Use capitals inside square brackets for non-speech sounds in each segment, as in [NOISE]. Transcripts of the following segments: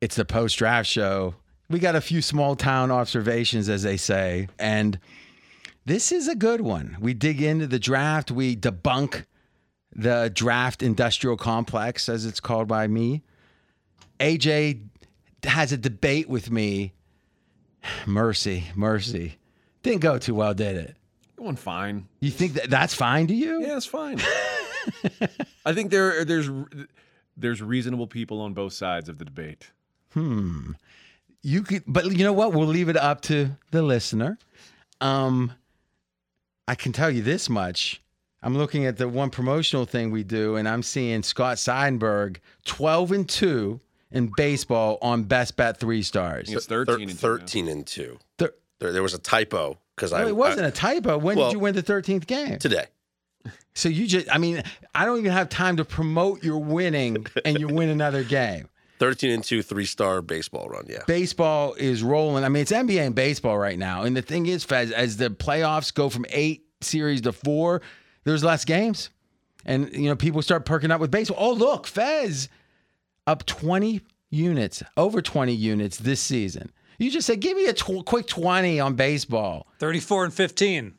It's the post draft show. We got a few small town observations, as they say. And this is a good one. We dig into the draft, we debunk the draft industrial complex, as it's called by me. AJ has a debate with me. [SIGHS] Mercy, mercy. Didn't go too well, did it? Going fine. You think that that's fine to you? Yeah, it's fine. [LAUGHS] I think there there's there's reasonable people on both sides of the debate. Hmm. You could, but you know what? We'll leave it up to the listener. Um, I can tell you this much. I'm looking at the one promotional thing we do, and I'm seeing Scott Seidenberg 12 and 2 in baseball on best bet three stars. It's 13 and two 13 and 2. There, there was a typo because I it wasn't I- a typo. When well- did you win the 13th game? today. So you just, I mean, I don't even have time to promote your winning, and you win another game. [LAUGHS] 13 and 2 three-star baseball run, yeah. baseball is rolling. I mean, it's NBA and baseball right now. And the thing is, Fez, as the playoffs go from eight series to four, there's less games. And, you know, people start perking up with baseball. Oh, look, Fez up 20 units, over 20 units this season. You just said, give me a tw- quick 20 on baseball. 34 and 15.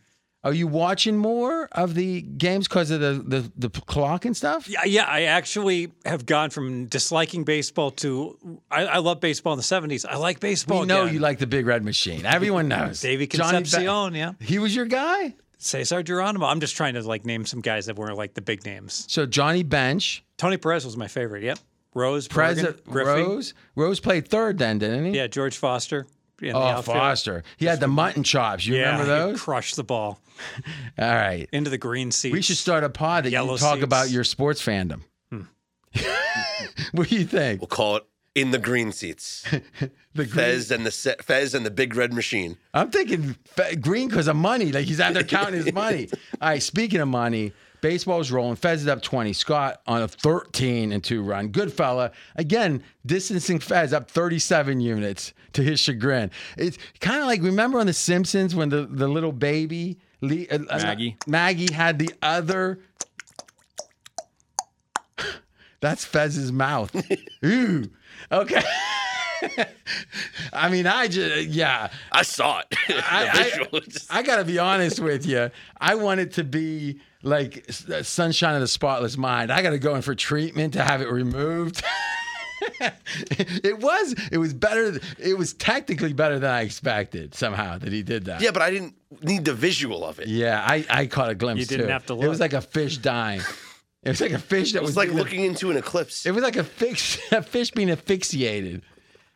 Are you watching more of the games because of the, the, the clock and stuff? Yeah, yeah, I actually have gone from disliking baseball to I, I love baseball in the 70s. I like baseball. We know again. you like the Big Red Machine. Everyone knows. [LAUGHS] Davey Concepcion, yeah. He was your guy? Cesar Geronimo. I'm just trying to like name some guys that weren't like the big names. So Johnny Bench, Tony Perez was my favorite. Yep. Rose, Prez Morgan, Rose. Rose played third then, didn't he? Yeah, George Foster. in Oh, outfield. Foster. He had the mutton chops. You Yeah, remember he those? crushed the ball [LAUGHS] All right. into the green seats. We should start a pod that you Yellow talk seats. about your sports fandom. Hmm. [LAUGHS] what do you think? We'll call it in the green seats. [LAUGHS] The green- Fez and the se- Fez and the big red machine. I'm thinking fe- green because of money. Like he's out there counting his money. All right. Speaking of money, baseball's rolling. Fez is up 20. Scott on a 13 and two run. Good fella. Again, distancing Fez up 37 units to his chagrin. It's kind of like remember on The Simpsons when the, the little baby Lee, uh, uh, Maggie. Maggie had the other. That's Fez's mouth. [LAUGHS] Ooh. Okay. [LAUGHS] I mean, I just yeah. I saw it. [LAUGHS] I. I, I gotta be honest with you. I want it to be like uh, sunshine of the spotless mind. I gotta go in for treatment to have it removed. [LAUGHS] it was it was better. It was technically better than I expected somehow that he did that. yeah, but I didn't need the visual of it. Yeah, I, I caught a glimpse You didn't too. have to It was like a fish dying. It was like a fish that It was was like being- looking into an eclipse. It was like a fish, [LAUGHS] a fish being asphyxiated.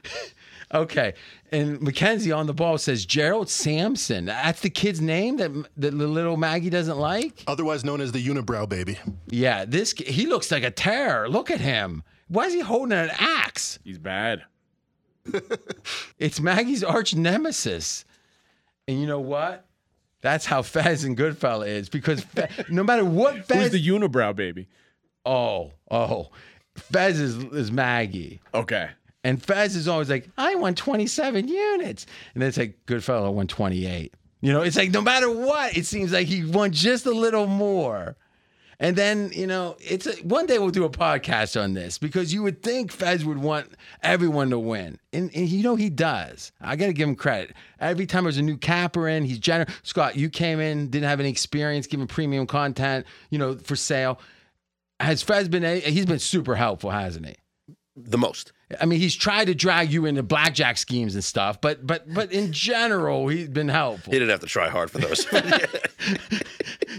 [LAUGHS] okay, and Mackenzie on the ball says Gerald Samson. That's the kid's name that that the little Maggie doesn't like. Otherwise known as the unibrow baby. Yeah, this he looks like a terror. Look at him. Why is he holding an axe? He's bad. [LAUGHS] It's Maggie's arch nemesis. And you know what? That's how Fez and Goodfella is because Fe- [LAUGHS] no matter what Fez. Who's the unibrow baby? oh, oh, Fez is, is Maggie. Okay. And Fez is always like, I won 27 units. And then it's like, Goodfella won 28. You know, it's like no matter what, it seems like he won just a little more. And then, you know, it's a, one day we'll do a podcast on this because you would think Fez would want everyone to win. And, and you know, he does. I got to give him credit. Every time there's a new capper in, he's generous. Scott, you came in, didn't have any experience giving premium content, you know, for sale. Has Fez been, he's been super helpful, hasn't he? the most. I mean, he's tried to drag you into blackjack schemes and stuff, but but but in general, he's been helpful. He didn't have to try hard for those. [LAUGHS]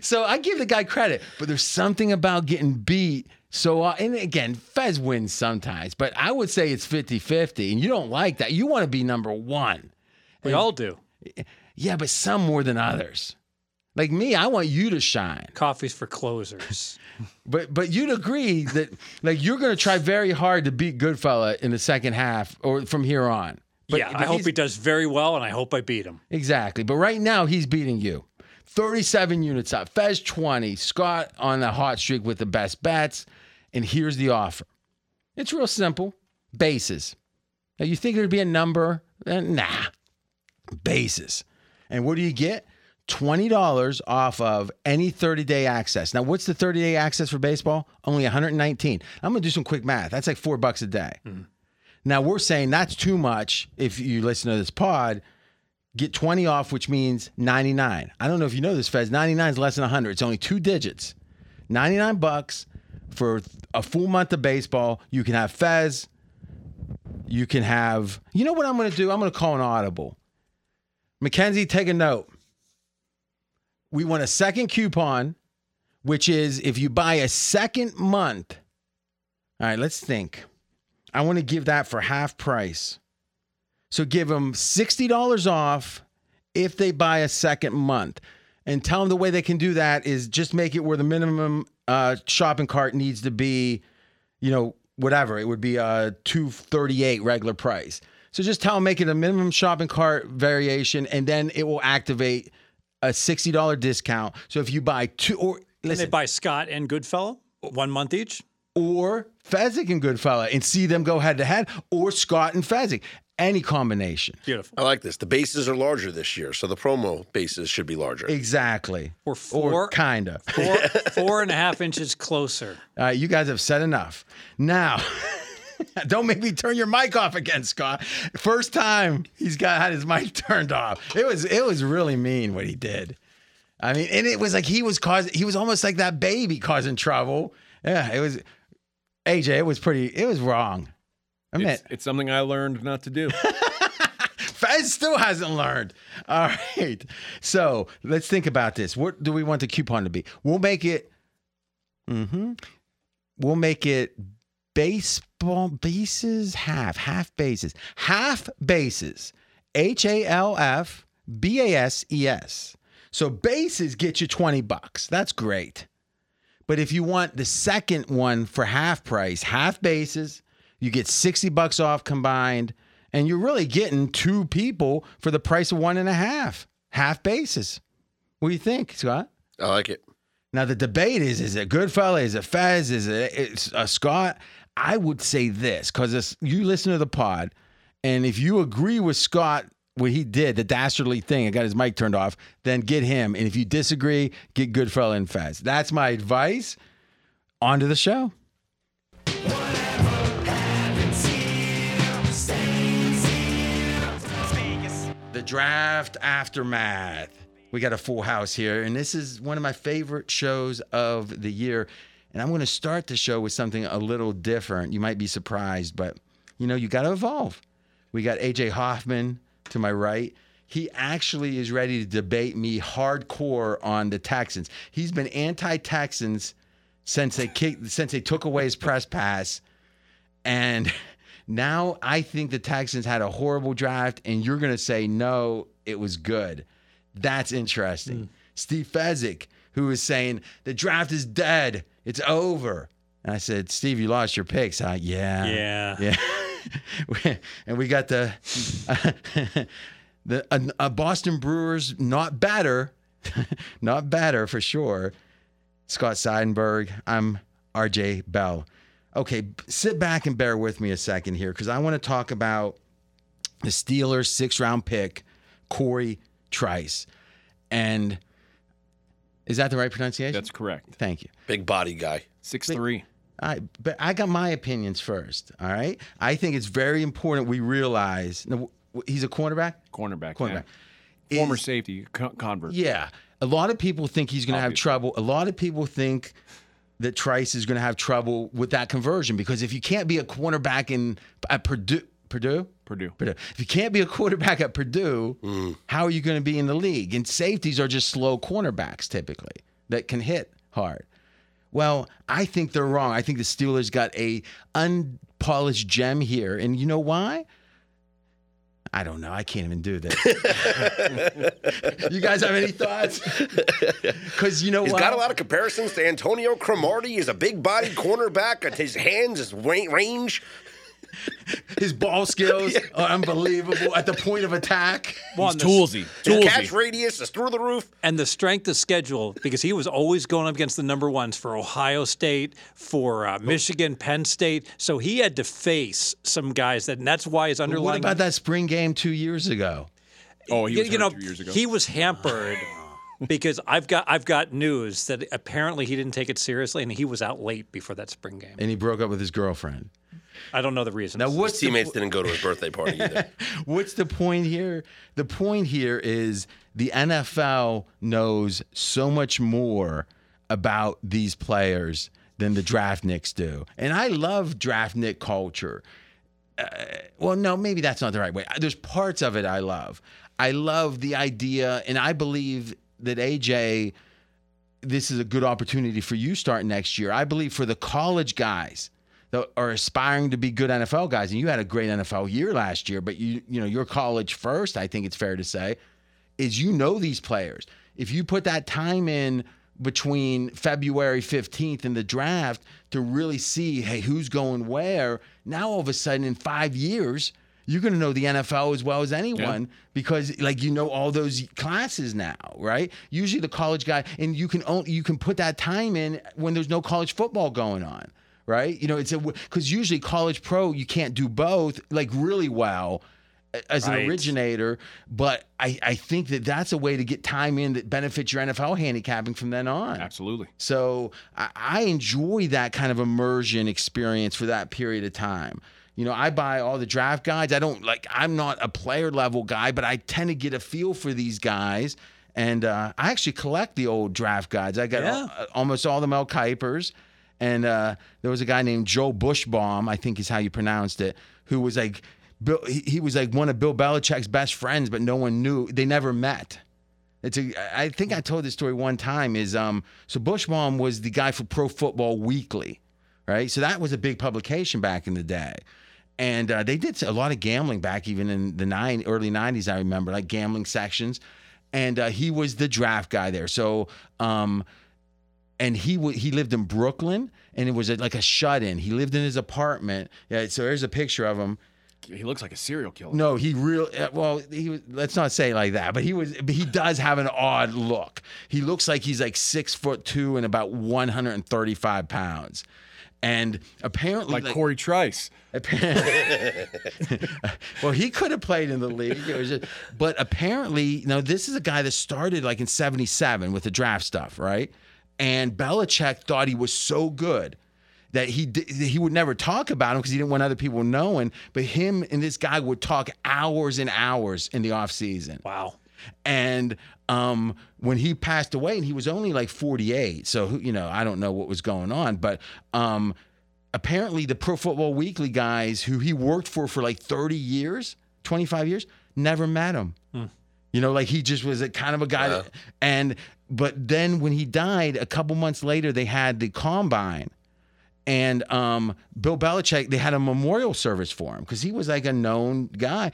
So I give the guy credit, but there's something about getting beat. So uh, and again, Fez wins sometimes, but I would say it's 50-50, and you don't like that. You want to be number one. we all do. Yeah, but some more than others. Like me, I want you to shine. Coffees for closers. [LAUGHS] But but you'd agree that like you're going to try very hard to beat Goodfella in the second half or from here on. But, yeah, but I hope he does very well, and I hope I beat him. Exactly. But right now, he's beating you. 37 units up. Fez 20. Scott on the hot streak with the best bets. And here's the offer it's real simple bases. Now, you think there'd be a number? Eh, nah. Bases. And what do you get? $20 off of any 30 day access. Now, what's the 30 day access for baseball? Only 119. I'm going to do some quick math. That's like four bucks a day. Mm-hmm. Now, we're saying that's too much if you listen to this pod. Get 20 off, which means 99. I don't know if you know this, Fez. 99 is less than 100. It's only two digits. 99 bucks for a full month of baseball. You can have Fez. You can have, you know what I'm going to do? I'm going to call an audible. Mackenzie, take a note. We want a second coupon, which is if you buy a second month. All right, let's think. I want to give that for half price. So give them $60 off if they buy a second month. And tell them the way they can do that is just make it where the minimum uh, shopping cart needs to be, you know, whatever. It would be a 238 regular price. So just tell them make it a minimum shopping cart variation and then it will activate a $60 discount. So if you buy two or And they buy Scott and Goodfella, one month each. or Fezzik and Goodfella and see them go head to head, or Scott and Fezzik. Any combination. Beautiful. I like this. The bases are larger this year, so the promo bases should be larger. Exactly. Or Or four, kinda. four, [LAUGHS] four and a half inches closer. All right, you guys have said enough. Now, [LAUGHS] [LAUGHS] don't make me turn your mic off again, Scott. First time he's got had his mic [LAUGHS] turned off. It was it was really mean what he did. I mean, and it was like he was causing he was almost like that baby causing trouble. Yeah, it was AJ, it was pretty it was wrong. I mean, It's, it's something I learned not to do. [LAUGHS] Fez still hasn't learned. All right. So let's think about this. What do we want the coupon to be? We'll make it. Mm-hmm. We'll make it baseball bases half half bases half bases. H A L F B A S E S. So bases get you twenty bucks. That's great. But if you want the second one for half price, half bases, you get 60 bucks off combined, and you're really getting two people for the price of one and a half, half bases. What do you think, Scott? I like it. Now the debate is: is it Goodfella? Is it Fez? Is it it's a Scott? I would say this because you listen to the pod, and if you agree with Scott, what he did, the dastardly thing, and got his mic turned off, then get him. And if you disagree, get Goodfella and Fez. That's my advice. On to the show. The draft aftermath. We got a full house here, and this is one of my favorite shows of the year. And I'm going to start the show with something a little different. You might be surprised, but you know, you got to evolve. We got AJ Hoffman to my right. He actually is ready to debate me hardcore on the Texans. He's been anti-Texans since they kicked, since they took away his press pass, and now I think the Texans had a horrible draft, and you're going to say no, it was good. That's interesting. Hmm. Steve Fezzik, who is saying the draft is dead, it's over. And I said, Steve, you lost your picks, huh? Yeah. Yeah. Yeah. [LAUGHS] and we got the [LAUGHS] the a, a Boston Brewers not better, [LAUGHS] not better for sure. Scott Seidenberg. I'm RJ Bell. Okay, sit back and bear with me a second here because I want to talk about the Steelers' six round pick, Corey Trice. And is that the right pronunciation? That's correct. Thank you. Big body guy. Six three. I but I got my opinions first. All right. I think it's very important we realize no, he's a cornerback. Cornerback. Cornerback. yeah. Former safety co- convert. Yeah. A lot of people think he's going to have trouble. A lot of people think that Trice is going to have trouble with that conversion because if you can't be a cornerback in at Purdue, Purdue, Purdue. Purdue. If you can't be a quarterback at Purdue, mm. how are you going to be in the league? And safeties are just slow cornerbacks typically that can hit hard. Well, I think they're wrong. I think the Steelers got a unpolished gem here, and you know why? I don't know. I can't even do this. [LAUGHS] you guys have any thoughts? [LAUGHS] Because you know He's what? got a lot of comparisons to Antonio Cromartie. He's a big body cornerback. and His hands, his range. [LAUGHS] His ball skills [LAUGHS] are unbelievable at the point of attack. Well, He's and the- toolsy. His catch radius is through the roof. and the strength of schedule because he was always going up against the number ones for Ohio State, for uh, Michigan, Penn State. So he had to face some guys that, and that's why his What about that spring game two years ago? Oh, he you, was you hurt know, two years ago. he was hampered because I've got I've got news that apparently he didn't take it seriously and he was out late before that spring game. and he broke up with his girlfriend. I don't know the reason. Now, His what's the, teammates didn't go to his birthday party either. [LAUGHS] what's the point here? The point here is the NFL knows so much more about these players than the draftniks do, and I love draftnik culture. Uh, well, no, maybe that's not the right way. There's parts of it I love. I love the idea, and I believe that AJ, this is a good opportunity for you starting next year. I believe for the college guys that are aspiring to be good NFL guys, and you had a great NFL year last year, but you you know you're college first. I think it's fair to say, is you know these players. If you put that time in between February 15th and the draft to really see, hey, who's going where, now all of a sudden in five years, you're going to know the NFL as well as anyone because like you know all those classes now, right? Usually the college guy and you can only you can put that time in when there's no college football going on, right? You know, it's a cuz usually college pro you can't do both like really well as an Right. originator, but I, I think that that's a way to get time in that benefits your NFL handicapping from then on. Absolutely. So I, I enjoy that kind of immersion experience for that period of time. You know, I buy all the draft guides. I don't like. I'm not a player level guy, but I tend to get a feel for these guys. And uh, I actually collect the old draft guides. I got Yeah. al- almost all the Mel Kipers. And uh, there was a guy named Joe Buchsbaum, I think is how you pronounced it, who was like, Bill, he, was like one of Bill Belichick's best friends, but no one knew. They never met. It's a. I think I told this story one time. Is um. So Buchsbaum was the guy for Pro Football Weekly, right? So that was a big publication back in the day, and uh, they did a lot of gambling back even in the nine early '90s. I remember like gambling sections, and uh, he was the draft guy there. So um, and he w- he lived in Brooklyn, and it was a, like a shut in. He lived in his apartment. Yeah. So there's a picture of him. He looks like a serial killer. No, he real uh, well. He was. Let's not say it like that, but he was. But he does have an odd look. He looks like he's like six foot two and about one hundred and thirty five pounds, and apparently like Corey Trice. [LAUGHS] well, he could have played in the league. It was just, but apparently, you know, this is a guy that started like in '77 with the draft stuff, right? And Belichick thought he was so good that he he would never talk about him because he didn't want other people knowing. But him and this guy would talk hours and hours in the off season. wow. And um, when he passed away, and he was only like 48, so you know I don't know what was going on, but um, apparently the Pro Football Weekly guys who he worked for for like 30 years, 25 years, never met him. You know, like he just was a kind of a guy. That, and but then when he died, a couple months later, they had the combine. And um, Bill Belichick, they had a memorial service for him because he was like a known guy.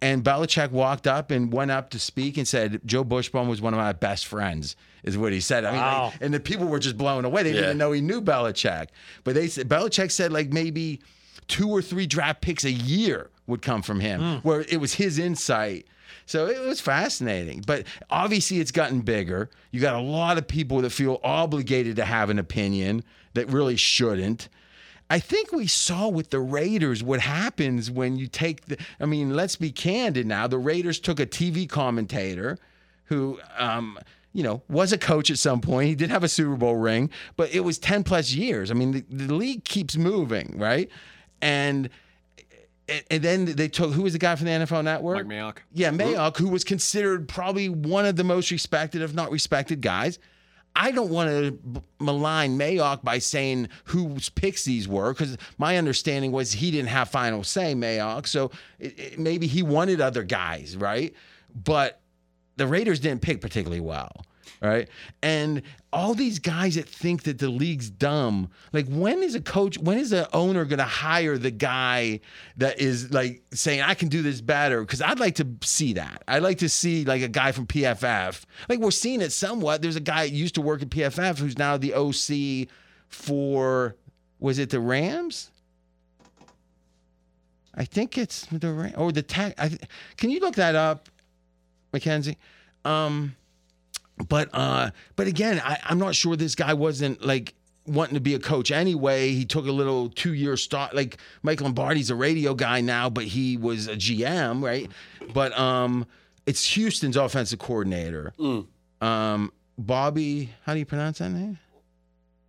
And Belichick walked up and went up to speak and said, Joe Buchsbaum was one of my best friends, is what he said. I mean, Wow. like, and the people were just blown away. They didn't know he knew Belichick. But they said, Belichick said like maybe two or three draft picks a year would come from him, where it was his insight. So it was fascinating. But obviously, it's gotten bigger. You got a lot of people that feel obligated to have an opinion that really shouldn't. I think we saw with the Raiders what happens when you take the. I mean, let's be candid now. The Raiders took a TV commentator who, um, you know, was a coach at some point. He did have a Super Bowl ring, but it was 10 plus years. I mean, the, the league keeps moving, right? And and- and then they took who was the guy from the NFL Network? Mike Mayock. Yeah, Mayock, who was considered probably one of the most respected, if not respected, guys. I don't want to malign Mayock by saying whose picks these were, because my understanding was he didn't have final say, Mayock. So it, it- maybe he wanted other guys, right? But the Raiders didn't pick particularly well, right? And all these guys that think that the league's dumb, like when is a coach, when is the owner going to hire the guy that is like saying, I can do this better? Because I'd like to see that. I'd like to see like a guy from PFF. Like we're seeing it somewhat. There's a guy who used to work at PFF who's now the OC for, was it the Rams? I think it's the Ram- or the tech. I, can you look that up, Mackenzie? Um, but uh, but again, I, I'm not sure this guy wasn't like wanting to be a coach anyway. He took a little two year start. Like Mike Lombardi's a radio guy now, but he was a GM, right? But um, it's Houston's offensive coordinator. Um, Bobby, how do you pronounce that name?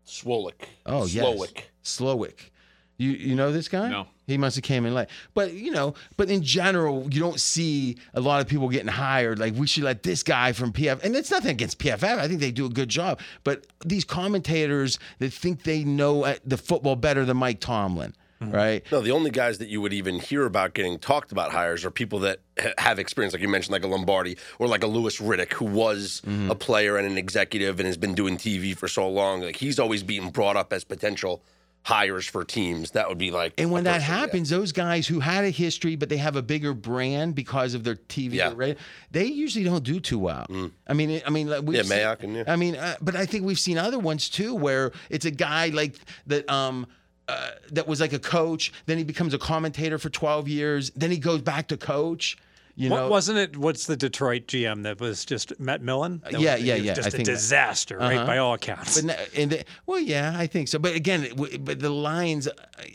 Swolik. Oh, yes. Slowik. Slowik. You you know this guy? No. He must have came in late. But you know, but in general, you don't see a lot of people getting hired. Like we should let this guy from PF and it's nothing against PFF. I think they do a good job. But these commentators that think they know uh, the football better than Mike Tomlin, right? No, the only guys that you would even hear about getting talked about hires are people that ha- have experience, like you mentioned, like a Lombardi or like a Louis Riddick, who was Mm-hmm. a player and an executive and has been doing TV for so long. Like he's always being brought up as potential hires for teams. That would be like. And when that person, yeah. happens, those guys who had a history, but they have a bigger brand because of their TV, Yeah. radio, they usually don't do too well. I mean, I mean, like Yeah, seen- Mayock and- yeah. I mean, uh, but I think we've seen other ones too, where it's a guy like that. Um, uh, that was like a coach. Then he becomes a commentator for twelve years. Then he goes back to coach. You What, know, wasn't it? What's the Detroit GM that was just Matt Millen? That Yeah, was- yeah, yeah, Just I a think that- disaster, right? Uh-huh. By all accounts. But no, and the, well, yeah, I think so. But again, w- but the Lions uh,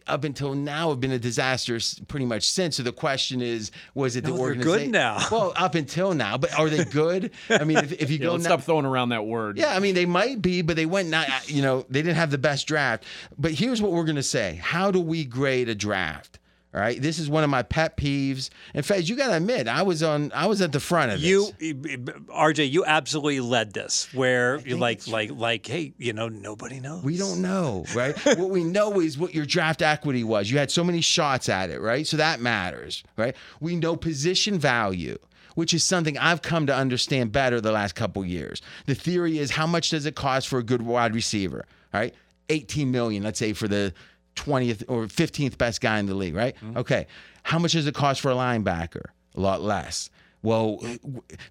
up until now have been a disaster pretty much since. So the question is, was it the No, they're good now. [LAUGHS] Well, up until now, but are they good? I mean, if, if you Yeah, go let's now, stop throwing around that word. yeah, I mean, they might be, but they went not. You know, they didn't have the best draft. But here's what we're gonna say: How do we grade a draft? All right, this is one of my pet peeves. In fact, you got to admit, I was on, I was at the front of this. You, RJ, you absolutely led this. Where you like, like, like, hey, you know, nobody knows. We don't know, right? [LAUGHS] what we know is what your draft equity was. You had so many shots at it, right? So that matters, right? We know position value, which is something I've come to understand better the last couple years. The theory is how much does it cost for a good wide receiver, right? 18 million, let's say for the 20th or 15th best guy in the league, right? Mm-hmm. Okay. How much does it cost for a linebacker? A lot less. Well,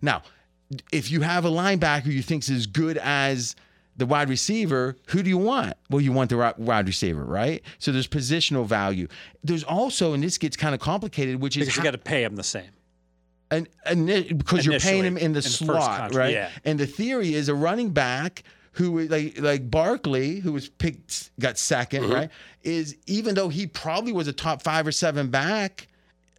now, if you have a linebacker you think's as good as the wide receiver, who do you want? Well, you want the wide receiver, right? So there's positional value. There's also, and this gets kind of complicated, which is because you got to pay him the same. And, an, because you're paying him in the in slot, contract, right? yeah. And the theory is a running back who like like Barkley, who was picked, got 2nd Mm-hmm. right? Is even though he probably was a top five or seven back,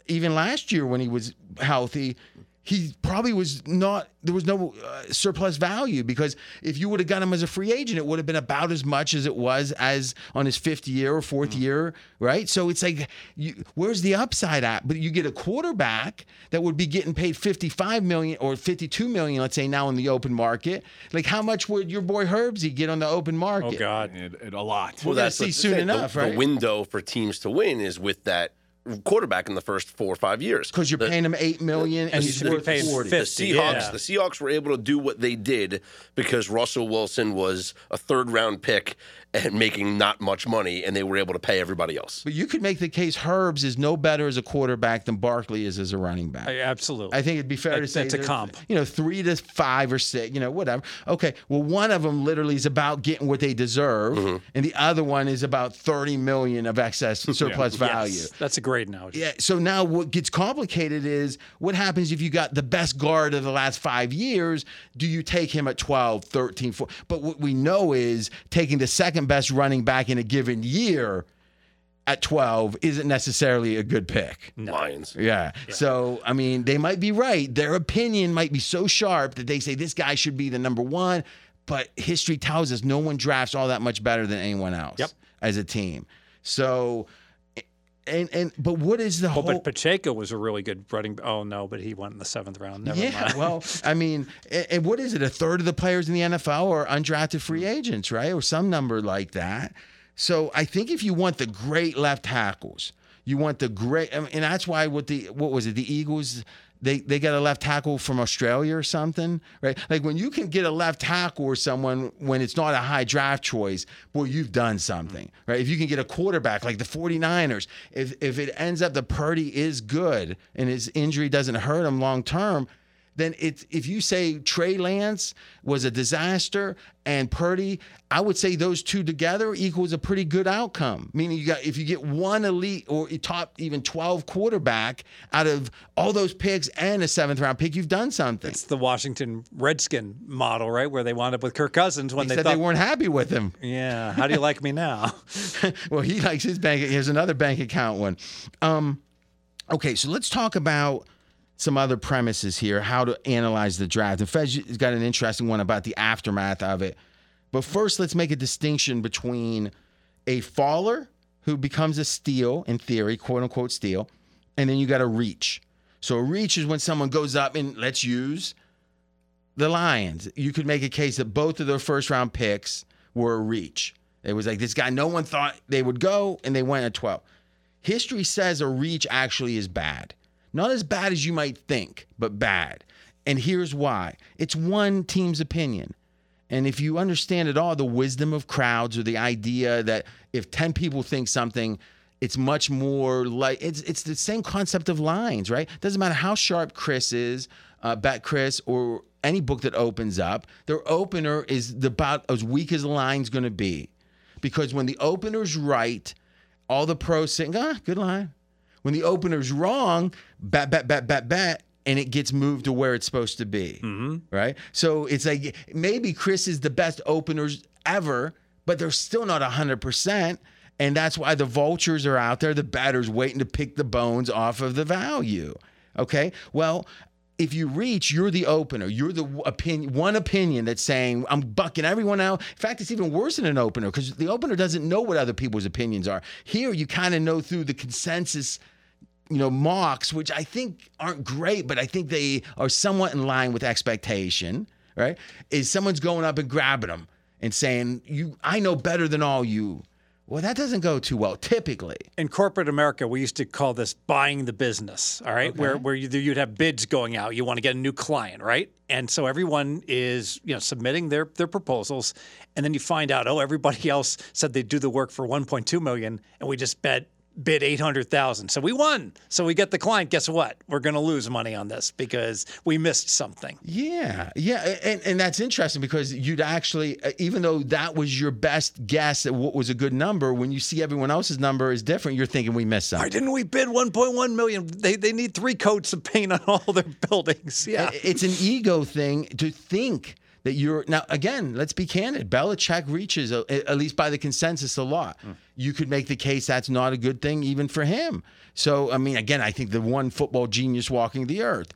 even last year when he was healthy. He probably was not. There was no uh, surplus value because if you would have got him as a free agent, it would have been about as much as it was as on his fifth year or 4th year, right? So it's like, you, where's the upside at? But you get a quarterback that would be getting paid 55 million or 52 million, let's say now in the open market. Like, how much would your boy Herbsy get on the open market? Oh God. It, it- a lot. We're gonna see soon enough, the, right? The window for teams to win is with that quarterback in the first four or five years. Because you're The- paying him eight million and And he's you should be worth paying 40. the Seahawks, yeah. the Seahawks were able to do what they did because Russell Wilson was a third round pick and making not much money, and they were able to pay everybody else. But you could make the case Herbs is no better as a quarterback than Barkley is as a running back. I- absolutely. I think it'd be fair to say that's a comp. You know, three to five or six. You know, whatever. Okay. Well, one of them literally is about getting what they deserve, Mm-hmm. and the other one is about thirty million of excess [LAUGHS] surplus value. Yes, that's a great analogy. Yeah. So now what gets complicated is what happens if you got the best guard of the last five years? Do you take him at 12, 13, 14? But what we know is taking the second best running back in a given year at 12 isn't necessarily a good pick. Lions. Yeah. So, I mean, they might be right. Their opinion might be so sharp that they say this guy should be the number one. But history tells us no one drafts all that much better than anyone else Yep. as a team. So, and and but what is the Oh, whole? but Pacheco was a really good running. Oh no, but he went in the seventh round. Never yeah, mind. well, [LAUGHS] I mean, and, and what is it? A third of the players in the NFL are undrafted free agents, right, or some number like that. So I think if you want the great left tackles, you want the great, I mean, and that's why what the what was it? The Eagles. They, they got a left tackle from Australia or something, right? Like when you can get a left tackle or someone when it's not a high draft choice, boy, you've done something, right? If you can get a quarterback like the 49ers, if, if it ends up the Purdy is good and his injury doesn't hurt him long term, then it's if you say Trey Lance was a disaster and Purdy, I would say those two together equals a pretty good outcome. Meaning you got if you get one elite or top even 12 quarterback out of all those picks and a seventh round pick, you've done something. It's the Washington Redskin model, right? Where they wound up with Kirk Cousins when They they said thought, they weren't happy with him. yeah, how do you like me now? [LAUGHS] well, he likes his bank. Here's another bank account one. Um, okay, so let's talk about some other premises here, how to analyze the draft. And Fez has got an interesting one about the aftermath of it. But first, let's make a distinction between a faller who becomes a steal, in theory, quote unquote steal, and then you got a reach. So a reach is when someone goes up and let's use the Lions. You could make a case that both of their first round picks were a reach. It was like this guy, no one thought they would go, and they went at 12. History says a reach actually is bad. Not as bad as you might think, but bad. And here's why it's one team's opinion. And if you understand at all the wisdom of crowds or the idea that if 10 people think something, it's much more like it's it's the same concept of lines, right? Doesn't matter how sharp Chris is, uh, BetCRIS, or any book that opens up, their opener is about as weak as the line's going to be, because when the opener's right, all the pros saying, ah, good line. When the opener's wrong, bat, bat, bat, bat, bat, and it gets moved to where it's supposed to be. Mm-hmm. Right? So it's like maybe Chris is the best openers ever, but they're still not 100%. And that's why the vultures are out there, the batters waiting to pick the bones off of the value. Okay? Well, if you reach, you're the opener. You're the opinion, one opinion that's saying, I'm bucking everyone out. In fact, it's even worse than an opener because the opener doesn't know what other people's opinions are. Here, you kind of know through the consensus you know, mocks, which I think aren't great, but I think they are somewhat in line with expectation, right? Is someone's going up and grabbing them and saying, "You, I know better than all you." Well, that doesn't go too well typically. in corporate America, we used to call this buying the business. All right, where where you, you'd have bids going out. You want to get a new client, right? And so everyone is you know submitting their their proposals, and then you find out, oh, everybody [LAUGHS] else said they'd do the work for 1.2 million, and we just bet bid 800,000. So we won. So we get the client. Guess what? We're going to lose money on this because we missed something. Yeah, yeah, and and that's interesting because you'd actually, uh, even though that was your best guess at what was a good number, when you see everyone else's number is different, you're thinking we missed Why something. didn't we bid 1.1 million? They they need three coats of paint on all their [LAUGHS] buildings. Yeah. It's an ego thing to think that you're now again. Let's be candid. Belichick reaches uh, at least by the consensus a lot. You could make the case that's not a good thing even for him. So I mean, again, I think the one football genius walking the earth.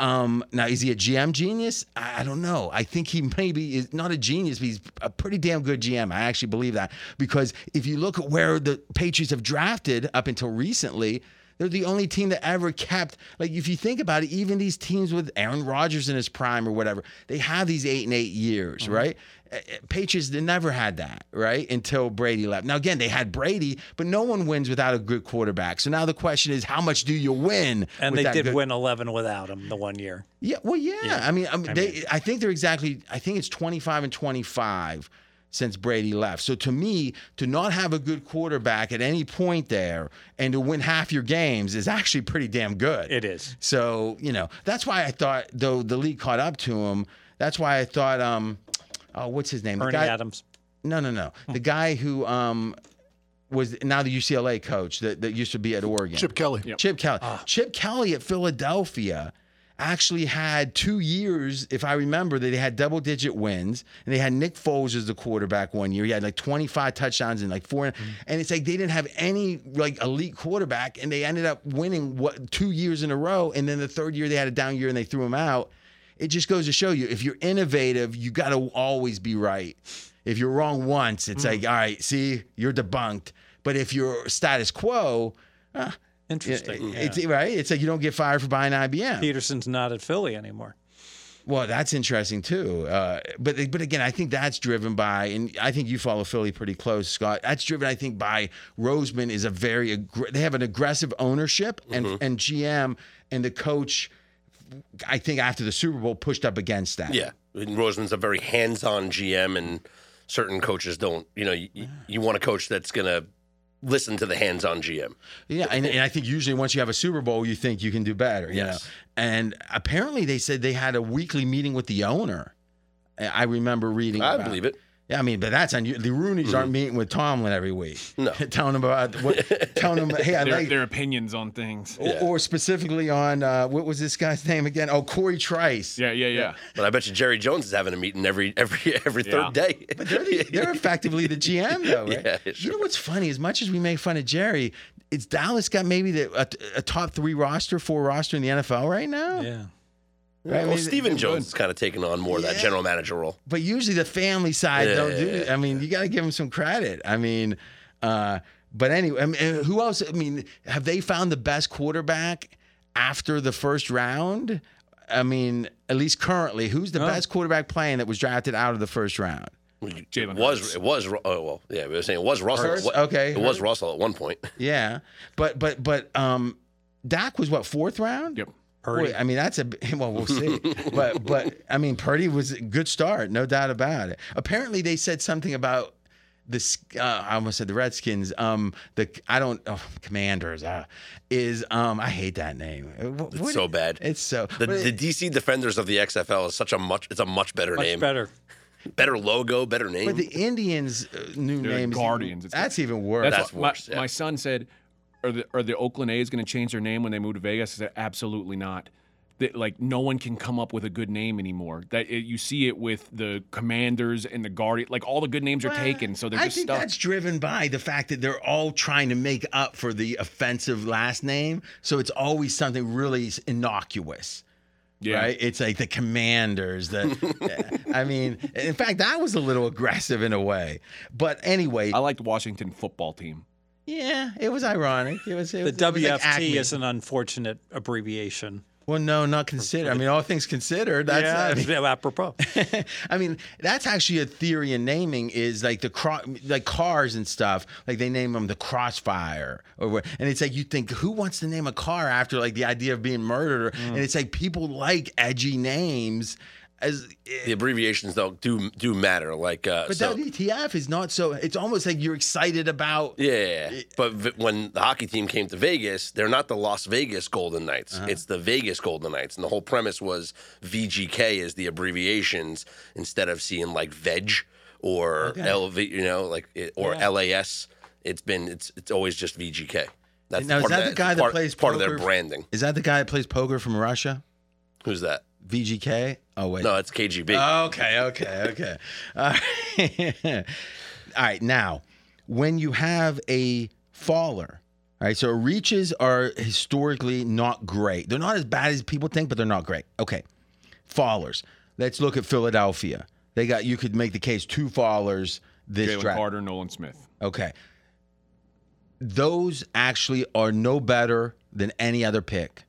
Um, now is he a GM genius? I, I don't know. I think he [LAUGHS] maybe is not a genius, but he's a pretty damn good GM. I actually believe that because if you look at where the Patriots have drafted up until recently, they're the only team that ever kept like if you think about it, even these teams with Aaron Rodgers in his prime or whatever, they have these eight and eight years, right? Uh, uh, Patriots they never had that, right? Until Brady left. Now again, they had Brady, but no one wins without a good quarterback. So now the question is, how much do you win? and they did good- win 11 without him the one year. yeah, well, yeah. I mean, I mean, they, I think they're exactly. I think it's twenty five and twenty five since Brady left. So to me, to not have a good quarterback at any point there and to win half your games is actually pretty damn good. It is. So you know that's why I thought though the league caught up to him. That's why I thought um, oh, what's his name? The Ernie guy- Adams. No, no, no. The guy who um was now the UCLA coach that, that used to be at Oregon. Chip Kelly. Chip Kelly. Ah. Chip Kelly at Philadelphia actually had two years, if I remember, that they had double digit wins. And they had Nick Foles as the quarterback one year. He had like 25 touchdowns and like four. Mm-hmm. And it's like they didn't have any like elite quarterback. And they ended up winning what two years in a row. And then the third year they had a down year and they threw him out. It just goes to show you if you're innovative, you got to always be right. If you're wrong once, it's like, all right, see, you're debunked. But if you're status quo, ah, Interesting. it's right. It's like you don't get fired for buying IBM. Pederson's not at Philly anymore. Well, that's interesting too. Uh, but but again, I think that's driven by, and I think you follow Philly pretty close, Scott. That's driven, I think, by Roseman is a very aggr- they have an aggressive ownership and and GM and the coach. I think after the Super Bowl pushed up against that. Yeah, and Roseman's a very hands-on GM, and certain coaches don't. You know, you, you want a coach that's going to listen to the hands-on GM. Yeah, and, and I think usually once you have a Super Bowl, you think you can do better. You Yes. know, and apparently they said they had a weekly meeting with the owner. I remember reading. I believe it. Yeah, I mean, but that's on you. The Rooney's aren't meeting with Tomlin every week. No. [LAUGHS] telling him about what, telling him, hey, I Their, like, their opinions on things. or, or specifically on uh, what was this guy's name again? Oh, Corey Trice. Yeah, yeah, yeah. But I bet you Jerry Jones is having a meeting every every [LAUGHS] every Yeah. third day. But they're, the, they're [LAUGHS] effectively the GM, though, right? Yeah, You know what's funny? As much as we make fun of Jerry, it's Dallas got maybe the, a, a top three roster, four roster in the NFL right now. Yeah. Right? I well, mean, Stephen Jones is kind of taking on more of that general manager role. but usually the family side Yeah, don't do. yeah. I mean, you got to give him some credit. I mean, uh, but anyway, I mean, who else? I mean, have they found the best quarterback after the first round? I mean, at least currently, who's the best quarterback playing that was drafted out of the first round? Jalen It was it was oh well yeah we were saying it was Russell Hurts? What- Okay, it was Russell at one point [LAUGHS] Yeah, but but but um, Dak was what fourth round? Yep. Purdy. Boy, I mean, that's a [LAUGHS] well, we'll see. [LAUGHS] but but I mean, Purdy was a good start, no doubt about it. Apparently, they said something about the uh, I almost said the Redskins. Um, the I don't oh, Commanders uh, is um I hate that name. What- it's what- so bad It's so the, the it- DC Defenders of the XFL is such a much it's a much better Much name better. better logo better name but the Indians' uh, new name is Guardians. Even, that's even worse. That's, That's what my, worse, yeah. my son said. Are the are the Oakland A's going to change their name when they move to Vegas? I said absolutely not. That like no one can come up with a good name anymore. That it, you see it with the Commanders and the Guardian. Like all the good names are Well, taken, so they're I just think stuck. that's driven by the fact that they're all trying to make up for the offensive last name. So it's always something really innocuous. Yeah. Right? It's like the commanders. The [LAUGHS] I mean, in fact, that was a little aggressive in a way. But anyway, I liked Washington football team. Yeah, it was ironic. It was it The was like WFT is an unfortunate abbreviation. well, no, not considered. I mean, all things considered, that's yeah, I mean, apropos. [LAUGHS] I mean, that's actually a theory in naming is like the cro- like cars and stuff. Like they name them the Crossfire, or what- and it's like you think who wants to name a car after like the idea of being murdered? Mm. And it's like people like edgy names. As the abbreviations though do do matter like uh but so, WTF is not so. It's almost like you're excited about. Yeah, but v- when the hockey team came to Vegas, they're not the Las Vegas Golden Knights. Uh-huh. It's the Vegas Golden Knights, and the whole premise was VGK is the abbreviations instead of seeing like Veg or LV, you know, like it, or LAS. It's been it's it's always just VGK. That's Now, is part of that the guy that part, plays part of their poker? branding? Is that the guy that plays poker from Russia? Who's that? VGK. Oh wait. No, it's KGB. Oh, okay, okay, okay. [LAUGHS] All right. All right. Now, when you have a faller, all right, so reaches are historically not great. They're not as bad as people think, but they're not great. Okay. Fallers. Let's look at Philadelphia. They got you could make the case two fallers this Jalen draft. Carter, Nolan Smith. Okay. Those actually are no better than any other pick.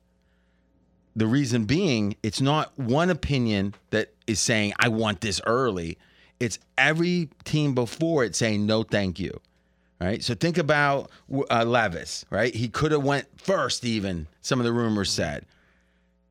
The reason being, it's not one opinion that is saying, I want this early. It's every team before it saying, no, thank you. Right. So think about uh, Levis, right? He could have went first, even some of the rumors said.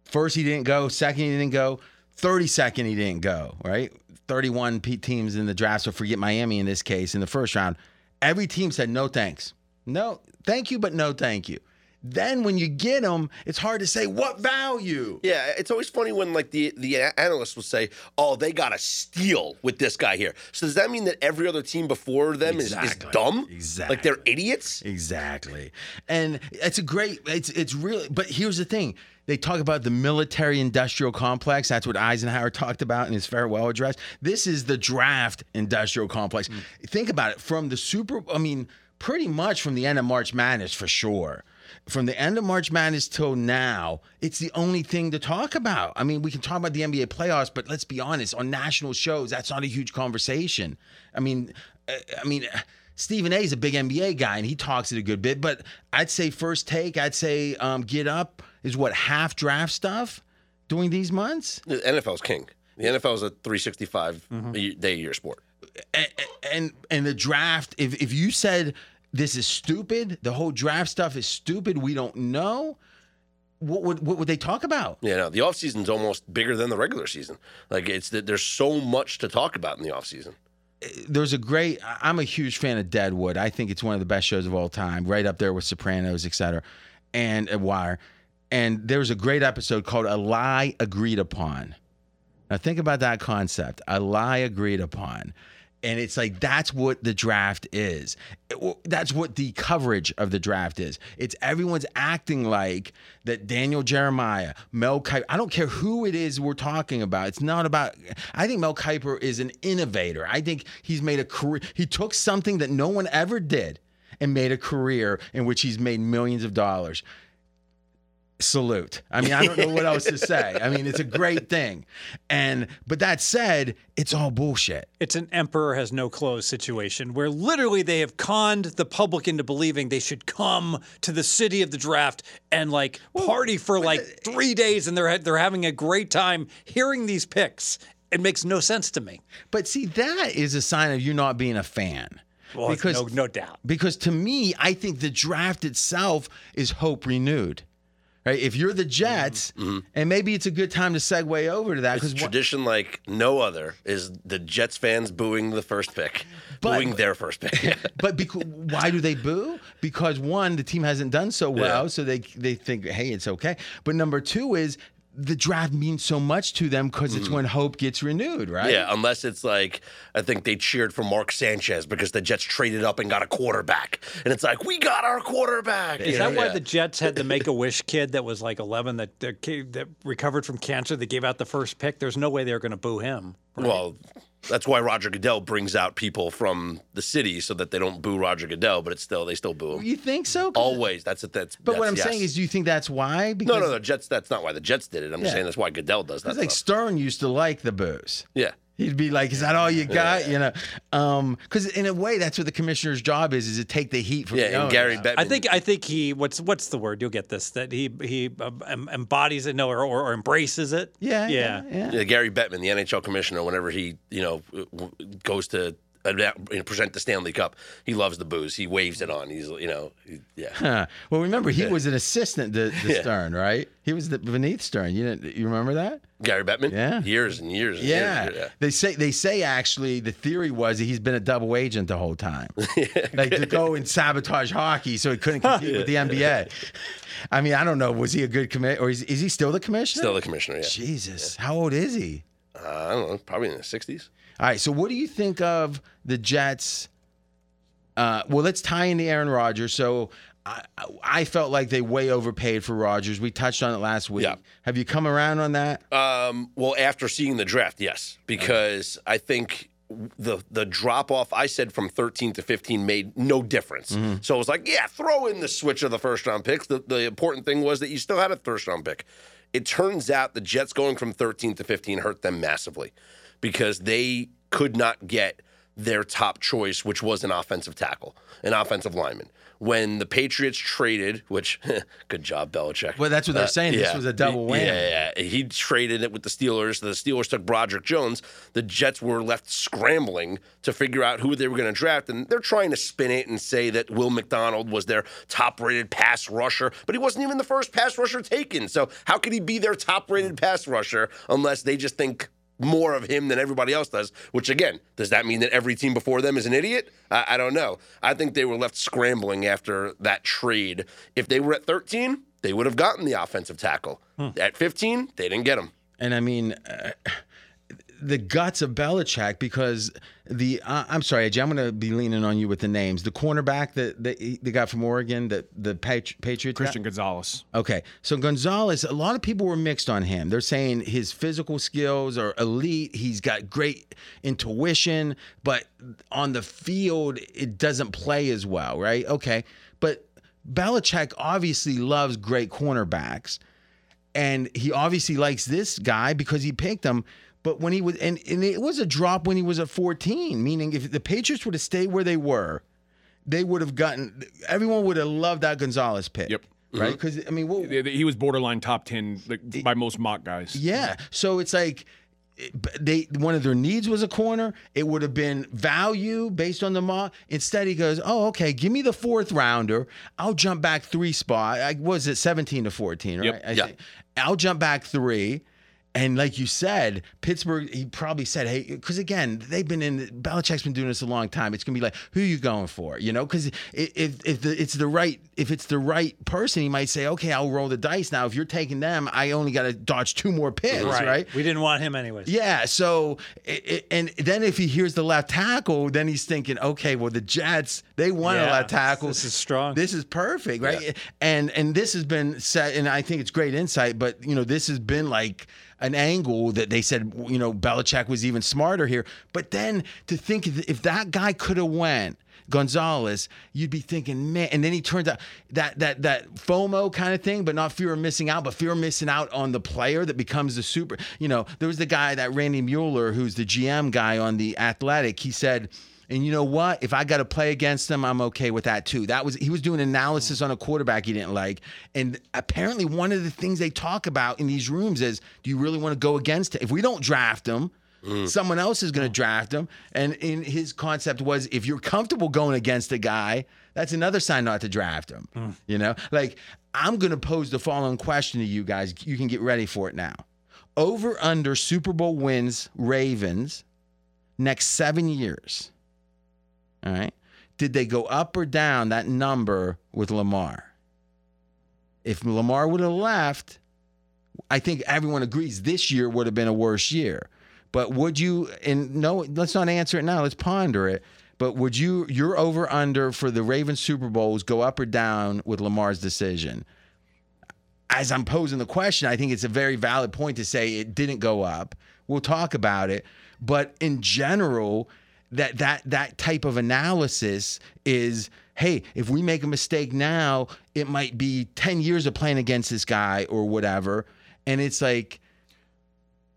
First, he didn't go. Second, he didn't go. 32nd, he didn't go, right? 31 teams in the draft. So forget Miami in this case in the first round. Every team said, no thanks. No, thank you, but no thank you. Then when you get them, it's hard to say what value. Yeah, it's always funny when like the the analysts will say, "Oh, they got a steal with this guy here." So does that mean that every other team before them is, is dumb? Exactly. Like they're idiots? Exactly. And it's a great it's it's really but here's the thing. They talk about the military industrial complex. That's what Eisenhower [LAUGHS] talked about in his farewell address. This is the draft industrial complex. Hmm. Think about it from the super I mean, pretty much from the end of March Madness for sure. From the end of March Madness till now, it's the only thing to talk about. I mean, we can talk about the NBA playoffs, but let's be honest, on national shows, that's not a huge conversation. I mean, uh, I mean, Stephen A is a big NBA guy and he talks it a good bit, but I'd say first take, I'd say um, get up is what half draft stuff during these months. The NFL's king. The NFL is a 365 Mm-hmm. day a year sport. and and, and the draft if, if you said this is stupid. The whole draft stuff is stupid. We don't know. What would what would they talk about? Yeah, know, the offseason's almost bigger than the regular season. Like it's that there's so much to talk about in the offseason. there's a great i'm a huge fan of deadwood. I think it's one of the best shows of all time right up there with sopranos etc and a wire and there's a great episode called a lie agreed upon. Now think about that concept. A lie agreed upon and it's like that's what the draft is. It- that's what the coverage of the draft is. It's everyone's acting like that daniel jeremiah mel kiper i don't care who it is we're talking about. It's not about i think mel kiper is an innovator. I think he's made a career he took something that no one ever did and made a career in which he's made millions of dollars. Salute. I mean, I don't know what else to say. I mean, it's a great thing. And but that said, it's all bullshit. It's an emperor has no clothes situation where literally they have conned the public into believing they should come to the city of the draft and like party for like three days and they're they're having a great time hearing these picks. It makes no sense to me. But see, that is a sign of you not being a fan. Well, it's no, no doubt. Because to me, I think the draft itself is hope renewed. Right? If you're the mm-hmm. Jets, mm-hmm. and maybe it's a good time to segue over to that because tradition like no other is the Jets fans booing the first pick, [LAUGHS] But- booing their first pick. [LAUGHS] but because, why do they boo? Because one, the team hasn't done so well, Yeah. so they they think, hey, it's okay. But number two is the draft means so much to them because it's when hope gets renewed, right? Mm-hmm. yeah, unless it's like I think they cheered for Mark Sanchez because the Jets traded up and got a quarterback, and it's like we got our quarterback. Is You that know? why Yeah. the Jets had the Make a Wish kid that was like 11 that that, ca- that recovered from cancer? That gave out the first pick. There's no way they were going to boo him. Well, that's why Roger Goodell brings out people from the city so that they don't boo Roger Goodell, but it's still they still boo him. You think so? 'Cause- Always. That's it. That's. But what I'm that's- saying is, do you think that's why? Because no, no, no. Jets. That's not why the Jets did it. I'm just Yeah. saying that's why Goodell does that. It's like stuff. Stern used to like the boos. yeah. He'd be like, "Is that all you got?" You know, because in a way, that's what the commissioner's job is: is to take the heat from Yeah, the and owner. Gary Bettman. I think I think he what's what's the word? You'll get this that he he um, embodies it no or, or embraces it. Yeah, yeah. yeah, yeah. Yeah, Gary Bettman, the NHL commissioner, whenever he you know goes to you know, present the Stanley Cup, he loves the boos. He waves it on. He's you know he- yeah. Huh. Well, remember he was an assistant to, to [LAUGHS] Yeah. Stern, right? He was the, beneath Stern. You didn't, you remember that? Gary Bettman. Yeah. Years and years. And Yeah. Years, They say they say actually the theory was that he's been a double agent the whole time, [LAUGHS] like to go and sabotage hockey so he couldn't compete with the [LAUGHS] NBA. I mean, I don't know. Was he a good commit or is, is he still the commissioner? Still the commissioner. Yeah. Jesus, how old is he? Uh, I don't know. Probably in the '60s. All right. So, what do you think of the Jets? Uh, well, let's tie into Aaron Rodgers. So, I, I felt like they way overpaid for Rodgers. We touched on it last week. Yeah. Have you come around on that? Um, well, after seeing the draft, yes, because I think the the drop off I said from 13 to 15 made no difference. So it was like, yeah, throw in the switch of the first round picks. The, the important thing was that you still had a first round pick. It turns out the Jets going from 13 to 15 hurt them massively because they could not get their top choice, which was an offensive tackle, an offensive lineman. When the Patriots traded, which [LAUGHS] good job, Belichick. Well, that's what they're uh, saying. This was a double whammy. Yeah, yeah. He traded it with the Steelers. The Steelers took Broderick Jones. The Jets were left scrambling to figure out who they were going to draft. And they're trying to spin it and say that Will McDonald was their top rated pass rusher, but he wasn't even the first pass rusher taken. So how could he be their top rated pass rusher unless they just think more of him than everybody else does. Which again, does that mean that every team before them is an idiot? I, I don't know. I think they were left scrambling after that trade. If they were at 13, they would have gotten the offensive tackle. At 15, they didn't get him. And I mean, uh, the guts of Belichick because the uh, I'm sorry, AJ, I'm going to be leaning on you with the names. The cornerback that the, the guy from Oregon, that the Patri- Patriots. Christian Gonzalez. Okay, so Gonzalez, a lot of people were mixed on him. They're saying his physical skills are elite. He's got great intuition, but on the field, it doesn't play as well, right? Okay, but Belichick obviously loves great cornerbacks, and he obviously likes this guy because he picked him. But when he was, and, and it was a drop when he was at 14, meaning if the Patriots would have stayed where they were, they would have gotten, everyone would have loved that Gonzalez pick. Yep. Right? Mm-hmm. Because, I mean, what, He was borderline top 10 like, by most mock guys. yeah. So it's like they one of their needs was a corner. It would have been value based on the mock. Instead, he goes, "Oh, okay, give me the fourth rounder. I'll jump back three spot. I was it seventeen to fourteen, right? Yep. I Yeah. I'll jump back three. And like you said, Pittsburgh, he probably said, hey, because again, they've been in, Belichick's been doing this a long time. It's going to be like, who are you going for? You know, because if, if the, it's the right, if it's the right person, he might say, okay, I'll roll the dice. Now, if you're taking them, I only got to dodge two more picks, right? We didn't want him anyways. Yeah. So, it, it- and then if he hears the left tackle, then he's thinking, okay, well, the Jets, they want a left tackle. this is strong. This is perfect, right? And and this has been set, and I think it's great insight. But you know, this has been like an angle that they said, you know, Belichick was even smarter here. But then to think if that guy could have went Gonzalez, you'd be thinking, man. And then he turns out that that that FOMO kind of thing, but not fear of missing out, but fear of missing out on the player that becomes the super. You know, there was the guy that Randy Mueller, who's the GM guy on the Athletic. He said. And you know what? If I got to play against him, I'm okay with that too. That was he was doing analysis on a quarterback he didn't like, and apparently one of the things they talk about in these rooms is, do you really want to go against him? If we don't draft him, mm. someone else is going to draft him. And in his concept was, if you're comfortable going against a guy, that's another sign not to draft him. Mm. You know, like I'm going to pose the following question to you guys. You can get ready for it now. Over under Super Bowl wins Ravens next seven years. All right. Did they go up or down that number with Lamar? If Lamar would have left, I think everyone agrees this year would have been a worse year. But would you, and no, let's not answer it now, let's ponder it. But would you, your over under for the Ravens Super Bowls go up or down with Lamar's decision? As I'm posing the question, I think it's a very valid point to say it didn't go up. We'll talk about it. But in general, that that that type of analysis is hey if we make a mistake now it might be 10 years of playing against this guy or whatever and it's like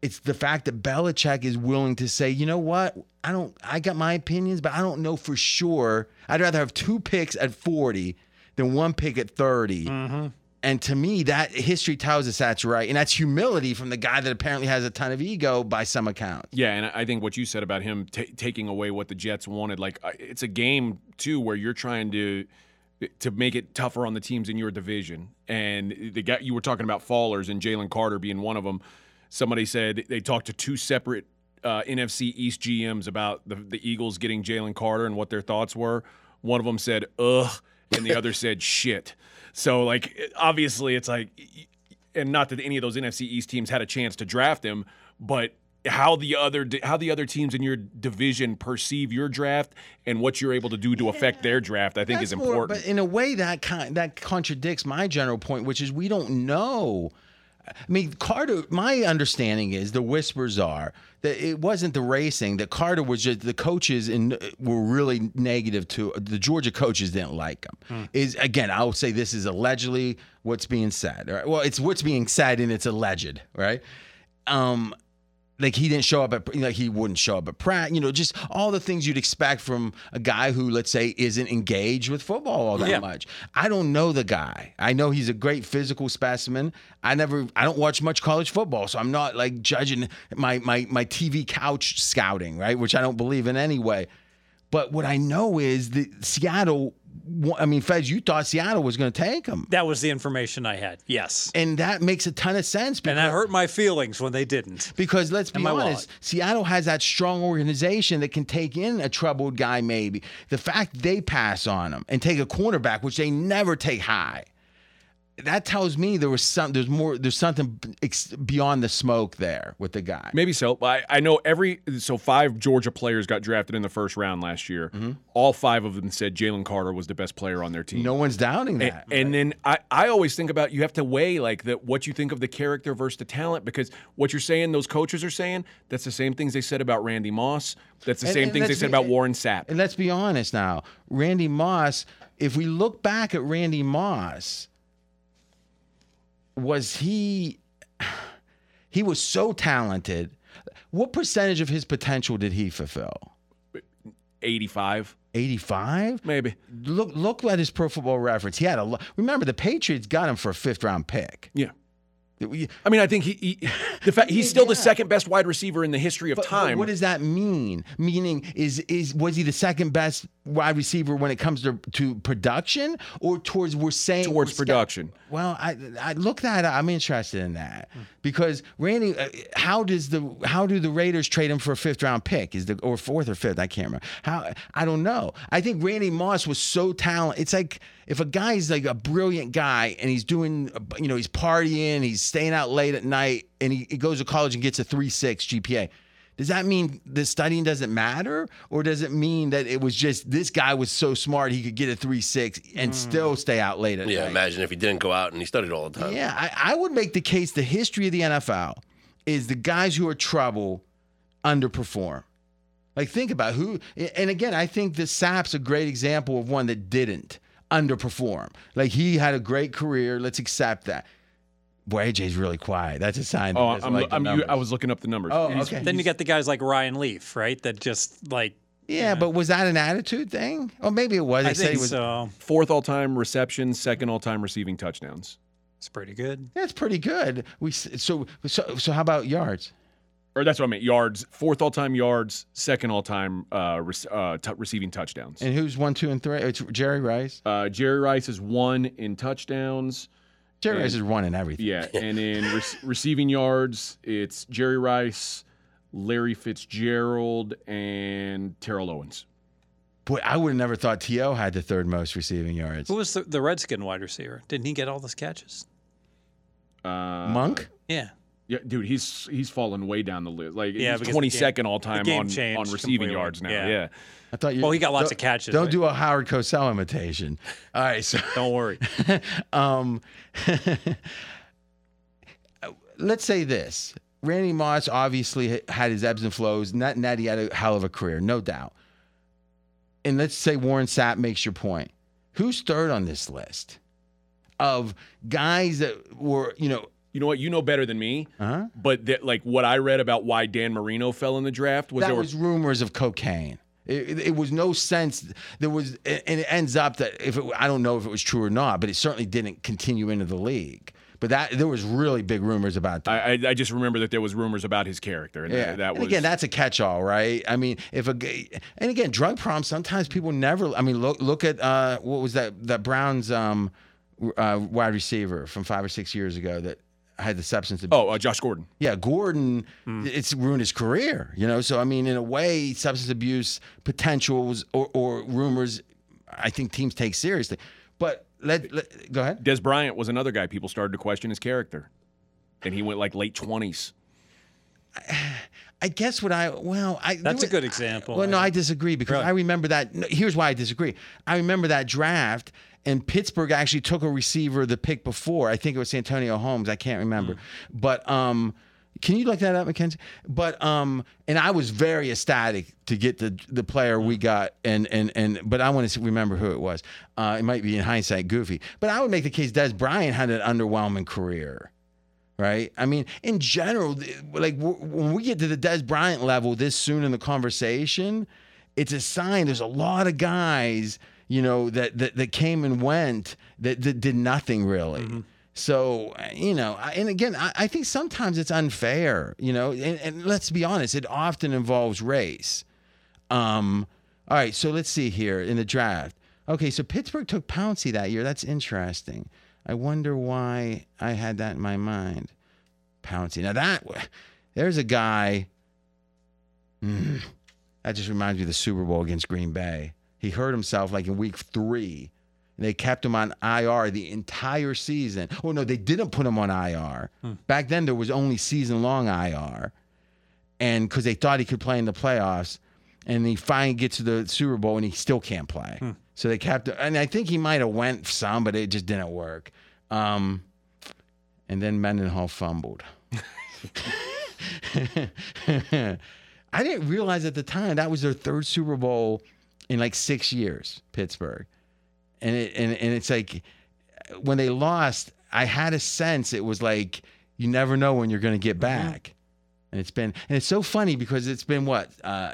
it's the fact that Belichick is willing to say, you know what? I don't I got my opinions, but I don't know for sure. I'd rather have two picks at 40 than one pick at 30. Mm-hmm. And to me, that history tells us that's right. And that's humility from the guy that apparently has a ton of ego by some accounts. Yeah, and I think what you said about him ta taking away what the Jets wanted, like it's a game too where you're trying to to make it tougher on the teams in your division. And the guy you were talking about fallers and Jalen Carter being one of them. Somebody said they talked to two separate uh, NFC East GMs about the, the Eagles getting Jalen Carter and what their thoughts were. One of them said "ugh," and the [LAUGHS] other said "shit." So like obviously it's like, and not that any of those NFC East teams had a chance to draft him, but how the other how the other teams in your division perceive your draft and what you're able to do to affect their draft, I think is That's more- important. but in a way, that kind that contradicts my general point, which is we don't know. I mean, Carter. My understanding is the whispers are that it wasn't the racing. That Carter was just the coaches and were really negative to the Georgia coaches didn't like him. Is again, I'll say this is allegedly what's being said. Right? Well, it's what's being said and it's alleged, right? Um, like he didn't show up at like he wouldn't show up at Pratt, you know, just all the things you'd expect from a guy who, let's say, isn't engaged with football all that Yeah. much. I don't know the guy. I know he's a great physical specimen. I never, I don't watch much college football, so I'm not like judging my my my TV couch scouting, right? Which I don't believe in anyway. But what I know is that Seattle. I mean, Fez, you thought Seattle was going to take him, That was the information I had. Yes. and that makes a ton of sense. And that hurt my feelings when they didn't. Because let's be honest, wallet. Seattle has that strong organization that can take in a troubled guy, maybe. The fact they pass on him and take a cornerback, which they never take high, that tells me there was some, there's more, there's something beyond the smoke there with the guy. Maybe so. I, I know every so five Georgia players got drafted in the first round last year. Mm-hmm. All five of them said Jalen Carter was the best player on their team. No one's doubting that. And, then I, I always think about you have to weigh like the what you think of the character versus the talent because what you're saying those coaches are saying that's the same things they said about Randy Moss. That's the And- same and things they said be- about Warren Sapp. And let's be honest now, Randy Moss, if we look back at Randy Moss, was he he was so talented. What percentage of his potential did he fulfill? 85 85? maybe. Look look at his pro football reference. He had a remember the Patriots got him for a fifth round pick. Yeah. I mean, I think he, he the fact he's still the second best wide receiver in the history of But, but time. what does that mean? Meaning, is is was he the second best wide receiver when it comes to to production, or towards we're saying Towards we're production. Well, I I look that up. I'm interested in that because Randy, uh, how does the how do the Raiders trade him for a fifth round pick? Is the or fourth or fifth? I can't remember. How I don't know. I think Randy Moss was so talented. It's like if a guy's like a brilliant guy and he's doing, you know, he's partying, he's staying out late at night, and he, he goes to college and gets a three six GPA. Does that mean the studying doesn't matter, or does it mean that it was just this guy was so smart he could get a three six and hmm. still stay out late at Yeah, night? Yeah, imagine if he didn't go out and he studied all the time. Yeah, I, I would make the case the history of the NFL is the guys who are trouble underperform. Like think about who and again, I think the Sapp's a great example of one that didn't underperform. Like he had a great career. Let's accept that. Boy, AJ's really quiet. That's a sign. that Oh, I'm, like I'm, you. I was looking up the numbers. Oh, okay. Then you got the guys like Ryan Leaf, right? That just like Yeah, but was that an attitude thing? Or maybe it was. They I said think he was. so. Fourth all time receptions, second all time receiving touchdowns. It's pretty good. That's pretty good. We so so so. How about yards? Or that's what I meant. Yards, fourth all time yards, second all time uh, rec- uh, t- receiving touchdowns. And who's one, two, and three? It's Jerry Rice. Uh, Jerry Rice is one in touchdowns. Jerry and- Rice is one in everything. Yeah, [LAUGHS] and in re- receiving yards, it's Jerry Rice, Larry Fitzgerald, and Terrell Owens. Boy, I would have never thought T.O. had the third most receiving yards. Who was the, the Redskin wide receiver? Didn't he get all those catches? Uh, Monk? Yeah. Yeah, dude, he's he's fallen way down the list. Like Yeah, he's because the twenty game- second all time on on receiving yards now. Yeah. Yeah. I thought you. Well, he got lots of catches, Don't right? do a Howard Cosell imitation. All right, so [LAUGHS] Don't worry. [LAUGHS] um, [LAUGHS] let's say this: Randy Moss obviously had his ebbs and flows. Net net, he had a hell of a career, no doubt. And let's say Warren Sapp makes your point. Who's third on this list of guys that were, you know, You know what? You know better than me. huh? But that, like what I read about why Dan Marino fell in the draft was that there were was rumors of cocaine. It, it, was no sense. There was, and it ends up that if it, I don't know if it was true or not, but it certainly didn't continue into the league. But that there was really big rumors about that. I, I just remember that there was rumors about his character, and yeah, that, that and was again, that's a catch-all, right? I mean, if a and again, drug problems. Sometimes people never. I mean, look look at uh, what was that that Browns um, uh, wide receiver from five or six years ago that had the substance abuse. oh uh, Josh Gordon. Yeah, Gordon, Hmm. it's ruined his career, you know. So I mean, in a way, substance abuse potentials or, or rumors, I think teams take seriously. But let, let go ahead. Dez Bryant was another guy people started to question his character, and he went like late twenties. [SIGHS] [SIGHS] I guess what I well, I That's there a good was- example. Well, no, I disagree because Really? I remember that. Here's why I disagree. I remember that draft. And Pittsburgh actually took a receiver the pick before. I think it was Antonio Holmes. I can't remember. Hmm. But um, can you look that up, Mackenzie? But um, and I was very ecstatic to get the the player we got, and and and. But I want to remember who it was. Uh, it might be in hindsight goofy, but I would make the case Dez Bryant had an underwhelming career right? I mean, in general, like when we get to the Dez Bryant level this soon in the conversation, it's a sign there's a lot of guys, you know, that that, that came and went that, that did nothing really. So uh, you know, and again, I, I think sometimes it's unfair, you know, and, and let's be honest, it often involves race. Um, all right, so let's see here in the draft. Okay, so Pittsburgh took Pouncey that year. That's interesting. I wonder why I had that in my mind. Pouncey. Now that there's a guy. Mm, that just reminds me of the Super Bowl against Green Bay. He hurt himself like in week three. And they kept him on IR the entire season. Oh no, they didn't put him on IR. Back then there was only season long IR and because they thought he could play in the playoffs, and he finally gets to the Super Bowl and he still can't play. So they kept, and I think he might have went some, but it just didn't work. Um, and then Mendenhall fumbled. [LAUGHS] I didn't realize at the time that was their third Super Bowl in like six years, Pittsburgh, and it and, and it's like when they lost, I had a sense it was like you never know when you're going to get back. And it's been, and it's so funny because it's been what, uh,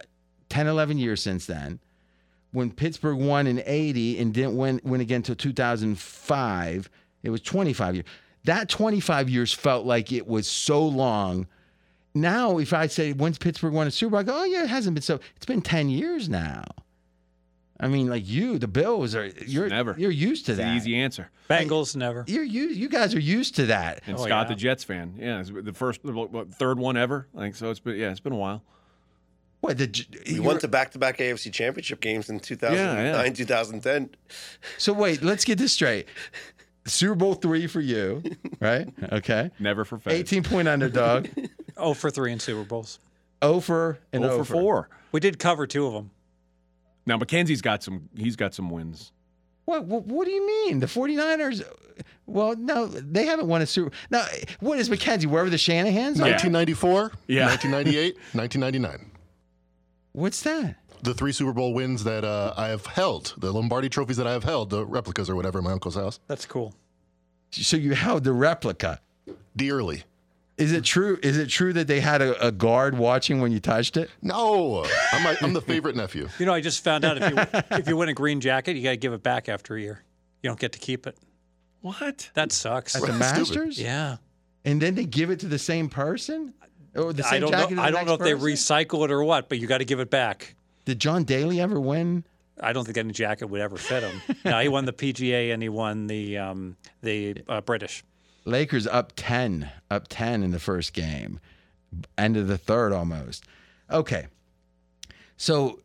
10, 11 years since then. When Pittsburgh won in 80 and didn't win, win again until 2005, it was 25 years. That 25 years felt like it was so long. Now, if I say, when's Pittsburgh won a Super Bowl? I go, oh, yeah, it hasn't been so. It's been 10 years now. I mean, like you, the Bills are, you're, Never. you're used to It's that. the easy answer. Bengals never. You're you, you guys are used to that. And Oh, Scott, yeah. the Jets fan, yeah, it's the first, what, what, third one ever. Like so, it's been yeah, it's been a while. What the? We you're- went to back-to-back AFC Championship games in 2009, Yeah, yeah. 2010. So wait, let's get this straight. Super Bowl three for you, right? Okay. Never for Fez. 18 point underdog. Oh for three in Super Bowls. Oh oh over and Oh over. for four. We did cover two of them. Now Mackenzie's got some. He's got some wins. What, what what do you mean? The 49ers well, no, they haven't won a Super. Now, what is Mackenzie? Wherever the Shanahan's 1994, Yeah. 1998, 1999. What's that? The three Super Bowl wins that uh, I have held, the Lombardi trophies that I have held, the replicas or whatever in my uncle's house, That's cool. So you held the replica. dearly. Is it true? Is it true that they had a, a guard watching when you touched it? No, I'm, like, I'm the favorite nephew. You know, I just found out if you if you win a green jacket, you got to give it back after a year. You don't get to keep it. What? That sucks. At the Stupid. Masters? Yeah. And then they give it to the same person? Or the I don't jacket know. I don't know if they recycle it or what, but you got to give it back. Did John Daly ever win? I don't think any jacket would ever fit him. [LAUGHS] no, he won the PGA and he won the um, the uh, British. Lakers up 10, up 10 in the first game. End of the third almost. Okay. So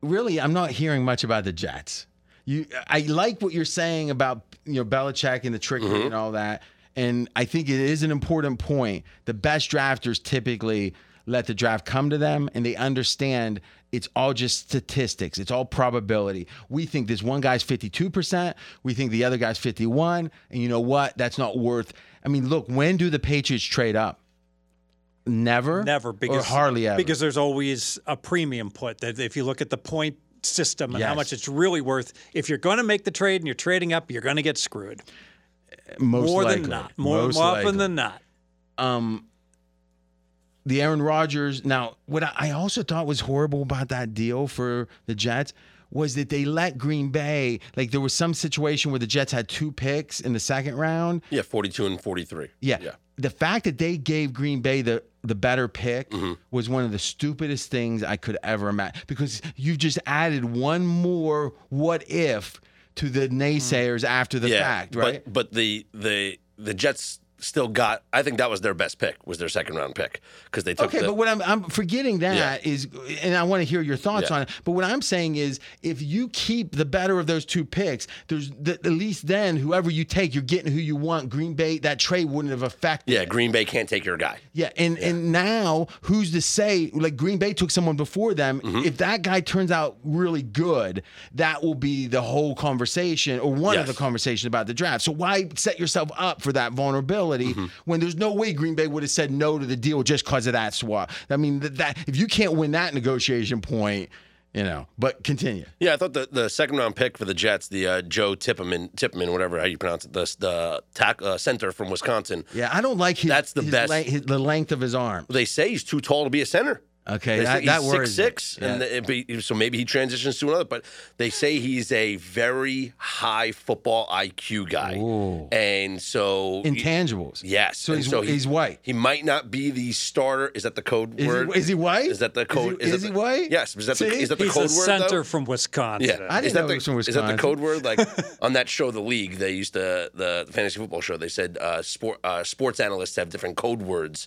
really I'm not hearing much about the Jets. You I like what you're saying about you know Belichick and the trickery and all that. And I think it is an important point. The best drafters typically let the draft come to them and they understand it's all just statistics. It's all probability. We think this one guy's 52%, we think the other guy's 51, and you know what? That's not worth I mean, look, when do the Patriots trade up? Never? Never because or hardly ever. because there's always a premium put that if you look at the point system and how much it's really worth, if you're going to make the trade and you're trading up, you're going to get screwed most more likely. than not. More, more often likely. than not. um the Aaron Rodgers. Now, what I I also thought was horrible about that deal for the Jets was that they let Green Bay like there was some situation where the Jets had two picks in the second round. Yeah, 42 and 43. Yeah. Yeah. The fact that they gave Green Bay the the better pick Mm-hmm. was one of the stupidest things I could ever imagine because you've just added one more what if to the naysayers after the yeah, fact, right? But but the the the Jets still got. I think that was their best pick. Was their second round pick because they took. Okay, the, but what I'm I'm forgetting that is, and I want to hear your thoughts Yeah. on it. But what I'm saying is, if you keep the better of those two picks, there's the, at least then whoever you take, you're getting who you want. Green Bay, that trade wouldn't have affected. yeah, Green Bay can't take your guy. Yeah, and and now who's to say? Like Green Bay took someone before them. Mm-hmm. If that guy turns out really good, that will be the whole conversation or one of the conversation about the draft. So why set yourself up for that vulnerability Mm-hmm. when there's no way Green Bay would have said no to the deal just because of that swap? I mean, that, that if you can't win that negotiation point, you know. But continue. Yeah, I thought the, the second round pick for the Jets, the uh, Joe Tipperman, Tippmann, whatever how you pronounce it, the the tack, uh, center from Wisconsin. Yeah, I don't like his. That's the his best- his- the length of his arm. They say he's too tall to be a center. Okay, that, say that he's worries me. six six, and the- be- so maybe he transitions to another. But they say he's a very high football IQ guy, Ooh. and so intangibles. Yes, So he's so he- he's white. He might not be the starter. Is that the code Is word? he, is he white? Is that the code? Is he, that is he the- white? Yes. Is that the, See? is that the He's code a word? center though? from Wisconsin. Yeah, I didn't is that know the, he was from Wisconsin. Is that the code word? Like [LAUGHS] on that show, The League, they used to the fantasy football show. They said uh, sport uh, sports analysts have different code words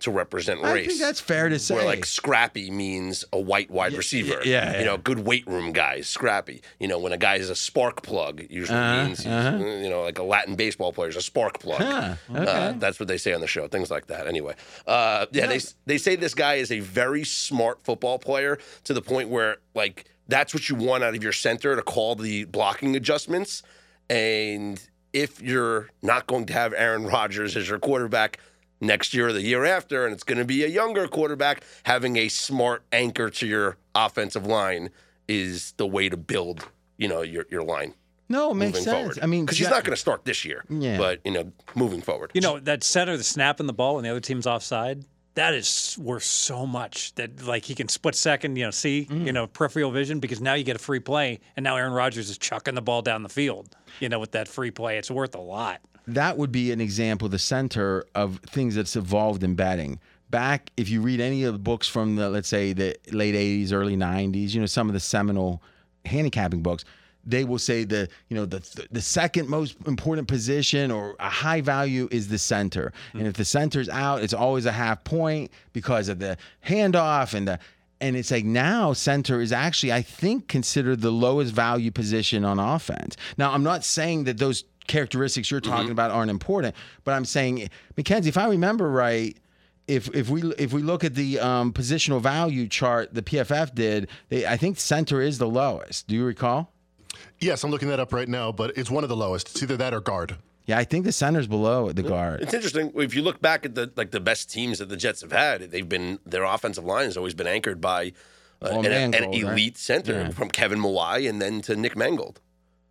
to represent race. I think that's fair to say. Where like scrappy means a white wide receiver. yeah, yeah. You know, good weight room guys, scrappy. You know, when a guy is a spark plug, usually Uh-huh, means he's, you know, like a Latin baseball player is a spark plug. Huh, Uh, okay. that's what they say on the show. Things like that. Anyway, uh, yeah, they they say this guy is a very smart football player to the point where like that's what you want out of your center to call the blocking adjustments. And if you're not going to have Aaron Rodgers as your quarterback next year or the year after, and it's going to be a younger quarterback, having a smart anchor to your offensive line is the way to build, you know, your your line no, it makes moving sense. forward. I mean, because he's not going to start this year, Yeah. but you know, moving forward. You know, that center, the snapping the ball when the other team's offside, that is worth so much that like he can split second, you know, see, Mm. you know, peripheral vision because now you get a free play and now Aaron Rodgers is chucking the ball down the field. You know, with that free play, it's worth a lot. That would be an example, the center of things that's evolved in betting. Back, if you read any of the books from the, let's say, the late 80s, early 90s, you know, some of the seminal handicapping books, they will say the, you know, the the second most important position or a high value is the center. And if the center's out, it's always a half point because of the handoff and the and it's like now center is actually, I think, considered the lowest value position on offense. Now, I'm not saying that those characteristics you're talking about aren't important, but I'm saying, Mackenzie, if I remember right, if if we if we look at the um, positional value chart the PFF did, they, I think center is the lowest. Do you recall? Yes, I'm looking that up right now, but it's one of the lowest. It's either that or guard. Yeah, I think the center's below the guard. It's interesting if you look back at the like the best teams that the Jets have had. They've been their offensive line has always been anchored by uh, Oh, an, an Mangold, right? elite center Yeah. from Kevin Mawae and then to Nick Mangold.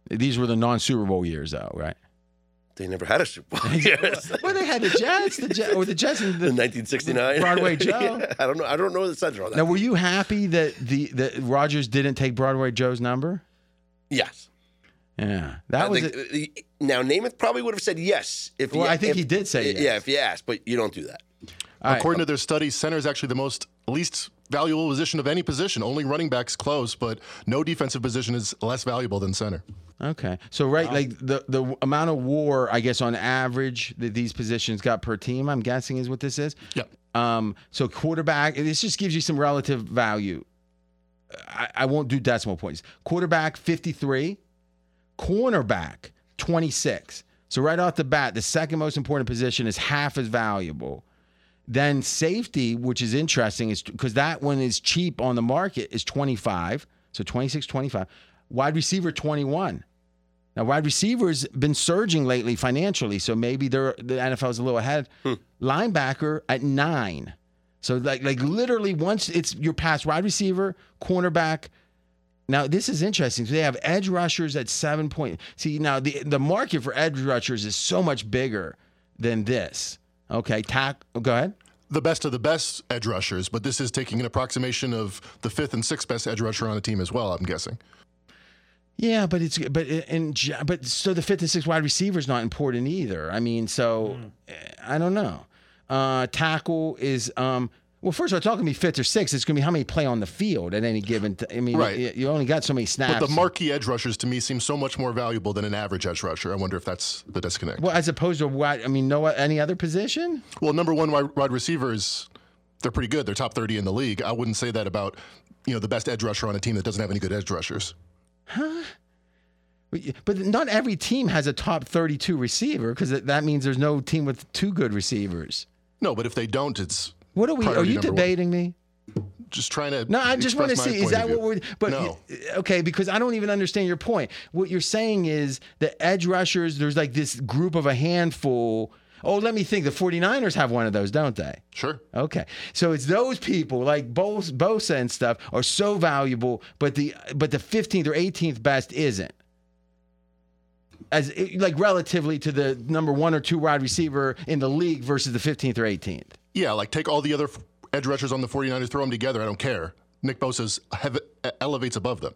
These were the non-Super Bowl years, though, right? They never had a Super Bowl. [LAUGHS] Yes. Well, they had the Jets, the Jets, or the Jets In the. 1969, Broadway Joe. [LAUGHS] Yeah, I don't know. I don't know the center on that. Now, were you happy that the that Rodgers didn't take Broadway Joe's number? yes. Yeah, that I was. think, it. now Namath probably would have said yes if. Well, he, I think if- he did say Yeah, yes. if you asked, but you don't do that. All right. According to their study, center is actually the most least valuable position of any position. Only running backs close, but no defensive position is less valuable than center. Okay, so right, like the the amount of WAR, I guess, on average that these positions got per team, I'm guessing is what this is. Yep. Um, so quarterback, this just gives you some relative value. I, I won't do decimal points. Quarterback 53, cornerback 26. So right off the bat, the second most important position is half as valuable. Then safety, which is interesting, is because that one is cheap on the market, is 25. So 26, 25. Wide receiver 21. Now, wide receivers been surging lately financially, so maybe they're the NFL's a little ahead. Hmm. Linebacker at nine. So like like literally once it's your past wide receiver, cornerback. Now this is interesting. So they have edge rushers at seven point. See now the the market for edge rushers is so much bigger than this. Okay, tack. oh, Go ahead. The best of the best edge rushers, but this is taking an approximation of the fifth and sixth best edge rusher on a team as well. I'm guessing. Yeah, but it's but in but so the fifth and sixth wide receiver is not important either. I mean, so eh, I don't know. Uh, tackle is um. Well, first of all, it's not going to be fifth or sixth. It's going to be how many play on the field at any given. T- I mean, Right. you, only got so many snaps. But the marquee edge rushers to me seem so much more valuable than an average edge rusher. I wonder if that's the disconnect. well, as opposed to what? I mean, no any other position. Well, number one wide, wide receivers, they're pretty good. They're top 30 in the league. I wouldn't say that about, you know, the best edge rusher on a team that doesn't have any good edge rushers. But- But not every team has a top thirty-two receiver because that means there's no team with two good receivers. No, but if they don't, it's What are we? Are you number one. debating me? just trying to. No, I just want to see. Is that what we're? But no. okay, because I don't even understand your point. What you're saying is the edge rushers. There's like this group of a handful. Oh, let me think. The 49ers have one of those, don't they? Sure. Okay, so it's those people like Bos- Bosa and stuff are so valuable, but the but the 15th or 18th best isn't. As like relatively to the number one or two wide receiver in the league versus the 15th or 18th. Yeah, like take all the other edge rushers on the 49ers, throw them together. I don't care. Nick Bosa's hev- elevates above them.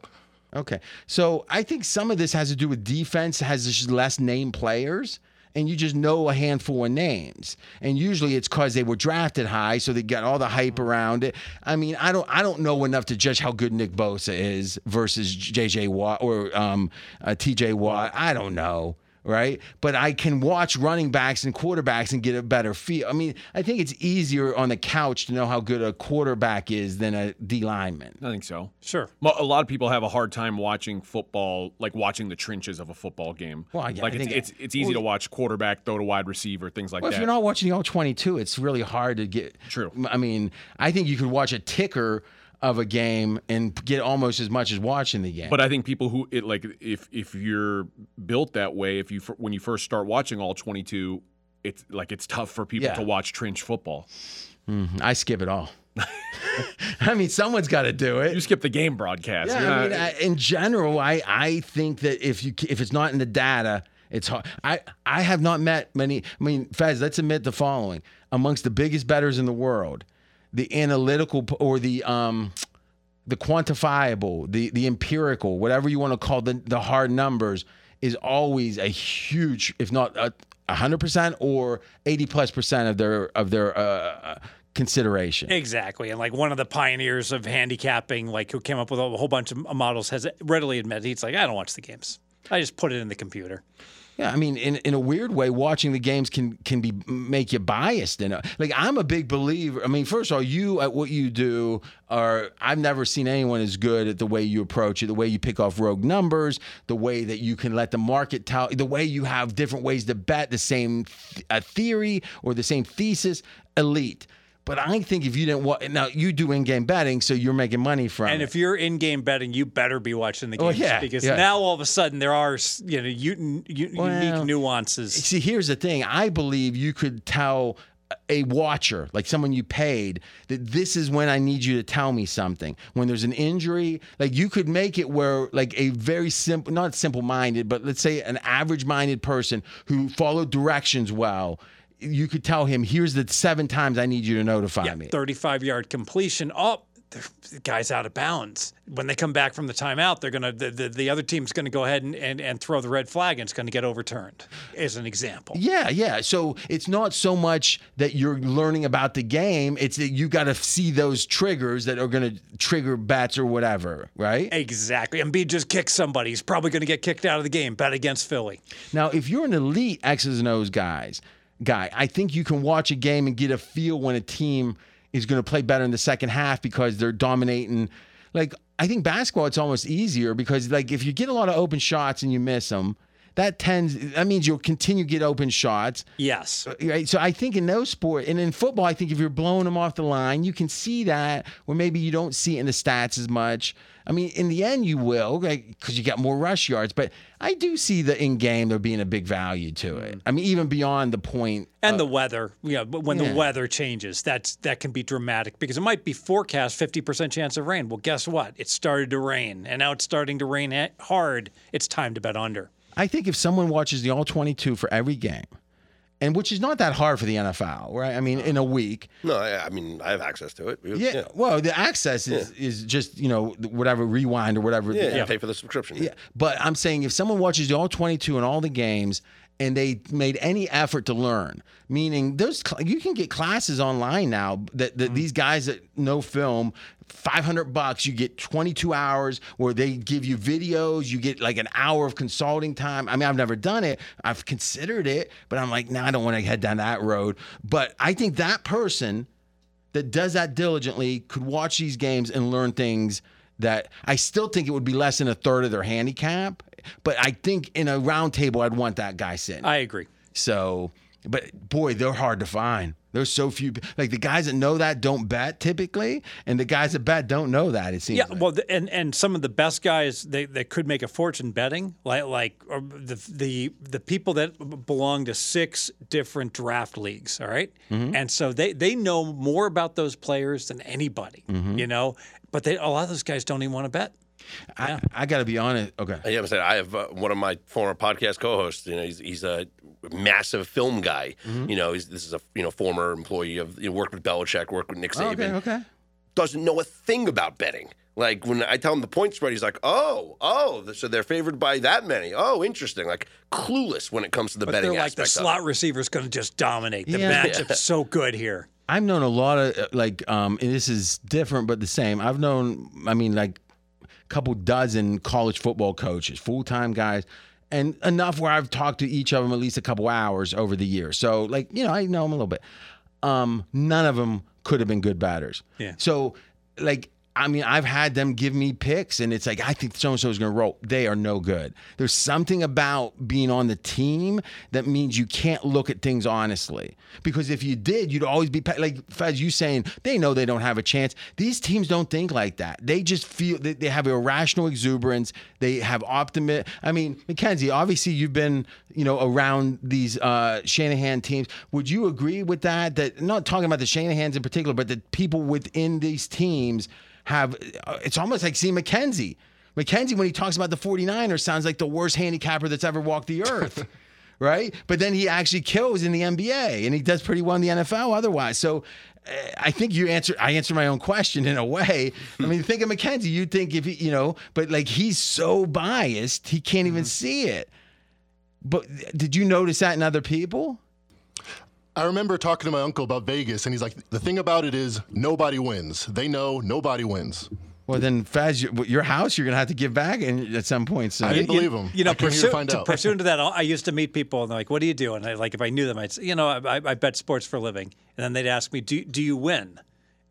Okay. So I think some of this has to do with defense has just less name players. And you just know a handful of names, and usually it's because they were drafted high, so they got all the hype around it. I mean, I don't, I don't know enough to judge how good Nick Bosa is versus J.J. Watt or um, uh, T.J. Watt. I don't know, right? But I can watch running backs and quarterbacks and get a better feel. I mean, I think it's easier on the couch to know how good a quarterback is than a D lineman. I think so. Sure. Mo- A lot of people have a hard time watching football, like watching the trenches of a football game. Well, yeah, like I it's, think- it's it's easy to watch quarterback throw to wide receiver, things like Well, that. if you're not watching the all 22, it's really hard to get. True. I mean, I think you could watch a ticker of a game and get almost as much as watching the game. But I think people who it like if if you're built that way, if you when you first start watching all 22, it's like it's tough for people Yeah. to watch trench football. Mm-hmm. I skip it all. [LAUGHS] I mean, someone's got to do it. You skip the game broadcast. Yeah, You're I mean, I, in general, I I think that if you if it's not in the data, it's hard. I I have not met many. I mean, Fez, let's admit the following: amongst the biggest bettors in the world, the analytical or the um the quantifiable, the the empirical, whatever you want to call the the hard numbers, is always a huge, if not a hundred percent or eighty plus percent of their of their uh, consideration. Exactly. And like one of the pioneers of handicapping, like who came up with a whole bunch of models, has readily admitted he's like, I don't watch the games. I just put it in the computer. Yeah, I mean, in, in a weird way, watching the games can can be make you biased. In a, like, I'm a big believer. I mean, first of all, you at what you do are. I've never seen anyone as good at the way you approach it, the way you pick off rogue numbers, the way that you can let the market tell, the way you have different ways to bet the same th- theory or the same thesis. Elite. But I think if you didn't wa now you do in-game betting, so you're making money from And it. if you're in-game betting, you better be watching the Oh, yeah, because yeah. now all of a sudden there are you know u- u- Well, unique nuances. See, here's the thing. I believe you could tell a watcher, like someone you paid, that this is when I need you to tell me something. When there's an injury, like you could make it where, like, a very simple, not simple minded, but let's say an average minded person who followed directions well, you could tell him, here's the seven times I need you to notify Yeah, me. 35 yard completion. Oh, the guy's out of bounds. When they come back from the timeout, they're gonna the, the, the other team's gonna go ahead and, and, and throw the red flag and it's gonna get overturned. As an example. Yeah, yeah. So it's not so much that you're learning about the game, it's that you got to see those triggers that are going to trigger bets or whatever, right? Exactly. And Embiid just kicked somebody. He's probably going to get kicked out of the game. Bet against Philly. Now, if you're an elite X's and O's guys, guy, I think you can watch a game and get a feel when a team is going to play better in the second half because they're dominating. Like I think basketball, it's almost easier because like if you get a lot of open shots and you miss them, that tends that means you'll continue to get open shots. Yes. Uh, right. So I think in those sport and in football, I think if you're blowing them off the line, you can see that, or maybe you don't see it in the stats as much. I mean, in the end, you will, because you got more rush yards. But I do see the in game there being a big value to it. Mm-hmm. I mean, even beyond the point. And the weather, yeah, but when yeah. the weather changes, that's that can be dramatic because it might be forecast 50% chance of rain. Well, guess what? It started to rain, and now it's starting to rain hard. It's time to bet under. I think if someone watches the all 22 for every game, and which is not that hard for the NFL, right? I mean, in a week. No, I, I mean I have access to it. We- Yeah. Well, the access is, is just, you know, whatever rewind or whatever. yeah, yeah. Pay for the subscription. Yeah, but I'm saying if someone watches the all 22 and all the games and they made any effort to learn, meaning those you can get classes online now that, that mm-hmm. these guys that know film 500 bucks you get 22 hours where they give you videos you get like an hour of consulting time. I mean i've never done it. I've considered it but i'm like nah, i don't want to head down that road. But i think that person that does that diligently could watch these games and learn things that I still think it would be less than a third of their handicap. But I think in a round table, I'd want that guy sitting. I agree. so, but boy, they're hard to find. There's so few. Like the guys that know that don't bet typically, and the guys that bet don't know that. It seems. Yeah, like. well, the, and and some of the best guys they, they could make a fortune betting, like like or the the the people that belong to six different draft leagues. All right? Mm-hmm. and so they they know more about those players than anybody. Mm-hmm. You know, but they a lot of those guys don't even want to bet. I, I got to be honest. Okay. Yeah, I'm saying I have uh, one of my former podcast co-hosts. You know, he's, he's a massive film guy. Mm-hmm. You know, he's, this is a you know former employee of you know, worked with Belichick, worked with Nick Saban. Okay. Okay. Doesn't know a thing about betting. Like when I tell him the point spread, he's like, "Oh, oh, so they're favored by that many. Oh, interesting." Like clueless when it comes to the But betting they're like the aspect. of it. slot receiver's going to just dominate. The Yeah. matchup's so good here. I've known a lot of uh, like, um, and this is different but the same. I've known, I mean, like a couple dozen college football coaches, full time guys, and enough where I've talked to each of them at least a couple hours over the years. So, like, you know, I know them a little bit. Um, none of them could have been good batters. Yeah. So, like, I mean, I've had them give me picks, and it's like, I think so and so is going to roll. They are no good. There's something about being on the team that means you can't look at things honestly. Because if you did, you'd always be like, Fez, you saying they know they don't have a chance. These teams don't think like that. They just feel they, they have irrational exuberance. They have optimism. I mean, Mackenzie, obviously you've been, you know, around these uh, Shanahan teams. Would you agree with that? That not talking about the Shanahans in particular, but the people within these teams have uh, it's almost like seeing Mackenzie. Mackenzie, when he talks about the 49ers, sounds like the worst handicapper that's ever walked the earth. [LAUGHS] right? But then he actually kills in the NBA and he does pretty well in the NFL otherwise. So uh, I think you answer I answer my own question in a way. I mean, think of Mackenzie. You think if he, you know, but like he's so biased, he can't even see it. But did you notice that in other people? I remember talking to my uncle about Vegas, and he's like, "The thing about it is, nobody wins. They know nobody wins." Well, then Fez, your, your house, you're gonna have to give back and at some point soon. I didn't believe him. You know, I came here pursuant to to, pursuant to that, [LAUGHS] I used to meet people and they're like, "What do you do?" And I like, if I knew them, I'd say, "You know, I, I bet sports for a living." And then they'd ask me, "Do do you win?"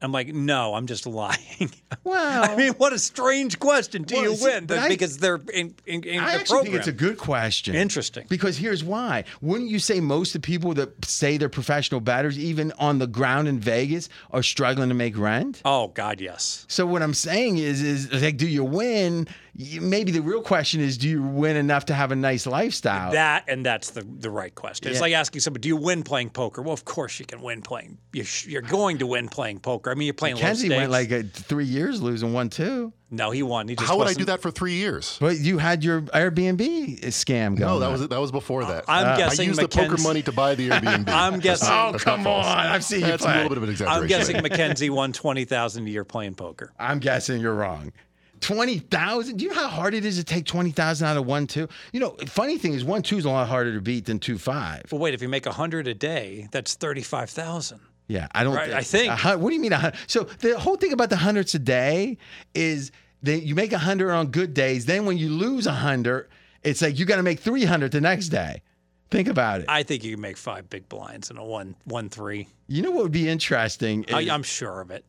I'm like, no, I'm just lying. [LAUGHS] Well, I mean, what a strange question. Do Well, you see, win? I- because they're in, in, in I the actually program. think it's a good question. Interesting. Because here's why. Wouldn't you say most of the people that say they're professional batters, even on the ground in Vegas, are struggling to make rent? oh God, yes. So what I'm saying is, is like, do you win? You- Maybe the real question is, do you win enough to have a nice lifestyle? That and that's the the right question. It's like asking somebody, "Do you win playing poker?" Well, of course you can win playing. You're, sh- you're going to win playing poker. I mean, you're playing low Kenzie stakes. went like uh, three years losing one two no, he won. He just How would I do that for three years? But you had your Airbnb scam going. No, that on. was that was before that. I'm I guessing used the poker money to buy the [LAUGHS] Airbnb. I'm guessing. Oh come on! I've seen you That's a little bit of an exaggeration. I'm guessing Mackenzie won twenty thousand a year playing poker. I'm guessing you're wrong. Twenty thousand. Do you know how hard it is to take twenty thousand out of one two? You know, funny thing is one two is a lot harder to beat than two five. But wait, if you make a hundred a day, that's thirty-five thousand. Yeah, I don't. Right, I think. what do you mean? A hun- so the whole thing about the hundreds a day is that you make a hundred on good days. Then when you lose a hundred, it's like you got to make three hundred the next day. Think about it. I think you can make five big blinds in a one one three. you know what would be interesting? I, I'm sure of it.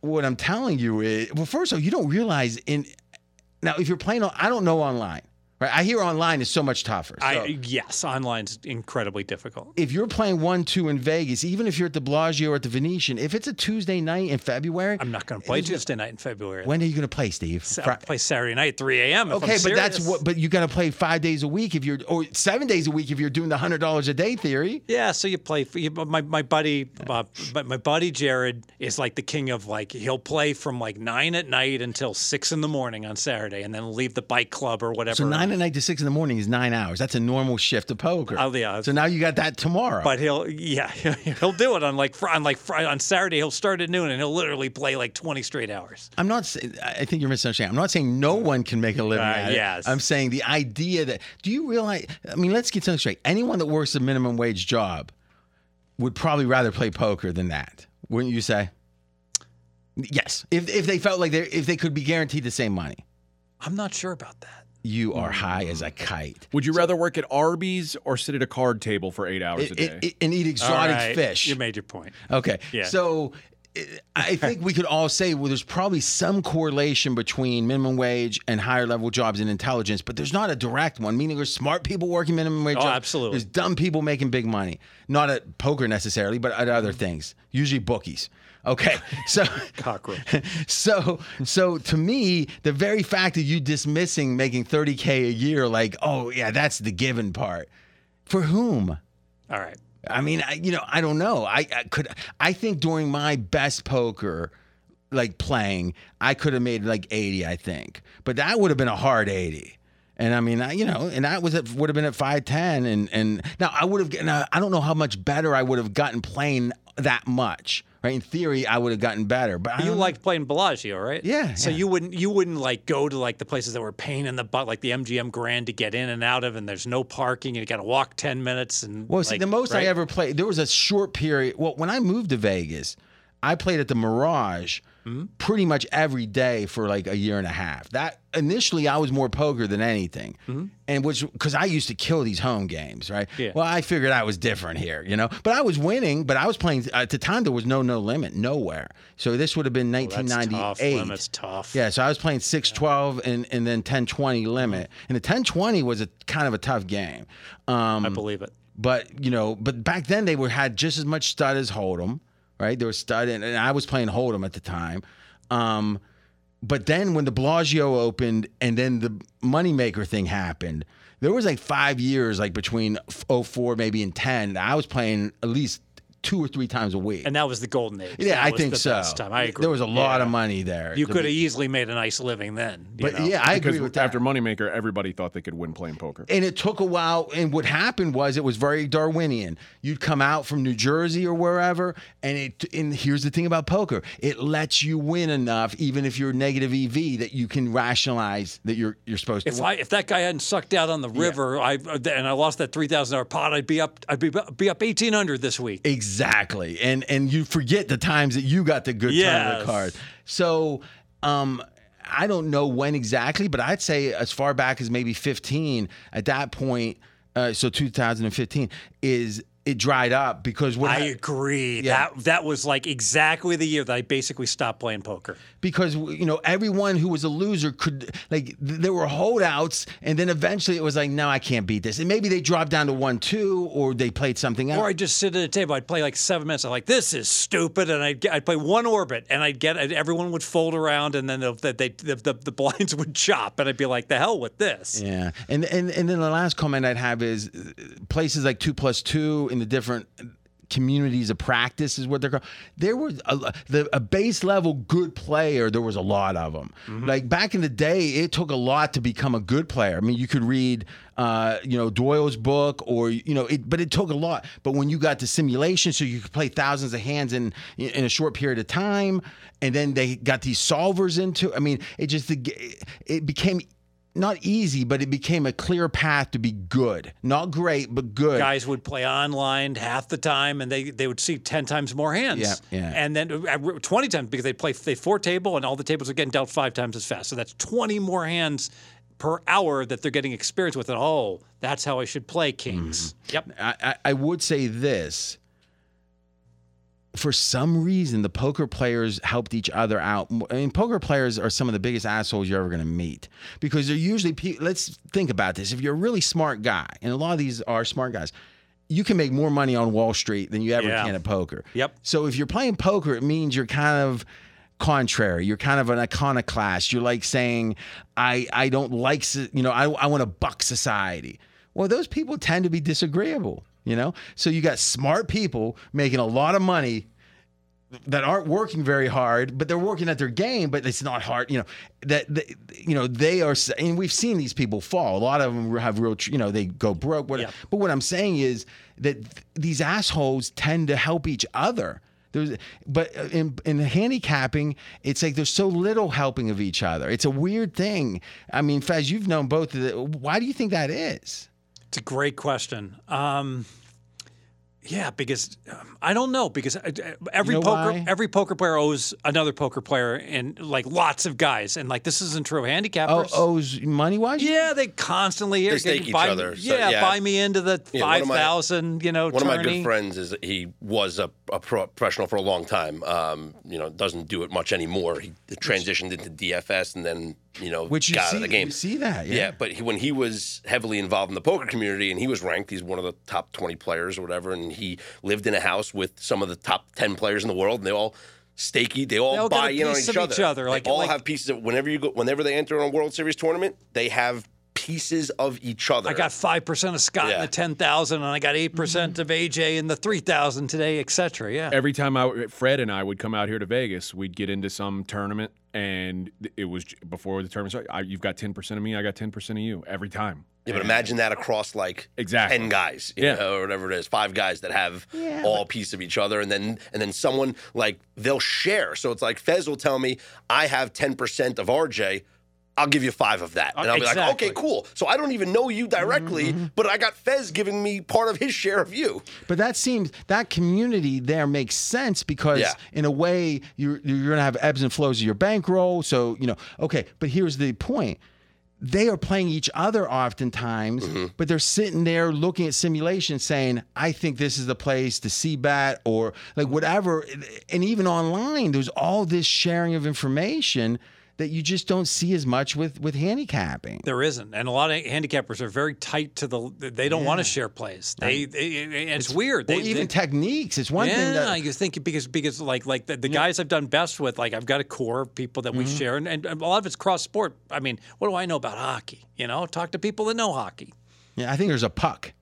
What I'm telling you is, well, first of all, you don't realize in now if you're playing, I don't know online, right? I hear online is so much tougher. So I yes, online's incredibly difficult. if you're playing one two in Vegas, even if you're at the Bellagio or at the Venetian, if it's a Tuesday night in February, I'm not going to play Tuesday night in February. when are you going to play, Steve? Play Saturday night, 3 a.m. Okay, but that's what. But you got to play five days a week if you're, or seven days a week if you're doing the hundred dollars a day theory. Yeah, so you play. You, my my buddy, uh, my, my buddy Jared is like the king of like he'll play from like nine at night until six in the morning on Saturday, and then leave the bike club or whatever. So nine at night to six in the morning is nine hours. That's a normal shift of poker. Oh, yeah. So now you got that tomorrow. But he'll yeah [LAUGHS] he'll do it on like on like Friday on Saturday he'll start at noon and he'll literally play like 20 straight hours. I'm not. I think you're misunderstanding. I'm not saying no one can make a living Uh, at it. yes. I'm saying the idea that. Do you realize? I mean, let's get something straight. Anyone that works a minimum wage job would probably rather play poker than that, wouldn't you say? Yes. If if they felt like they if they could be guaranteed the same money, I'm not sure about that. You are mm. high as a kite. Would you rather work at Arby's or sit at a card table for eight hours a day? it- it- and eat exotic All right, fish. You made your point. Okay. Yeah. So i- I think we could all say, well, there's probably some correlation between minimum wage and higher level jobs in intelligence, but there's not a direct one. Meaning, there's smart people working minimum wage. Oh, jobs. absolutely. There's dumb people making big money, not at poker necessarily, but at other things. Usually bookies. Okay. So [LAUGHS] Cockroach. so so to me, the very fact that you dismissing making 30k a year, like, oh yeah, that's the given part. For whom? All right. I mean, I, you know, I don't know. I, I could. I think during my best poker, like playing, I could have made like eighty. I think, but that would have been a hard eighty. And I mean, I, you know, and that was at, would have been at five ten. And and now I would have. Now I don't know how much better I would have gotten playing that much. Right? In theory, I would have gotten better. But I You liked playing Bellagio, right? Yeah, So yeah. you wouldn't you wouldn't like go to like the places that were pain in the butt, like the MGM Grand to get in and out of, and there's no parking, and you got to walk ten minutes. And Well, see, the most I ever played, there was a short period. Well, when I moved to Vegas, I played at the Mirage Mm-hmm. pretty much every day for like a year and a half. That initially, I was more poker than anything, and which because I used to kill these home games, right? Mm-hmm. Yeah. Well, I figured I was different here, you know. But I was winning. But I was playing at the time. There was no no limit, nowhere. So this would have been Well, that's tough. 1998. Limit's tough. Yeah, so I was playing 612 and, and then 1020 limit. And the 1020 was a kind of a tough game. Um, I believe it. but you know, but back then they were had just as much stud as Hold'em, right? They were stud, and, I was playing Hold'em at the time. Um, but then when the Bellagio opened, and then the moneymaker thing happened, there was like five years, like between 04 maybe and 10. I was playing at least two or three times a week. And that was the golden age. yeah, That I was think the so. best Time. I agree. There was a lot Yeah. of money there. You could have be- easily made a nice living then. But know? yeah, I because agree with that. after Moneymaker, everybody thought they could win playing poker. and it took a while. And what happened was it was very Darwinian. You'd come out from New Jersey or wherever, and it. And here's the thing about poker: it lets you win enough, even if you're negative EV, that you can rationalize that you're you're supposed If to. I if that guy hadn't sucked out on the river, I and I lost that three thousand dollar pot, I'd be up. I'd be be up eighteen hundred this week. Exactly. And and you forget the times that you got the good Yes. card. So um I don't know when exactly, but I'd say as far back as maybe 15 at that point uh, so 2015 is it dried up because I agree. Yeah. That that was like exactly the year that I basically stopped playing poker. because you know everyone who was a loser could like th- there were holdouts and then eventually it was like no I can't beat this and maybe they dropped down to one two or they played something else. Or I'd just sit at a table. I'd play like seven minutes. I'm like, this is stupid, and I'd get, I'd play one orbit, and I'd get and everyone would fold around, and then the, the, the the blinds [LAUGHS] would chop, and I'd be like, the hell with this. Yeah, and and and then the last comment I'd have is uh, places like two plus two in the different communities of practice is what they're called. There was a, the, a base level good player. There was a lot of them. Like back in the day, it took a lot to become a good player. I mean, you could read, uh, you know, Doyle's book, or you know, it, but it took a lot. But when you got to simulation, so you could play thousands of hands in in a short period of time, and then they got these solvers into. I mean, it just it became not easy, but it became a clear path to be good. Not great, but good. Guys would play online half the time, and they, they would see ten times more hands. Yeah, yeah. And then uh, twenty times because they play they four table, and all the tables are getting dealt five times as fast. So that's twenty more hands per hour that they're getting experience with. And oh, that's how I should play kings. Mm-hmm. Yep. I, I would say this. For some reason, the poker players helped each other out. I mean, poker players are some of the biggest assholes you're ever going to meet because they're usually. pe- Let's think about this. If you're a really smart guy, and a lot of these are smart guys, you can make more money on Wall Street than you ever Yeah. can at poker. Yep. So if you're playing poker, it means you're kind of contrary. You're kind of an iconoclast. You're like saying, I, I don't like, you know, I, I want to buck society. Well, those people tend to be disagreeable, you know? So you got smart people making a lot of money that aren't working very hard, but they're working at their game, but it's not hard. You know that, that you know they are, and we've seen these people fall. A lot of them have real, you know, they go broke. Yeah. But what I'm saying is that th- these assholes tend to help each other. There's, but uh, in, in handicapping, it's like there's so little helping of each other. It's a weird thing. I mean, Fez, you've known both of the. Why do you think that is? It's a great question. Um, yeah, because um, I don't know because uh, every You know poker why? every poker player owes another poker player and like lots of guys and like this isn't true of Oh, handicappers. owes money wise? Yeah, they constantly They stake each buy, other, so, yeah, yeah. buy me into the Yeah, one five of my- thousand. You know, One of my good friends is he was a, a pro- professional for a long time. Um, you know, doesn't do it much anymore. He transitioned into DFS and then you know Which you got see, out of the game. you see that, yeah. Yeah, but he, when he was heavily involved in the poker community and he was ranked, he's one of the top 20 players or whatever, and he lived in a house with some of the top 10 players in the world, and they all stake, they all, They all buy a in on piece each of other. each other, They like- all like- have pieces of whenever you go, whenever they enter a World Series tournament, they have pieces of each other. I got five percent of Scott in the ten thousand, and I got eight percent of AJ in the three thousand today, etc. Yeah. Every time I, Fred and I would come out here to Vegas, we'd get into some tournament, and it was before the tournament started. I, you've got ten percent of me, I got ten percent of you every time. Yeah, but imagine that across like Exactly. ten guys, you Yeah. know, or whatever it is, five guys that have all a piece of each other, and then and then someone like they'll share. So it's like Fez will tell me, I have ten percent of RJ. I'll give you five of that, uh, and I'll be like, okay, cool. So I don't even know you directly, mm-hmm. but I got Fez giving me part of his share of you. But that seems that community there makes sense because Yeah. in a way you're you're gonna have ebbs and flows of your bankroll. So you know, okay. But here's the point: they are playing each other oftentimes, Mm-hmm. but they're sitting there looking at simulations, saying, "I think this is the place to see bat or like whatever. And even online, there's all this sharing of information that you just don't see as much with with handicapping. There isn't, and a lot of handicappers are very tight to the. They don't want to share plays. They, they and it's, weird. They, even they, techniques. It's one yeah, thing that you think because because like like the, the guys I've done best with, like I've got a core of people that we Mm-hmm. share, and, and a lot of it's cross sport. I mean, what do I know about hockey? You know, talk to people that know hockey. yeah, I think there's a puck.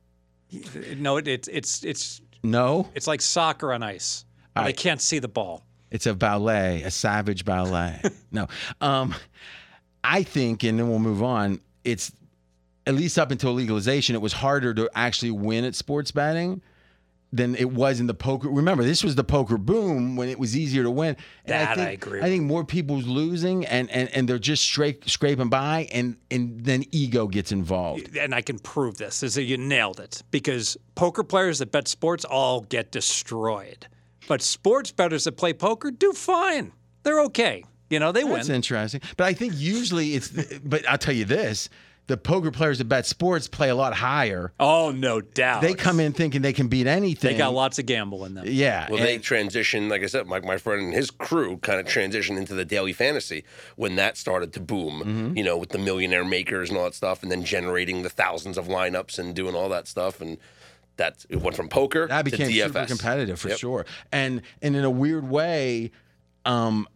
No, it, it's it's it's No, it's like soccer on ice. I can't see the ball. It's a ballet, a savage ballet. [LAUGHS] no, um, I think, and then we'll move on. It's at least up until legalization, it was harder to actually win at sports betting than it was in the poker. Remember, this was the poker boom when it was easier to win. And That I think, agree I think more people's losing, and and, and they're just straight scraping by, and and then ego gets involved. and I can prove this is that you nailed it because poker players that bet sports all get destroyed, but sports bettors that play poker do fine. They're okay. You know, they That's win. That's interesting. But I think usually it's, but I'll tell you this the poker players that bet sports play a lot higher. Oh, no doubt. They come in thinking they can beat anything. They got lots of gamble in them. Yeah. Well, and- they transitioned, like I said, my, my friend and his crew kind of transitioned into the daily fantasy when that started to boom, Mm-hmm. you know, with the millionaire makers and all that stuff, and then generating the thousands of lineups and doing all that stuff. And that it went from poker that to became DFS. super competitive for Yep. sure. And and in a weird way, um,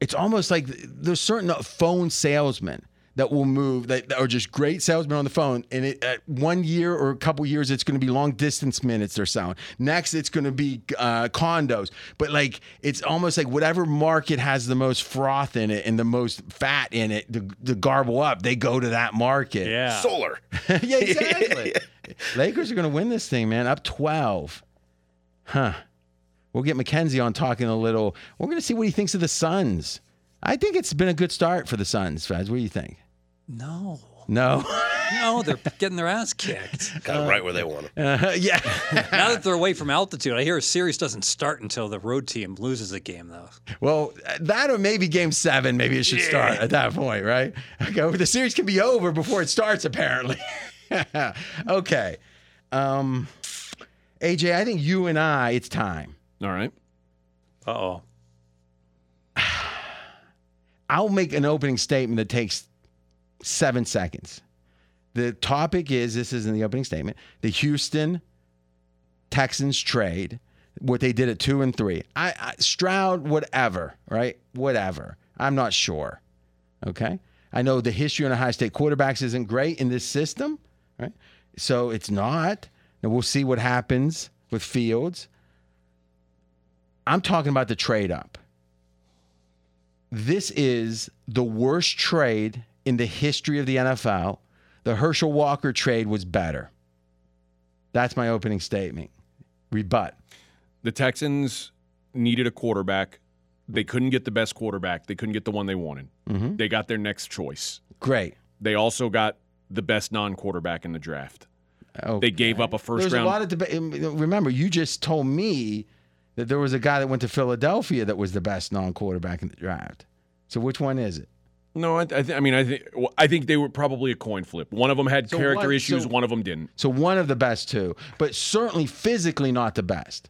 it's almost like there's certain phone salesmen that will move that, that are just great salesmen on the phone. And it, at one year or a couple years, it's going to be long distance minutes they're selling. Next, it's going to be uh, condos. But like it's almost like whatever market has the most froth in it and the most fat in it to, to garble up, they go to that market. Yeah. Solar. [LAUGHS] yeah, exactly. [LAUGHS] Lakers are going to win this thing, man. Up 12. Huh. We'll get Mackenzie on talking a little. We're going to see what he thinks of the Suns. I think it's been a good start for the Suns, Fez. What do you think? No. No? No, they're [LAUGHS] getting their ass kicked. Got it right where they want them. Uh, [LAUGHS] yeah. [LAUGHS] now that they're away from altitude, I hear a series doesn't start until the road team loses a game, though. well, that or maybe game seven, maybe it should start at that point, right? Okay. The series can be over before it starts, apparently. [LAUGHS] okay. Um, AJ, I think you and I, it's time. All right. Uh oh. [SIGHS] I'll make an opening statement that takes seven seconds. The topic is this is in the opening statement the Houston Texans trade, what they did at two and three. I, I Stroud, whatever, right? Whatever. I'm not sure. Okay. I know the history on Ohio State quarterbacks isn't great in this system, right? So it's not. And we'll see what happens with Fields. I'm talking about the trade up this is the worst trade in the history of the NFL. The Herschel Walker trade was better. That's my opening statement. Rebut. The Texans needed a quarterback. They couldn't get the best quarterback. They couldn't get the one they wanted. Mm-hmm. They got their next choice. Great. They also got the best non-quarterback in the draft. Okay. They gave up a first There's round. a lot of debate. Remember, you just told me that there was a guy that went to Philadelphia that was the best non-quarterback in the draft. So which one is it? no, I, I, th- I mean, I think well, I think they were probably a coin flip. One of them had So character issues. so- one of them didn't. So one of the best two, but certainly physically not the best.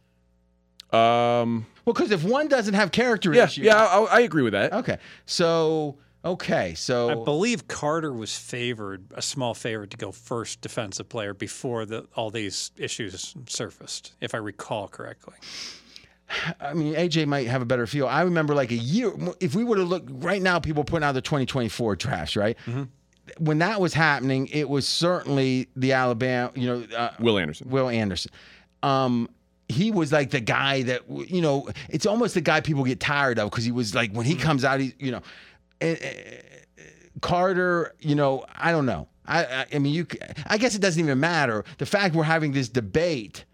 Um, Well, because if one doesn't have character yeah, issues, yeah, I, I agree with that. Okay, so okay, so I believe Carter was favored, a small favorite, to go first defensive player before the, all these issues surfaced, if I recall correctly. [SIGHS] I mean, AJ might have a better feel. I remember like a year. If we would have looked right now, people putting out the 2024 drafts, right? When that was happening, it was certainly the Alabama, you know, uh, Will Anderson. Will Anderson. Um, he was like the guy that you know. It's almost the guy people get tired of because he was like when he comes out, he you know, and, Carter. You know, I don't know. I, I I mean, you. I guess it doesn't even matter. The fact we're having this debate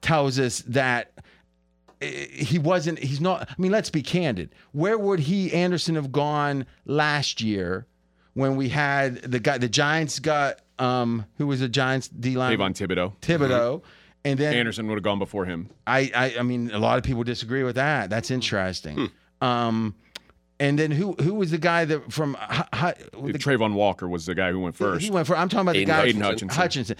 tells us that uh, he wasn't. He's not. I mean, let's be candid. Where would he Anderson have gone last year when we had the guy? The Giants got um who was the Giants D line? Kayvon Thibodeaux. Thibodeaux. And then Anderson would have gone before him. I, I I mean a lot of people disagree with that. That's interesting. Um, and then who who was the guy that from uh, Hu- Hu- the, Travon Walker was the guy who went first. he went for I'm talking about the Aidan guy Aidan Hutchinson. Hutchinson.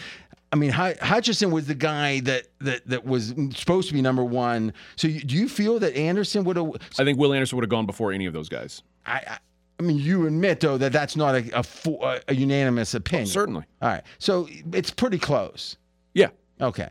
I mean Hutchinson was the guy that that that was supposed to be number one. So you, do you feel that Anderson would have? I think Will Anderson would have gone before any of those guys. I, I I mean you admit though that that's not a a, a, a unanimous opinion. Oh, certainly. All right. So it's pretty close. Yeah. Okay.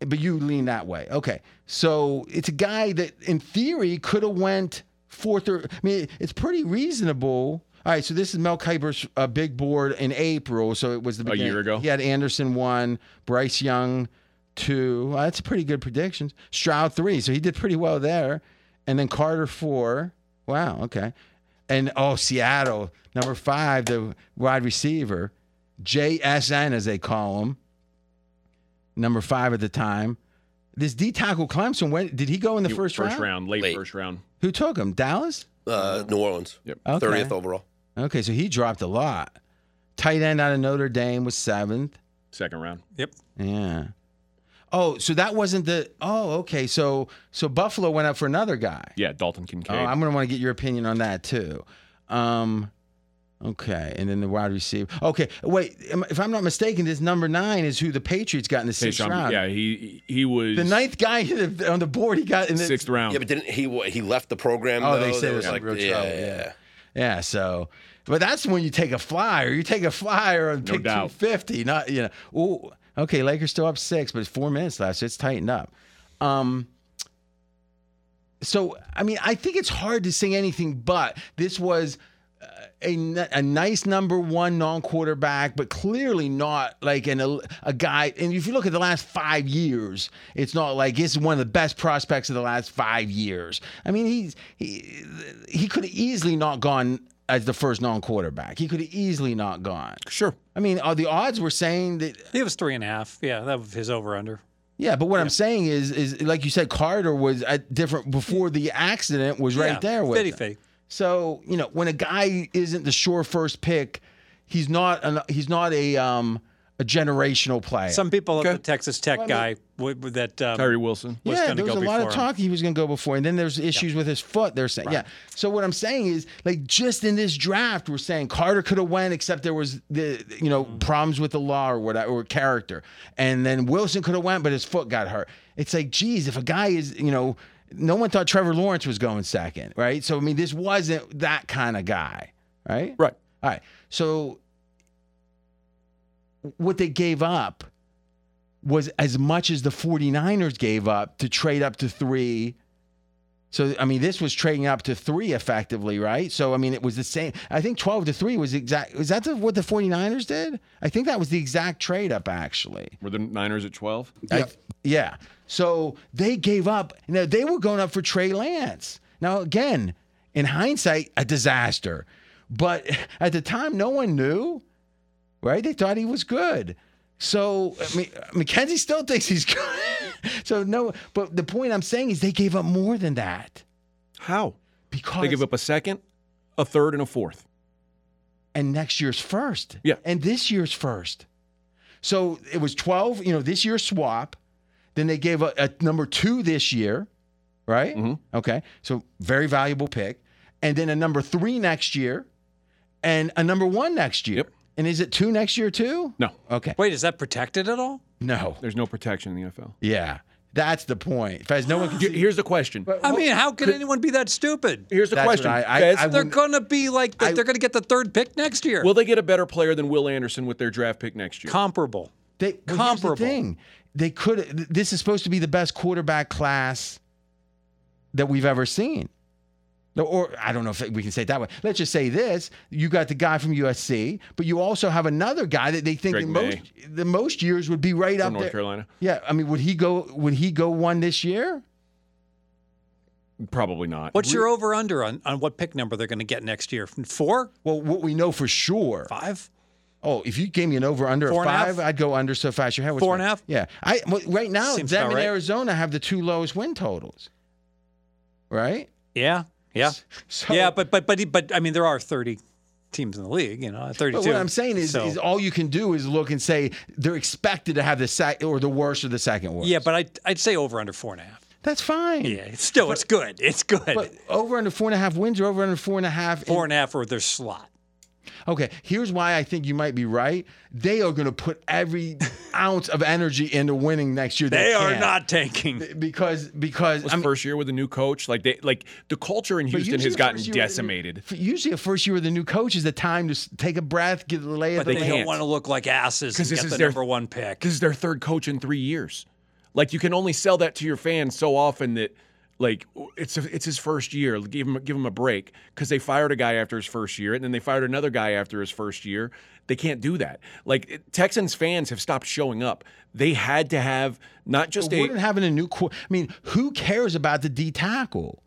But you lean that way. Okay. So it's a guy that in theory could have went fourth or I mean it's pretty reasonable. All right, so this is Mel Kiper's uh, big board in April. So it was the beginning. A year ago? He had Anderson one, Bryce Young two. Well, that's pretty good predictions. Stroud three, so he did pretty well there. And then Carter four. Wow, okay. And oh, Seattle number five, the wide receiver, JSN as they call him number five at the time. This D tackle Clemson, when did he go in the He- first, round? late, Late. first round. Who took him? Dallas. Uh, New Orleans. Yep. Okay. 30th overall. Okay, so he dropped a lot. Tight end out of Notre Dame was seventh. Second round. Yep. Yeah. Oh, so that wasn't the. Oh, okay. So so Buffalo went up for another guy. Yeah, Dalton Kincaid. Oh, Kincaid. I'm gonna want to get your opinion on that too. Um, Okay, and then the wide receiver. Okay, wait. If I'm not mistaken, this number nine is who the Patriots got in the sixth Kayshon- round. Yeah, he he was The ninth guy [LAUGHS] on the board, he got in the sixth round. Yeah, but didn't he? He left the program. Oh, though? they said it was like real yeah, trouble. yeah, Yeah. Yeah, so, but that's when you take a flyer. You take a flyer and No pick doubt. 250. Not, you know, ooh, okay, Lakers still up six, but it's four minutes left, so it's tightened up. Um, so, I mean, I think it's hard to say anything but this was a, a nice number one non quarterback, but clearly not like an, a, a guy. And if you look at the last five years, it's not like it's one of the best prospects of the last five years. I mean, he's he, he could have easily not gone as the first non quarterback. He could have easily not gone. sure. I mean, the odds were saying that He was three and a half. Yeah, that was his over under. yeah, but what I'm saying is, is like you said, Carter was at different before the accident was right yeah, there with Fitty him. Fitty. So you know, when a guy isn't the sure first pick, he's not an, he's not a um a generational player. Some people Okay. at the Texas Tech guy would, would that um, Tyree Wilson. was yeah, gonna there was go a lot of before him. talk he was going to go before, and then there's issues with his foot. They're saying, yeah. So what I'm saying is, like, just in this draft, we're saying Carter could have went, except there was the you know Mm-hmm. problems with the law or whatever or character, and then Wilson could have went, but his foot got hurt. It's like, geez, if a guy is you know, no one thought Trevor Lawrence was going second, right? So I mean, this wasn't that kind of guy, right? Right. All right. So what they gave up was as much as the 49ers gave up to trade up to three. So, I mean, this was trading up to three effectively, right? So, I mean, it was the same. I think 12 to three was exact. Was that the, what the 49ers did? I think that was the exact trade up, actually. Were the Niners at 12? I- yeah. So they gave up. Now they were going up for Trey Lance. Now again, in hindsight, a disaster. But [LAUGHS] at the time, no one knew, right? They thought he was good. So I mean, uh, Mackenzie still thinks he's [LAUGHS] good. so no, but the point I'm saying is they gave up more than that How? because They give up a second, a third, and a fourth. and next year's first. Yeah. And this year's first. So it was 12, you know, this year's swap. Then they gave a, a number two this year, right? Mhm. Okay. So very valuable pick. And then a number three next year and a number one next year. Yep. And is it two next year too? No, Okay. Wait, is that protected at all? No. there's no protection in the NFL. Yeah. That's the point. Fez, no one can [GASPS] Here- Here's the question. I mean, how can anyone be that stupid? Here's the That's question. I- I- Fez, I They're going to be like I- they're going to get the third pick next year. will they get a better player than Will Anderson with their draft pick next year? Comparable. They well, here's the Comparable. thing. They could. This is supposed to be the best quarterback class that we've ever seen. No, Or I don't know if we can say it that way. Let's just say this: you got the guy from USC, but you also have another guy that they think Drake the most the most years would be right From up North there. Carolina? Yeah, I mean, would he go? Would he go one this year? Probably not. What's your over under on, on what pick number they're going to get next year? Four? Well, what we know for sure. Five? Oh, if you gave me an over under Four of a five. I'd go under so fast your head was Four and a half? Yeah, I well, right now Seems them in right. Arizona have the two lowest win totals. Right. Yeah. Yeah. [LAUGHS] So, yeah, but but but but I mean there are 30 teams in the league, you know, 32. But what I'm saying is, So- is all you can do is look and say they're expected to have the sec or the worst or the second worst. Yeah, but I'd, I'd say over under four and a half. that's fine. Yeah, it's still it's good. It's good. But over under four and a half wins or over under four and a half. four and a half or their slot. Okay, here's why I think you might be right. They are going to put every [LAUGHS] ounce of energy into winning next year. They are can. not tanking. because because was I mean, first year with a new coach? Like they like the culture in Houston has gotten first with decimated. f- Usually, a first year with a new coach is the time to take a breath, get the lay of But the they, land. don't can't. want to look like asses because this get is the their- number one pick. This is their third coach in three years. Like you can only sell that to your fans so often that like it's a, it's his first year. Give him give him a break because they fired a guy after his first year and then they fired another guy after his first year. They can't do that. Like it- Texans fans have stopped showing up. They had to have not just a having a new I mean, who cares about the D tackle?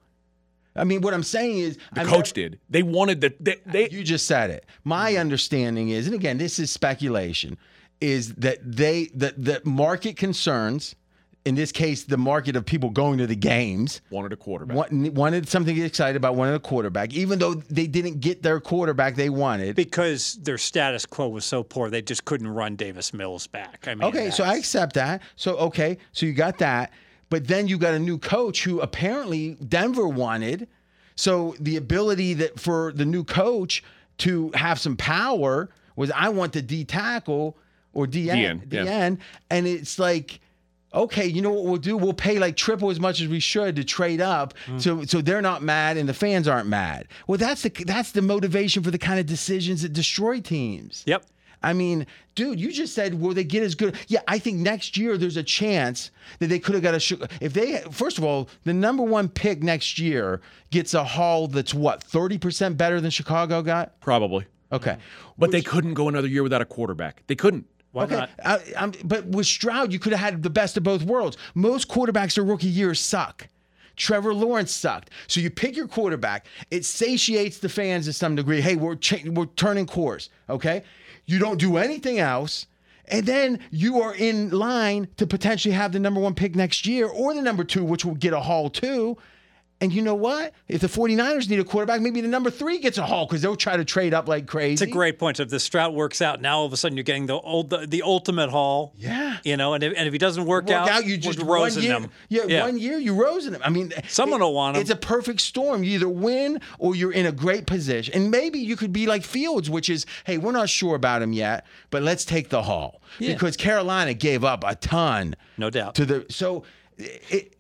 I mean, what I'm saying is, the I've coach never- did. They wanted the they, uh, they You just said it. My mm. understanding is, and again, this is speculation, is that they that that market concerns, in this case, the market of people going to the games, wanted a quarterback. want, wanted something to get excited about, wanted a quarterback, even though they didn't get their quarterback they wanted. because their status quo was so poor, they just couldn't run Davis Mills back. I mean, Okay, so I accept that. So okay, so you got that, but then you got a new coach who apparently Denver wanted. So the ability that for the new coach to have some power was I want the D tackle or DN, DN, yeah. And it's like. Okay, you know what we'll do? We'll pay like triple as much as we should to trade up, mm. so so they're not mad and the fans aren't mad. Well, that's the that's the motivation for the kind of decisions that destroy teams. Yep. I mean, dude, you just said will they get as good? Yeah, I think next year there's a chance that they could have got a sh- if they first of all the number one pick next year gets a haul that's what thirty percent better than Chicago got. Probably. Okay, But they couldn't go another year without a quarterback. They couldn't. Why okay, not? I, I'm, but with Stroud you could have had the best of both worlds. Most quarterbacks their rookie years suck. Trevor Lawrence sucked. So you pick your quarterback. It satiates the fans to some degree. Hey, we're we're turning course. Okay, you don't do anything else. And then you are in line to potentially have the number one pick next year or the number two, which will get a haul too. And you know what? If the 49ers need a quarterback, maybe the number three gets a haul because they'll try to trade up like crazy. It's a great point. So if the Stroud works out, now all of a sudden you're getting the old, the, the ultimate haul. Yeah. You know, and if, and if he doesn't work, work out, out, you just rosing year, them. Yeah, one year you rosing them. I mean, Someone will want 'em. It's a perfect storm. You either win or you're in a great position, and maybe you could be like Fields, which is, hey, we're not sure about him yet, but let's take the haul Yeah. because Carolina gave up a ton. No doubt. To the so. It,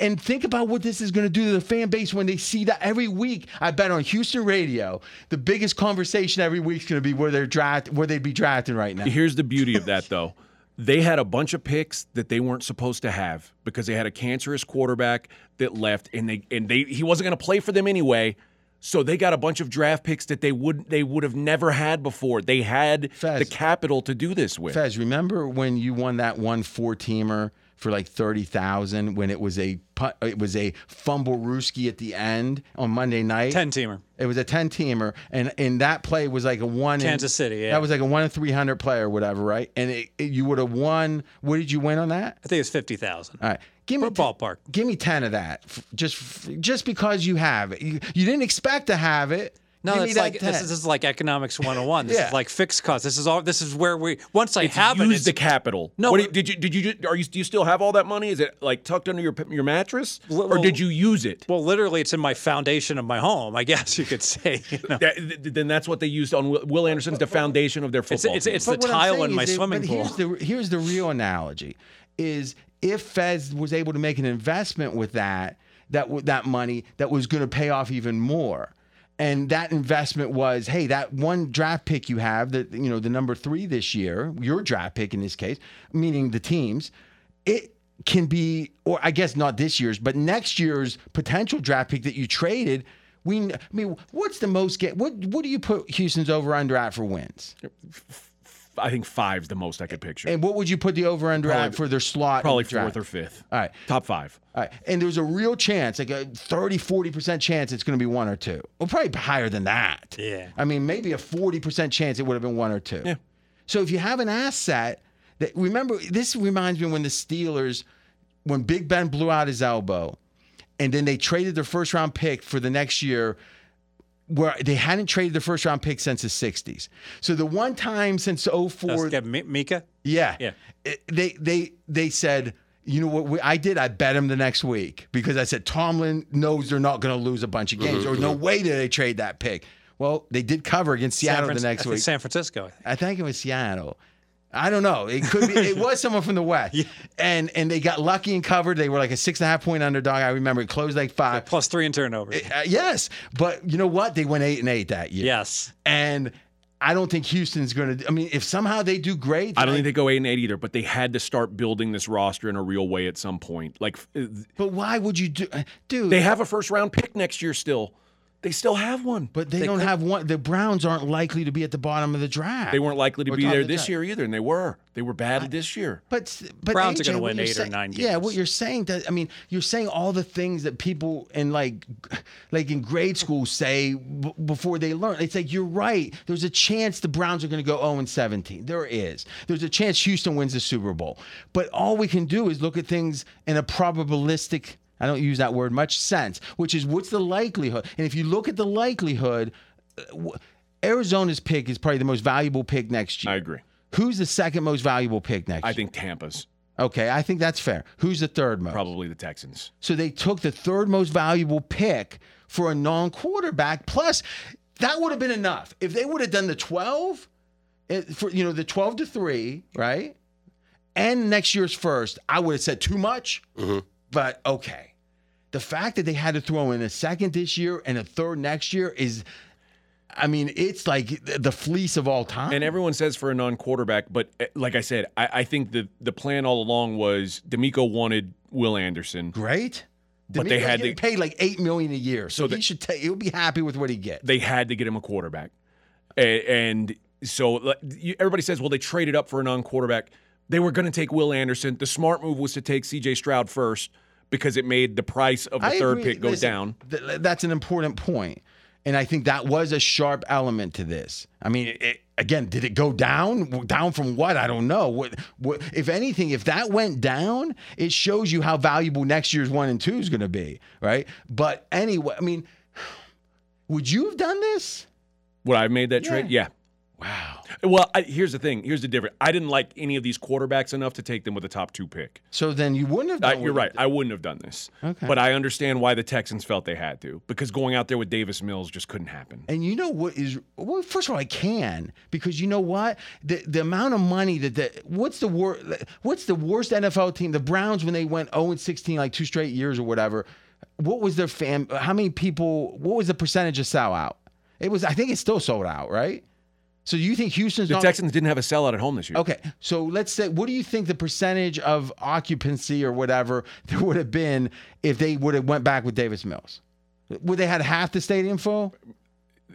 and think about what this is going to do to the fan base when they see that every week. I bet on Houston radio, the biggest conversation every week is going to be where they're draft, where they'd be drafting right now. Here's the beauty of that, though. They had a bunch of picks that they weren't supposed to have because they had a cancerous quarterback that left, and they and they he wasn't going to play for them anyway. So they got a bunch of draft picks that they would they would have never had before. They had Fez. the capital to do this with. Fez, remember when you won that one four teamer for like thirty thousand when it was a it was a fumble rooski at the end on Monday night. 10 teamer. It was a ten teamer, and and that play was like a one. in- Kansas City, yeah. That was like a one in three hundred play or whatever, right? And it, it- you would have won. What did you win on that? I think it's 50,000. All right, give me ballpark. Give me ten of that, just just because you have it. You, you didn't expect to have it. No, Give me that's like this is, this is like economics 101. This [LAUGHS] Yeah. is like fixed costs. This is all. This is where we once I It's have it. It's, the capital. No, What do but- you- did you did you are you do you still have all that money? Is it like tucked under your your mattress, or Well- did you use it? well, literally, it's in my foundation of my home. I guess you could say. [LAUGHS] You know? That, then that's what they used on Will, Will Anderson's the foundation of their It's football. it's, team. it's the But what I'm tile saying in my is that- swimming but pool. Here's the here's the real analogy: is if Fez was able to make an investment with that that that money that was going to pay off even more. And that investment was, hey, that one draft pick you have, that you know, the number three this year, your draft pick in this case, meaning the teams, it can be, or I guess not this year's, but next year's potential draft pick that you traded. We, I mean, what's the most get? What what do you put Houston's over under at for wins? I think five's the most I could picture. And what would you put the over under at for their slot? Probably the fourth or fifth. All right. top five. All right. And there's a real chance, like a 30, 40% chance it's going to be one or two. Well, probably higher than that. Yeah. I mean, maybe a 40% chance it would have been one or two. Yeah. So if you have an asset that, remember, this reminds me when the Steelers, when Big Ben blew out his elbow, and then they traded their first round pick for the next year where they hadn't traded the first round pick since the 60s. So the one time since 04 Let's get Mi- Mika. yeah. Yeah. It- they they they said, you know what we, I did? I bet him the next week because I said Tomlin knows they're not going to lose a bunch of games, or mm-hmm, no mm-hmm. way did they trade that pick. Well, they did cover against Seattle Fran- the next I week. San Francisco. I think. I think it was Seattle. I don't know. It could be. It was someone from the West, [LAUGHS] yeah. and and they got lucky and covered. They were like a six and a half point underdog. I remember it closed like five. Plus three in turnovers. Uh, yes, but you know what? They went eight and eight that year. yes. and I don't think Houston's going to. I mean, if somehow they do great, I don't think they go eight and eight either, but they had to start building this roster in a real way at some point. Like uh, But why would you do, dude? they have a first round pick next year still. They still have one, But they, don't have one. The Browns aren't likely to be at the bottom of the draft. they weren't likely to Or be there the this draft. year either, and they were. They were bad this year. But but Browns are gonna win you're eight or saying- nine Yeah, what you're saying that I mean, you're saying all the things that people in like like in grade school say b- before they learn. It's like you're right. There's a chance the Browns are going to go 0 and 17. There is. There's a chance Houston wins the Super Bowl. But all we can do is look at things in a probabilistic I don't use that word much sense, which is what's the likelihood? And if you look at the likelihood, uh, Arizona's pick is probably the most valuable pick next year. I agree. Who's the second most valuable pick next I year? think Tampa's Okay, I think that's fair. Who's the third most? probably the Texans. So they took the third most valuable pick for a non-quarterback. Plus, That would have been enough. If they would have done the 12, for you know, the 12 to 3, right? And next year's first, I would have said too much. But okay. The fact that they had to throw in a second this year and a third next year is I mean, it's like the fleece of all time. And everyone says for a non-quarterback, but uh, like I said, I, I think the the plan all along was DeMeco wanted Will Anderson. Great. But they DeMeco's had to- paid like eight million a year, so, So he should take. He'll be happy with what he gets. They had to get him a quarterback, A- and so like, you- everybody says, well, they traded up for a non-quarterback. They were going to take Will Anderson. The smart move was to take C.J. Stroud first because it made the price of the I third agree. pick go Listen, down. th- that's an important point, and I think that was a sharp element to this. I mean, it, again, did it go down? Down from what? I don't know. What, what, if anything, if that went down, it shows you how valuable next year's one and two is going to be, right? But anyway, I mean, [SIGHS] would you have done this? Would I have made that trade? Yeah. Wow. Well, I, here's the thing. Here's the difference. I didn't like any of these quarterbacks enough to take them with a top two pick. So then you wouldn't have. Done you're right. I wouldn't have done this. Okay. But I understand why the Texans felt they had to because going out there with Davis Mills just couldn't happen. And you know what is well? First of all, I can because you know what the the amount of money that the what's the worst what's the worst NFL team? The Browns when they went zero and sixteen like two straight years or whatever. What was their fan? How many people? What was the percentage of sellout? It was. I think it's still sold out, right? So you think Houston's The not? Texans didn't have a sellout at home this year. Okay, so let's say, what do you think the percentage of occupancy or whatever [LAUGHS] there would have been if they would have went back with Davis Mills? Would they had half the stadium full?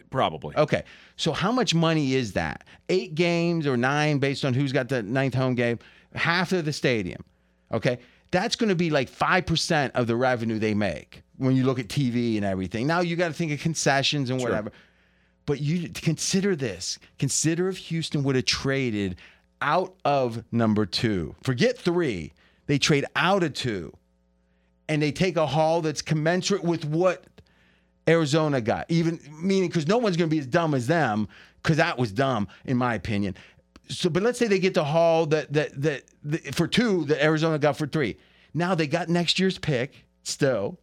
Probably. Okay. So how much money is that? Eight games or nine based on who's got the ninth home game, half of the stadium. Okay. That's going to be like 5% of the revenue they make when you look at TV and everything. Now you got to think of concessions and whatever. But you consider this. Consider if Houston would have traded out of number two. Forget three. They trade out of two. And they take a haul that's commensurate with what Arizona got. Even meaning because no one's going to be as dumb as them because that was dumb in my opinion. So, but let's say they get the haul that that that, that for two that Arizona got for three. Now they got next year's pick still,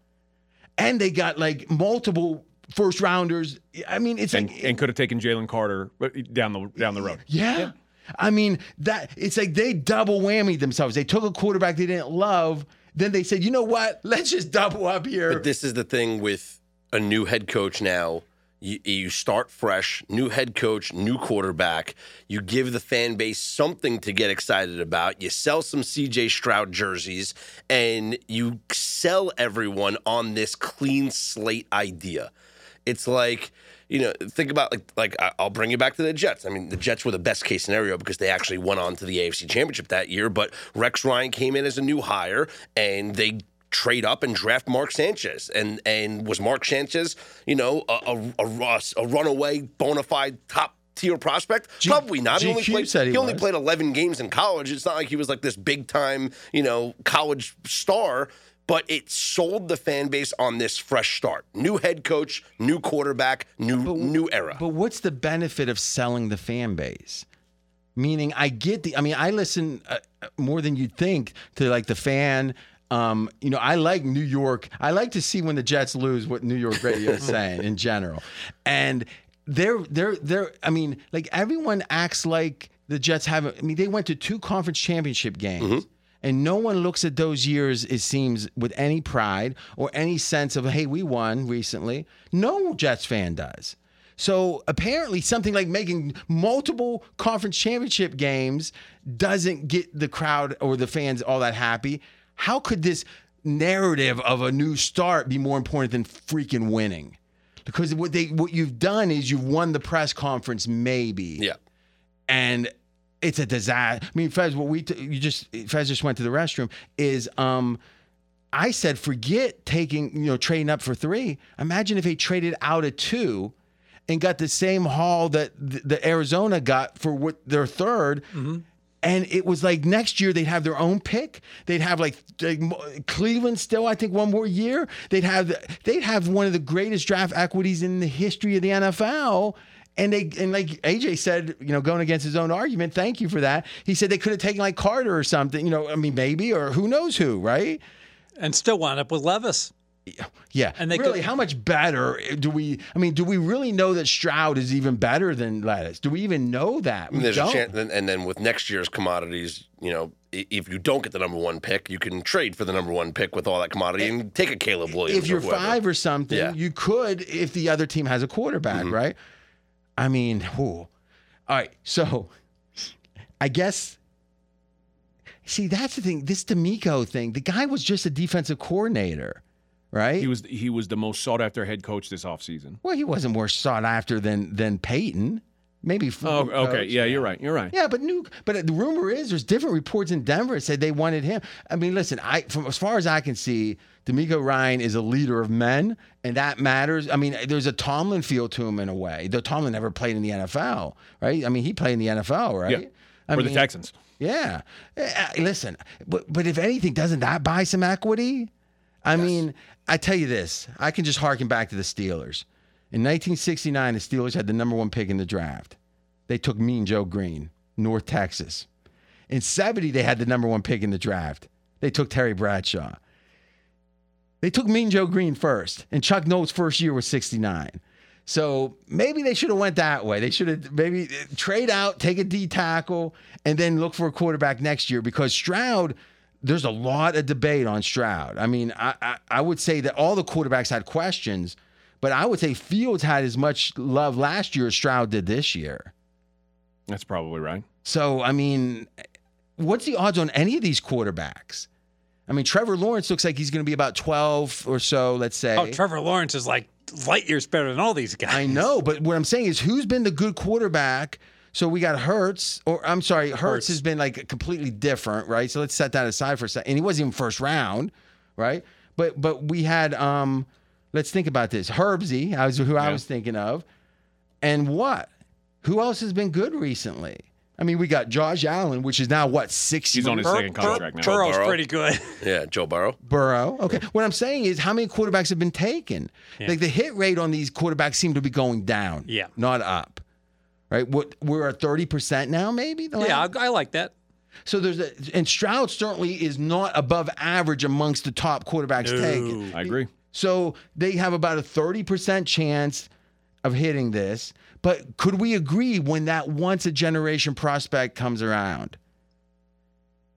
and they got like multiple first rounders. I mean, it's And, like and could have taken Jalen Carter down the down the road. yeah. I mean, that it's like they double whammied themselves. They took a quarterback they didn't love. Then they said, you know what? Let's just double up here. But this is the thing with a new head coach now. You, you start fresh, new head coach, new quarterback. You give the fan base something to get excited about. You sell some CJ Stroud jerseys, and you sell everyone on this clean slate idea. It's like you know, think about like like I- I'll bring you back to the Jets. I mean, the Jets were the best case scenario because they actually went on to the AFC Championship that year. But Rex Ryan came in as a new hire, and they trade up and draft Mark Sanchez. And and was Mark Sanchez, you know, a a, a, a runaway bona fide top tier prospect? G- Probably not. He only played said he only played 11 games in college. It's not like he was like this big time, you know, college star. But it sold the fan base on this fresh start. New head coach, new quarterback, new new era. But what's the benefit of selling the fan base? Meaning, I get the. I mean, I listen uh, more than you'd think to like the fan. Um, you know, I like New York. I like to see when the Jets lose what New York radio is [LAUGHS] saying in general, and they're they're they're. I mean, like everyone acts like the Jets haven't. I mean, they went to two conference championship games. And no one looks at those years, it seems, with any pride or any sense of, hey, we won recently. No Jets fan does. So apparently, something like making multiple conference championship games doesn't get the crowd or the fans all that happy. How could this narrative of a new start be more important than freaking winning? Because what they what you've done is you've won the press conference, maybe yeah. and it's a disaster. I mean, Fez, what we t- you just Fez just went to the restroom is um I said forget taking you know trading up for three. Imagine if they traded out of two and got the same haul that the, the Arizona got for what their 3rd And it was like next year they'd have their own pick. They'd have like, like Cleveland still, I think, one more year. They'd have they'd have one of the greatest draft equities in the history of the NFL. And they and like AJ said, you know, going against his own argument, thank you for that. He said they could have taken like Carter or something, you know, I mean maybe or who knows who, right? and still wound up with Levis. Yeah, And they really, could- how much better do we? I mean, do we really know that Stroud is even better than Levis? Do we even know that? We And there's don't. a chance, and and then with next year's commodities, you know, if you don't get the number one pick, you can trade for the number one pick with all that commodity and take a Caleb Williams. if you're or five or something, Yeah. Mm-hmm. you could if the other team has a quarterback, right? I mean, [LAUGHS] whew. all right. So, I guess. See, that's the thing. This DeMeco thing. The guy was just a defensive coordinator, right? He was he was the most sought after head coach this offseason. well, he wasn't more sought after than than Payton. Maybe. Oh, okay. coach. Yeah, you're right. You're right. Yeah, but new. But the rumor is there's different reports in Denver that said they wanted him. I mean, listen, I from as far as I can see, DeMeco Ryan is a leader of men, and that matters. I mean, there's a Tomlin feel to him in a way. Though Tomlin never played in the NFL, right? I mean, he played in the NFL, right? Yeah. I For the Texans. Yeah. Uh, listen, but but if anything, doesn't that buy some equity? I mean, I tell you this, I can just harken back to the Steelers. In 1969, the Steelers had the number one pick in the draft. They took Mean Joe Greene, North Texas. In 70, they had the number one pick in the draft. They took Terry Bradshaw. They took Mean Joe Greene first, and Chuck Noll's first year was 69. So maybe they should have went that way. They should have maybe uh, trade out, take a D tackle, and then look for a quarterback next year because Stroud. There's a lot of debate on Stroud. I mean, I, I I would say that all the quarterbacks had questions, but I would say Fields had as much love last year as Stroud did this year. That's probably right. So I mean, what's the odds on any of these quarterbacks? I mean, Trevor Lawrence looks like he's going to be about 12 or so, let's say. Oh, Trevor Lawrence is like light years better than all these guys. I know, but what I'm saying is, who's been the good quarterback? So we got Hertz, or I'm sorry, Hertz, Hurts. has been like completely different, right? So let's set that aside for a second. And he wasn't even first round, right? But but we had um, let's think about this. Herbsy, I was who I was thinking of, and what? Who else has been good recently? I mean, we got Josh Allen, which is now what six He's on his years- second contract now. Burrow's Burrow. pretty good. yeah, Joe Burrow. Burrow. Okay. What I'm saying is, how many quarterbacks have been taken? Like the hit rate on these quarterbacks seem to be going down. Yeah. Not up. Right. What we're at 30% now, maybe? The yeah, I, I like that. So there's a, and Stroud certainly is not above average amongst the top quarterbacks taken. I agree. So they have about a 30% chance of hitting this. But could we agree when that once a generation prospect comes around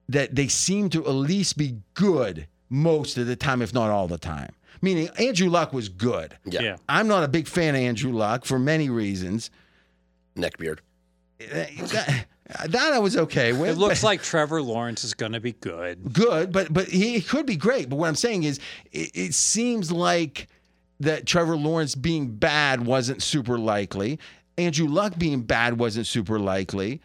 that they seem to at least be good most of the time, if not all the time? Meaning Andrew Luck was good. Yeah. Yeah. I'm not a big fan of Andrew Luck for many reasons. Neckbeard. That, that I was okay with. It looks but- like Trevor Lawrence is going to be good. good, but but he he could be great. But what I'm saying is, it, it seems like that Trevor Lawrence being bad wasn't super likely. Andrew Luck being bad wasn't super likely.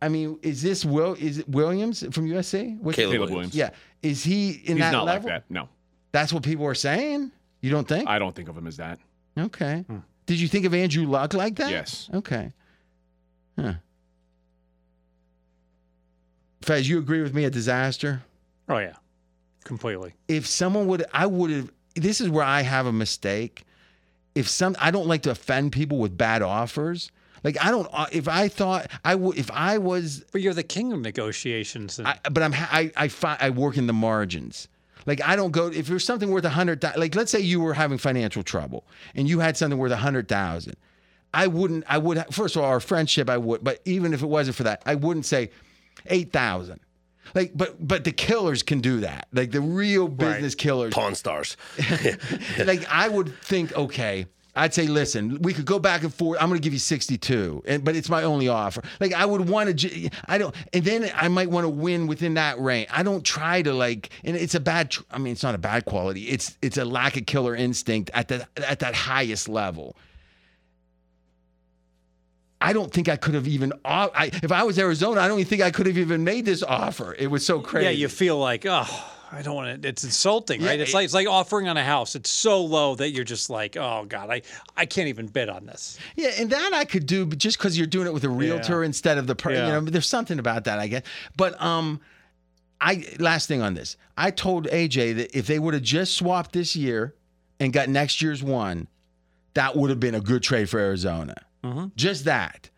I mean, is this Will? Is it Williams from USC? What's- Caleb, Caleb Williams. Williams. Yeah, is he in that? He's that not level? like that. No, That's what people are saying. You don't think? I don't think of him as that. okay. Hmm. Did you think of Andrew Luck like that? Yes. Okay. Huh. Fez, you agree with me? A disaster. Oh yeah, completely. if someone would I would have this is where I have a mistake. If some I don't like to offend people with bad offers. Like I don't uh, if I thought I would if I was But you're the king of negotiations. And I, but I'm I I fi- I work in the margins. Like I don't go if there's something worth a hundred like let's say you were having financial trouble and you had something worth a hundred thousand. I wouldn't I would first of all our friendship I would but even if it wasn't for that I wouldn't say eight thousand. Like but but the killers can do that. Like the real business killers Pawn Stars. [LAUGHS] like I would think, okay, I'd say, listen, we could go back and forth. I'm going to give you 62, and, but it's my only offer. Like I would want to, I don't, and then I might want to win within that range. I don't try to like, and it's a bad. I mean, it's not a bad quality. It's it's a lack of killer instinct at the at that highest level. I don't think I could have even. I, if I was Arizona, I don't even think I could have even made this offer. It was so crazy. yeah, you feel like oh, I don't want to. It's insulting, right? Yeah, It's it- like it's like offering on a house. It's so low that you're just like, oh god, I I can't even bid on this. Yeah, and that I could do, but just because you're doing it with a realtor instead of the, per, Yeah. you know, there's something about that, I guess. But um, I last thing on this, I told AJ that if they would have just swapped this year and got next year's one, that would have been a good trade for Arizona. Just that.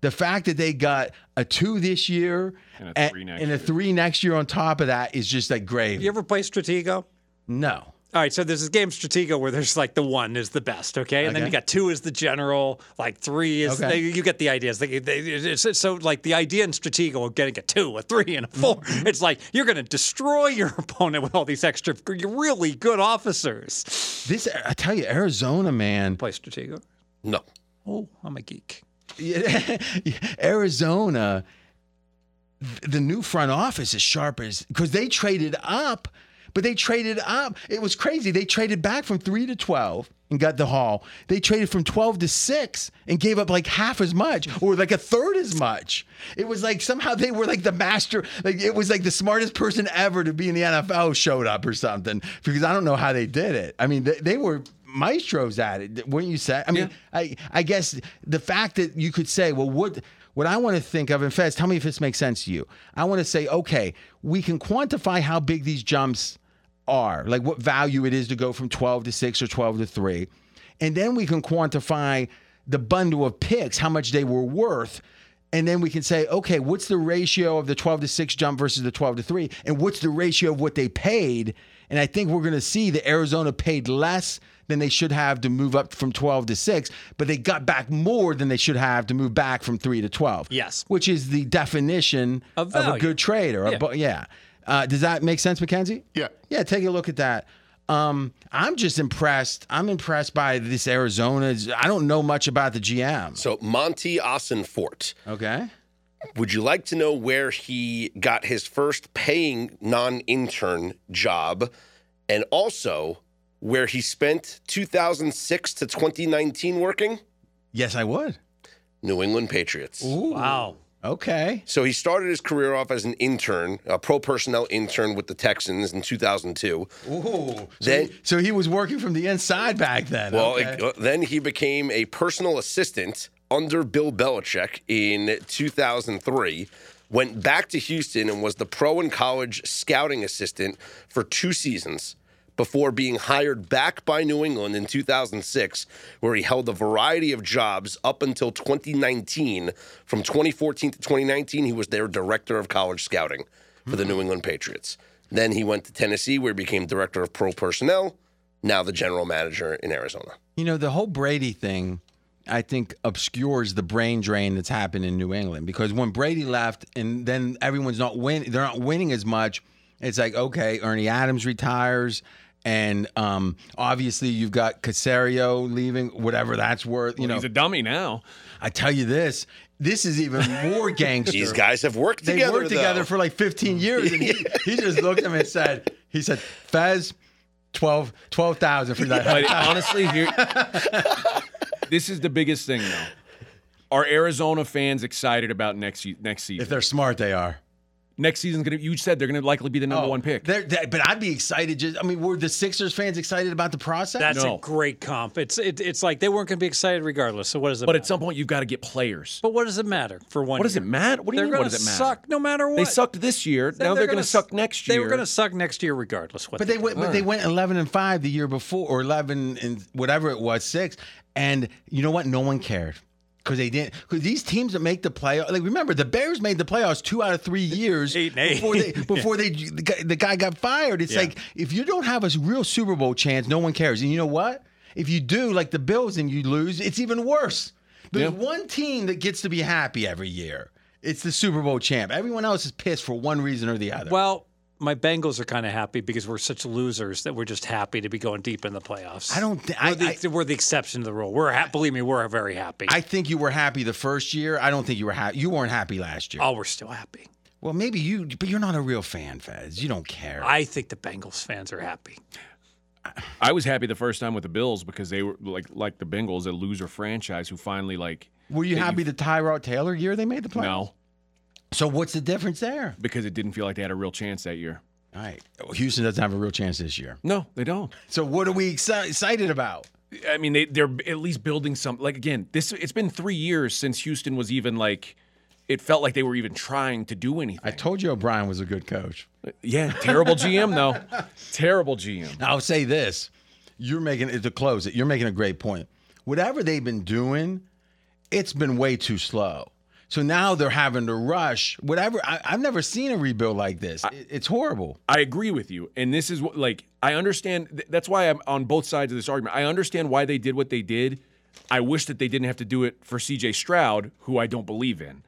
The fact that they got a two this year And a three next and a year. three next year on top of that is just like gravy. You ever play Stratego? no. All right, so there's this game Stratego where there's like the one is the best, okay, and then you got two is the general, like three is Okay. they, you get the ideas. They, they, it's, it's- so like the idea in Stratego of getting a two, a three, and a 4 Mm-hmm. it's like you're going to destroy your [LAUGHS] opponent with all these extra really good officers. This I tell you, Arizona man. Play Stratego. No. Oh, I'm a geek. [LAUGHS] Arizona, the new front office is sharp as because they traded up, but they traded up. It was crazy. They traded back from three to twelve and got the haul. They traded from twelve to six and gave up like half as much or like a third as much. It was like somehow they were like the master. Like it was like the smartest person ever to be in the NFL showed up or something because I don't know how they did it. I mean, they, they were maestros at it, wouldn't you say? I mean, I I guess the fact that you could say, well, what what I want to think of, and Fez, tell me if this makes sense to you. I want to say, okay, we can quantify how big these jumps are, like what value it is to go from 12 to 6 or 12 to 3. And then we can quantify the bundle of picks, how much they were worth. And then we can say, okay, what's the ratio of the 12 to 6 jump versus the 12 to 3? And what's the ratio of what they paid? And I think we're going to see that Arizona paid less than they should have to move up from 12 to 6, but they got back more than they should have to move back from 3 to 12. Yes. Which is the definition Of of, a good trade or a Yeah. bu- yeah. Uh, does that make sense, Mackenzie? Yeah. Yeah, take a look at that. Um, I'm just impressed. I'm impressed by this Arizona. I don't know much about the GM. So Monti Ossenfort. Okay. Would you like to know where he got his first paying non-intern job, and also where he spent 2006 to 2019 working? Yes, I would. New England Patriots. Wow. Okay. So he started his career off as an intern, a pro personnel intern with the Texans in 2002. Ooh. So, Then- he, so he was working from the inside back then. Well, okay. it- then he became a personal assistant under Bill Belichick in 2003. Went back to Houston and was the pro and college scouting assistant for two seasons before being hired back by New England in 2006, where he held a variety of jobs up until 2019. From 2014 to 2019, he was their director of college scouting for the New England Patriots. Then he went to Tennessee, where he became director of pro personnel, now the general manager in Arizona. You know, the whole Brady thing, I think, obscures the brain drain that's happened in New England because when Brady left and then everyone's not winning, they're not winning as much. It's like, okay, Ernie Adams retires. And um, obviously, you've got Caserio leaving, whatever that's worth. You know, He's a dummy now. I tell you this, this is even more [LAUGHS] gangster. These guys have worked they together. They worked together for like 15 years. And he, [LAUGHS] he just looked at him and said, he said, Fez, 12 12,000 for that. But [LAUGHS] honestly, here, this is the biggest thing, though. Are Arizona fans excited about next se- next season? if they're smart, they are. Next season's gonna. You said they're gonna likely be the number Oh, one pick. they're- they- but I'd be excited. Just, I mean, were the Sixers fans excited about the process? That's No. a great comp. It's it, it's like they weren't going to be excited regardless. So what does it? But matter? at some point, you've got to get players. but what does it matter for one? What does it matter? What do you They're mean? What does it matter? suck no matter what. They sucked this year. Then now they're, going to s- suck next year. They were going to suck next year regardless. What but they, they went. But they went eleven and five the year before, or eleven and whatever it was, six. And you know what? No one cared because they didn't. Because these teams that make the playoff, like remember, the Bears made the playoffs two out of three years Eight and eight. before they [LAUGHS] before they the guy, the guy got fired. It's Yeah. like if you don't have a real Super Bowl chance, no one cares. And you know what? If you do, like the Bills, and you lose, it's even worse. There's Yeah. one team that gets to be happy every year. It's the Super Bowl champ. Everyone else is pissed for one reason or the other. well, my Bengals are kind of happy because we're such losers that we're just happy to be going deep in the playoffs. I don't. Th- We're I, the, I, we're the exception to the rule. We're ha- believe me, we're very happy. I think you were happy the first year. I don't think you were happy. You weren't happy last year. oh, we're still happy. Well, maybe you, but you're not a real fan, Fez. You don't care. I think the Bengals fans are happy. I was happy the first time with the Bills because they were like like the Bengals, a loser franchise who finally like were you that happy the Tyrod Taylor year they made the playoffs? no So what's the difference there? because it didn't feel like they had a real chance that year. All right. Well, Houston doesn't have a real chance this year. No, they don't. [LAUGHS] So what are we exci- excited about? I mean, they they're at least building some. Like again, this it's been three years since Houston was even like. It felt like they were even trying to do anything. I told you O'Brien was a good coach. Uh, yeah, terrible GM though. [LAUGHS] terrible GM. Now, I'll say this: you're making it to close it. You're making a great point. Whatever they've been doing, it's been way too slow. So now they're having to rush. Whatever. I, I've never seen a rebuild like this. It- it's horrible. I agree with you, and this is what like I understand. th- That's why I'm on both sides of this argument. I understand why they did what they did. I wish that they didn't have to do it for C.J. Stroud, who I don't believe in.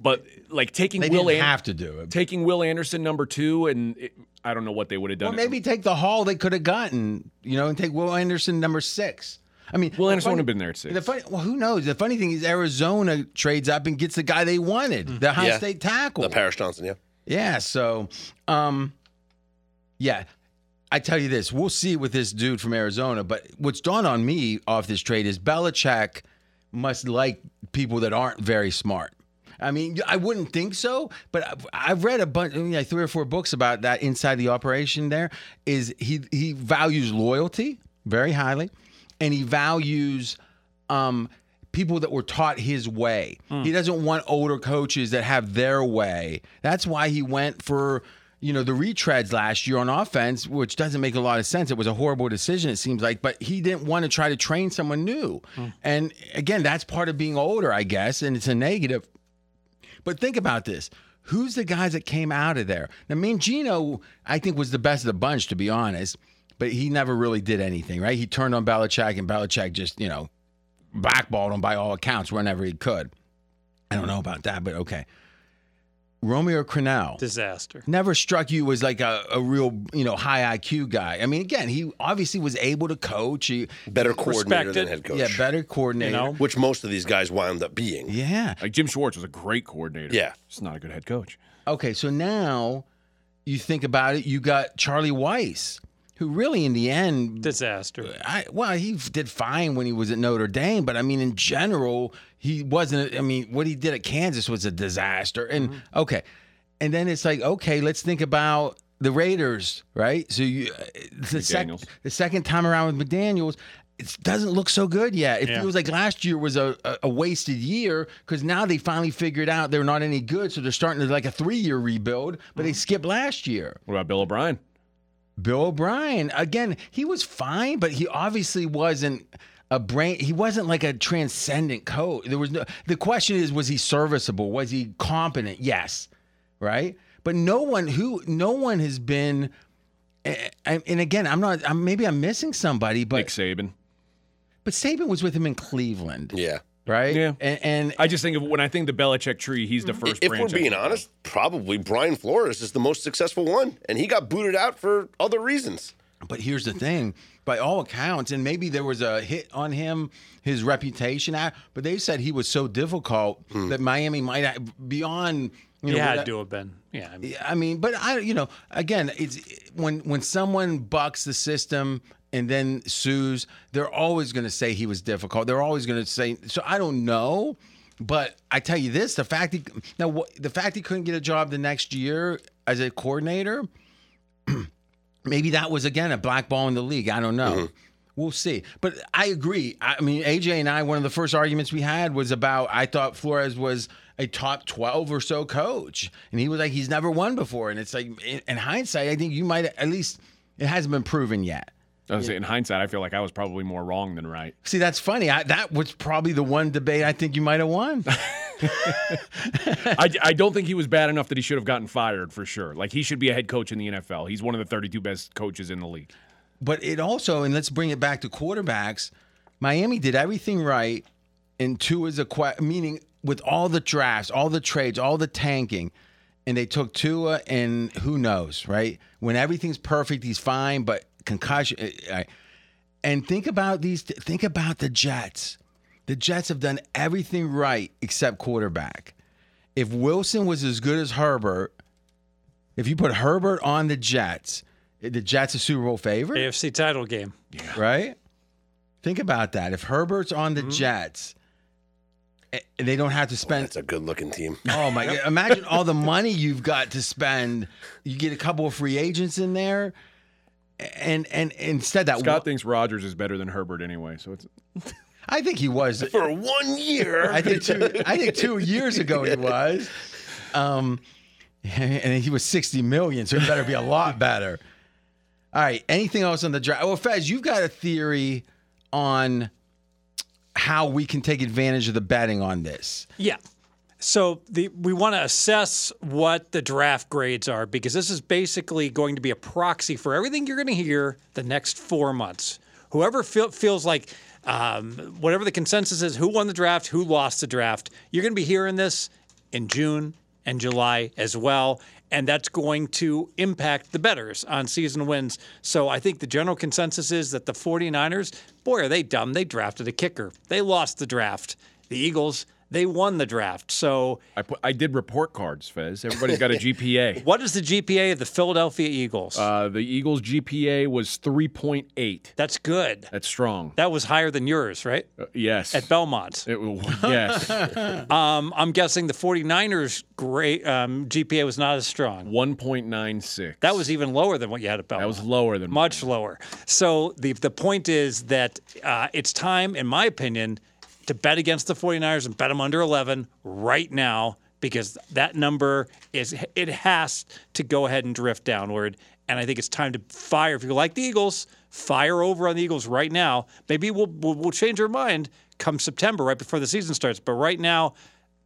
But like taking They Will didn't An- have to do it. taking Will Anderson number two, and it, I don't know what they would have done. Or maybe take the haul they could have gotten, you know, and take Will Anderson number six. I mean, Will the Anderson funny- would have been there at six. The funny, well, who knows? The funny thing is, Arizona trades up and gets the guy they wanted, the Ohio Yeah. State tackle. The Paris Johnson, yeah. Yeah. So, um, yeah, I tell you this, we'll see with this dude from Arizona. But what's dawned on me off this trade is Belichick must like people that aren't very smart. I mean, I wouldn't think so, but I've- I've read a bunch, like three or four books about that inside the operation. There is he he values loyalty very highly, and he values um, people that were taught his way. He doesn't want older coaches that have their way. That's why he went for you know the retreads last year on offense, which doesn't make a lot of sense. It was a horrible decision, it seems like, but he didn't want to try to train someone new. And again, that's part of being older, I guess, and it's a negative. But think about this. Who's the guys that came out of there? Now, Mangini, I think, was the best of the bunch, to be honest, but he never really did anything, right? He turned on Belichick, and Belichick just, you know, blackballed him by all accounts whenever he could. I don't know about that, but okay. Romeo Crennel Disaster. never struck you as like a, a real, you know, high IQ guy. I mean, again, he obviously was able to coach. He, Better coordinator than head coach. yeah, better coordinator. You know? Which most of these guys wound up being. Yeah. like Jim Schwartz was a great coordinator. Yeah. just not a good head coach. Okay, so now you think about it, you got Charlie Weis, who really in the end Disaster. I, well, he did fine when he was at Notre Dame, but I mean, in general, he wasn't. I mean, what he did at Kansas was a disaster. And Mm-hmm. okay, and then it's like, okay, let's think about the Raiders, right? So you, uh, the, sec- the second time around with McDaniels. It doesn't look so good yet. It Yeah. feels like last year was a, a, a wasted year because now they finally figured out they're not any good. So they're starting to like a three year rebuild, but they skipped last year. What about Bill O'Brien? Bill O'Brien, again, he was fine, but he obviously wasn't a brain. He wasn't like a transcendent coach. There was no. The question is, was he serviceable? Was he competent? Yes, right. But no one who, no one has been. And, and again, I'm not. I'm, maybe I'm missing somebody, but Nick Saban. but Saban was with him in Cleveland, Yeah. Right? Yeah. And, and I just think of when I think the Belichick tree, he's the mm-hmm. first. If we're being player. honest, probably Brian Flores is the most successful one, and he got booted out for other reasons. But here's the thing: by all accounts, and maybe there was a hit on him, his reputation. But they said he was so difficult hmm. that Miami might have, beyond. You He know, had what- to have been. Yeah. I mean, I mean, but I, you know, again, it's when when someone bucks the system and then sues, they're always going to say he was difficult. They're always going to say. So I don't know, but I tell you this: the fact he now the fact he couldn't get a job the next year as a coordinator, [CLEARS THROAT] maybe that was again a black ball in the league. I don't know. Mm-hmm. We'll see. But I agree. I mean, AJ and I, one of the first arguments we had was about I thought Flores was a top 12 or so coach. And he was like, he's never won before. And it's like, in, in hindsight, I think you might, at least, it hasn't been proven yet. I was in hindsight, I feel like I was probably more wrong than right. See, that's funny. I, that was probably the one debate I think you might have won. [LAUGHS] I, I don't think he was bad enough that he should have gotten fired for sure. Like he should be a head coach in the NFL. He's one of the 32 best coaches in the league. But it also, and let's bring it back to quarterbacks. Miami did everything right, and two is a meaning with all the drafts, all the trades, all the tanking, and they took Tua, and who knows, right? When everything's perfect, he's fine, but concussion. eh, eh, And think about these. Think about the Jets. The Jets have done everything right except quarterback. If Wilson was as good as Herbert, if you put Herbert on the Jets, the Jets a Super Bowl favorite AFC title game. right? Think about that. If Herbert's on Mm-hmm. the Jets, eh, they don't have to spend. That's a good looking team. Oh my [LAUGHS] god! Imagine all the money you've got to spend. You get a couple of free agents in there, and and instead that Scott thinks Rodgers is better than Herbert anyway. So it's [LAUGHS] I think he was. For one year. [LAUGHS] I think two. I think two years ago he was. Um, [LAUGHS] and he was sixty million, so he better be a lot better. All right. Anything else on the draft? Well, Fez, you've got a theory on how we can take advantage of the betting on this. Yeah. So the we want to assess what the draft grades are because this is basically going to be a proxy for everything you're going to hear the next four months. Whoever feel, feels like um, whatever the consensus is, who won the draft, who lost the draft, you're going to be hearing this in June and July as well. And that's going to impact the bettors on season wins. So I think the general consensus is that the 49ers, boy, are they dumb. They drafted a kicker. They lost the draft. The Eagles, they won the draft. So I put, I did report cards, Fez. Everybody's got a [LAUGHS] GPA. what is the GPA of the Philadelphia Eagles? Uh, the Eagles' GPA was 3.8. That's good. That's strong. That was higher than yours, right? Uh, yes. At Belmont. It, [LAUGHS] yes. [LAUGHS] um, I'm guessing the 49ers' great um, GPA was not as strong. 1.96. That was even lower than what you had at Belmont. That was lower than much lower. So the the point is that uh, it's time, in my opinion, to bet against the 49ers and bet them under 11 right now because that number is it has to go ahead and drift downward and I think it's time to fire if you like the Eagles fire over on the Eagles right now maybe we'll we'll, we'll change our mind come September right before the season starts but right now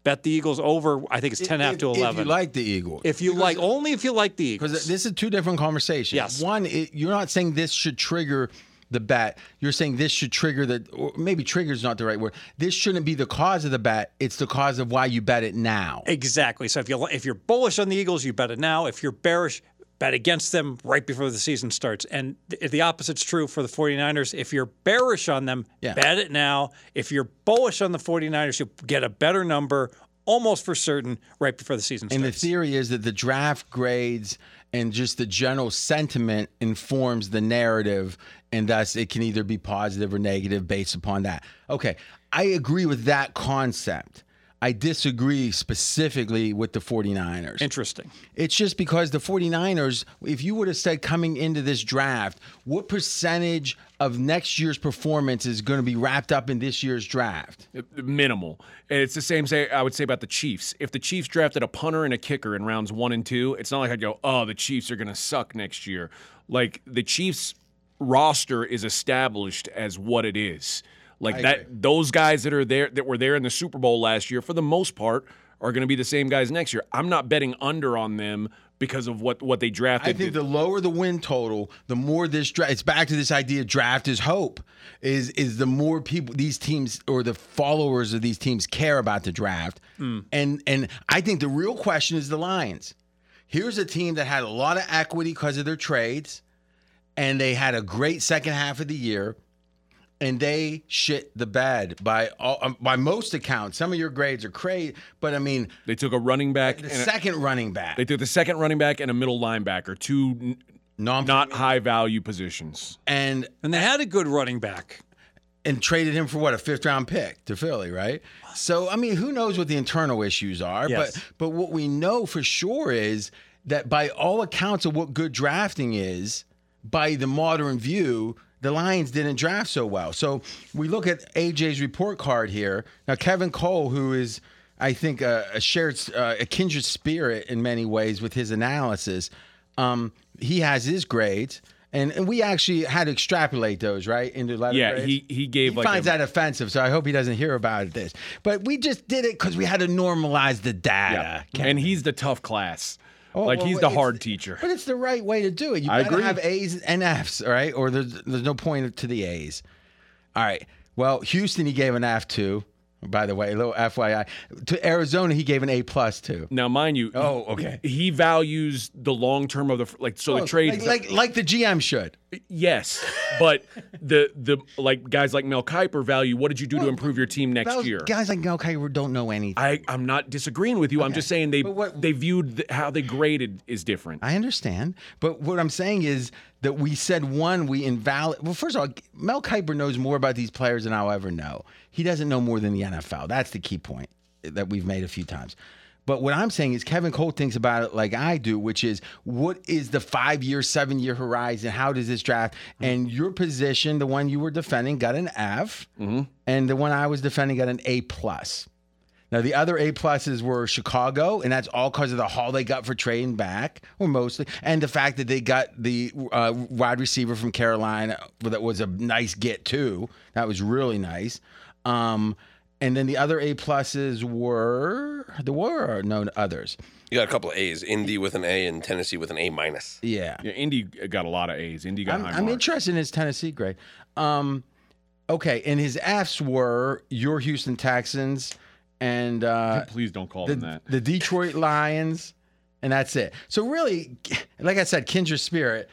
bet the Eagles over I think it's 10 half to 11 If you like the Eagles. if you like only if you like the Eagles Because this is two different conversations. Yes. One, it, you're not saying this should trigger the bet. You're saying this should trigger the, or maybe trigger is not the right word. This shouldn't be the cause of the bet. It's the cause of why you bet it now. Exactly. So if you if you're bullish on the Eagles, you bet it now. If you're bearish, bet against them right before the season starts. And th- the opposite's true for the 49ers. If you're bearish on them, Yeah. bet it now. If you're bullish on the 49ers, you'll get a better number almost for certain right before the season starts. And the theory is that the draft grades and just the general sentiment informs the narrative, and thus it can either be positive or negative based upon that. Okay, I agree with that concept. I disagree specifically with the 49ers. Interesting. It's just because the 49ers, if you would have said coming into this draft, what percentage of next year's performance is going to be wrapped up in this year's draft? Uh, minimal. And it's the same say I would say about the Chiefs. If the Chiefs drafted a punter and a kicker in rounds one and two, it's not like I'd go, oh, the Chiefs are gonna suck next year. Like the Chiefs roster is established as what it is. Like I that agree. those guys that are there that were there in the Super Bowl last year, for the most part, are gonna be the same guys next year. I'm not betting under on them because of what what they drafted. I think the lower the win total, the more this draft. It's back to this idea: draft is hope. Is is the more people these teams or the followers of these teams care about the draft, hmm. and and I think the real question is the Lions. Here's a team that had a lot of equity because of their trades, and they had a great second half of the year, and they shit the bed by all, um, by most accounts. Some of your grades are crazy, but I mean they took a running back the and a- second running back, they took the second running back and a middle linebacker, two n- non not high value positions. and And they had a good running back. and traded him for what a fifth round pick to Philly, right? So I mean, who knows what the internal issues are? Yes. But but what we know for sure is that by all accounts of what good drafting is, by the modern view, the Lions didn't draft so well. So we look at AJ's report card here. Now Kevin Cole, who is I think a, a shared uh, a kindred spirit in many ways with his analysis, um, he has his grades. And, and we actually had to extrapolate those, right? Into letter Yeah, grades. he he gave He like finds a, that offensive, so I hope he doesn't hear about this. But we just did it because we had to normalize the data. Yeah. And he's the tough class. Oh, like well, he's the hard teacher. But it's the right way to do it. You I gotta agree. have A's and F's, all right? Or there's there's no point to the A's. All right. Well, Houston he gave an F to. By the way, a little FYI. To Arizona he gave an A plus to. Now, mind you, Oh, okay. He values the long term of the like. So the Oh, trade, like, like like the GM should. yes, but the the like guys like Mel Kiper value. What did you do to improve your team next Those year? Guys like Mel Kiper don't know anything. I I'm not disagreeing with you. I'm just saying they what- they viewed the, how they graded is different. I understand, but what I'm saying is that we said one, we invalid. Well, first of all, Mel Kiper knows more about these players than I'll ever know. He doesn't know more than the NFL. That's the key point that we've made a few times. But what I'm saying is Kevin Cole thinks about it like I do, which is what is the five year, seven year horizon? How does this draft? And your position, the one you were defending, got an F, and the one I was defending got an A plus. Now the other A pluses were Chicago, and that's all because of the haul they got for trading back, or mostly, and the fact that they got the uh, wide receiver from Carolina that was a nice get too. That was really nice. Um, and then the other A pluses were there were no others. You got a couple of A's. Indy with an A and Tennessee with an A minus. Yeah. Yeah, Indy got a lot of A's. Indy got I'm, high I'm marks. interested in his Tennessee grade. Um, okay, and his Fs were your Houston Texans and uh, Please don't call the, them that. the Detroit Lions, and that's it. So really, like I said, kindred spirit,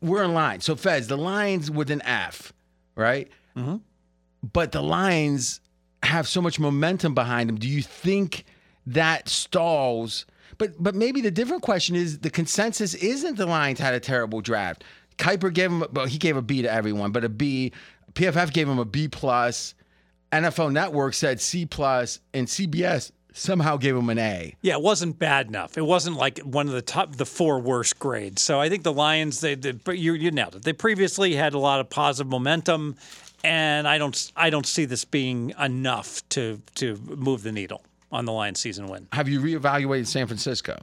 we're in line. So Fez, the Lions with an F, right? Mm-hmm. But the Lions have so much momentum behind them. Do you think that stalls? But but maybe the different question is the consensus isn't the Lions had a terrible draft. Kiper gave him, well, he gave a B to everyone, but a B. PFF gave him a B plus. NFL Network said C plus, and CBS somehow gave him an A. Yeah, it wasn't bad enough. It wasn't like one of the top, the four worst grades. So I think the Lions, they, they you, you nailed it. They previously had a lot of positive momentum, and I don't, I don't see this being enough to to move the needle on the Lions season win. Have you reevaluated San Francisco?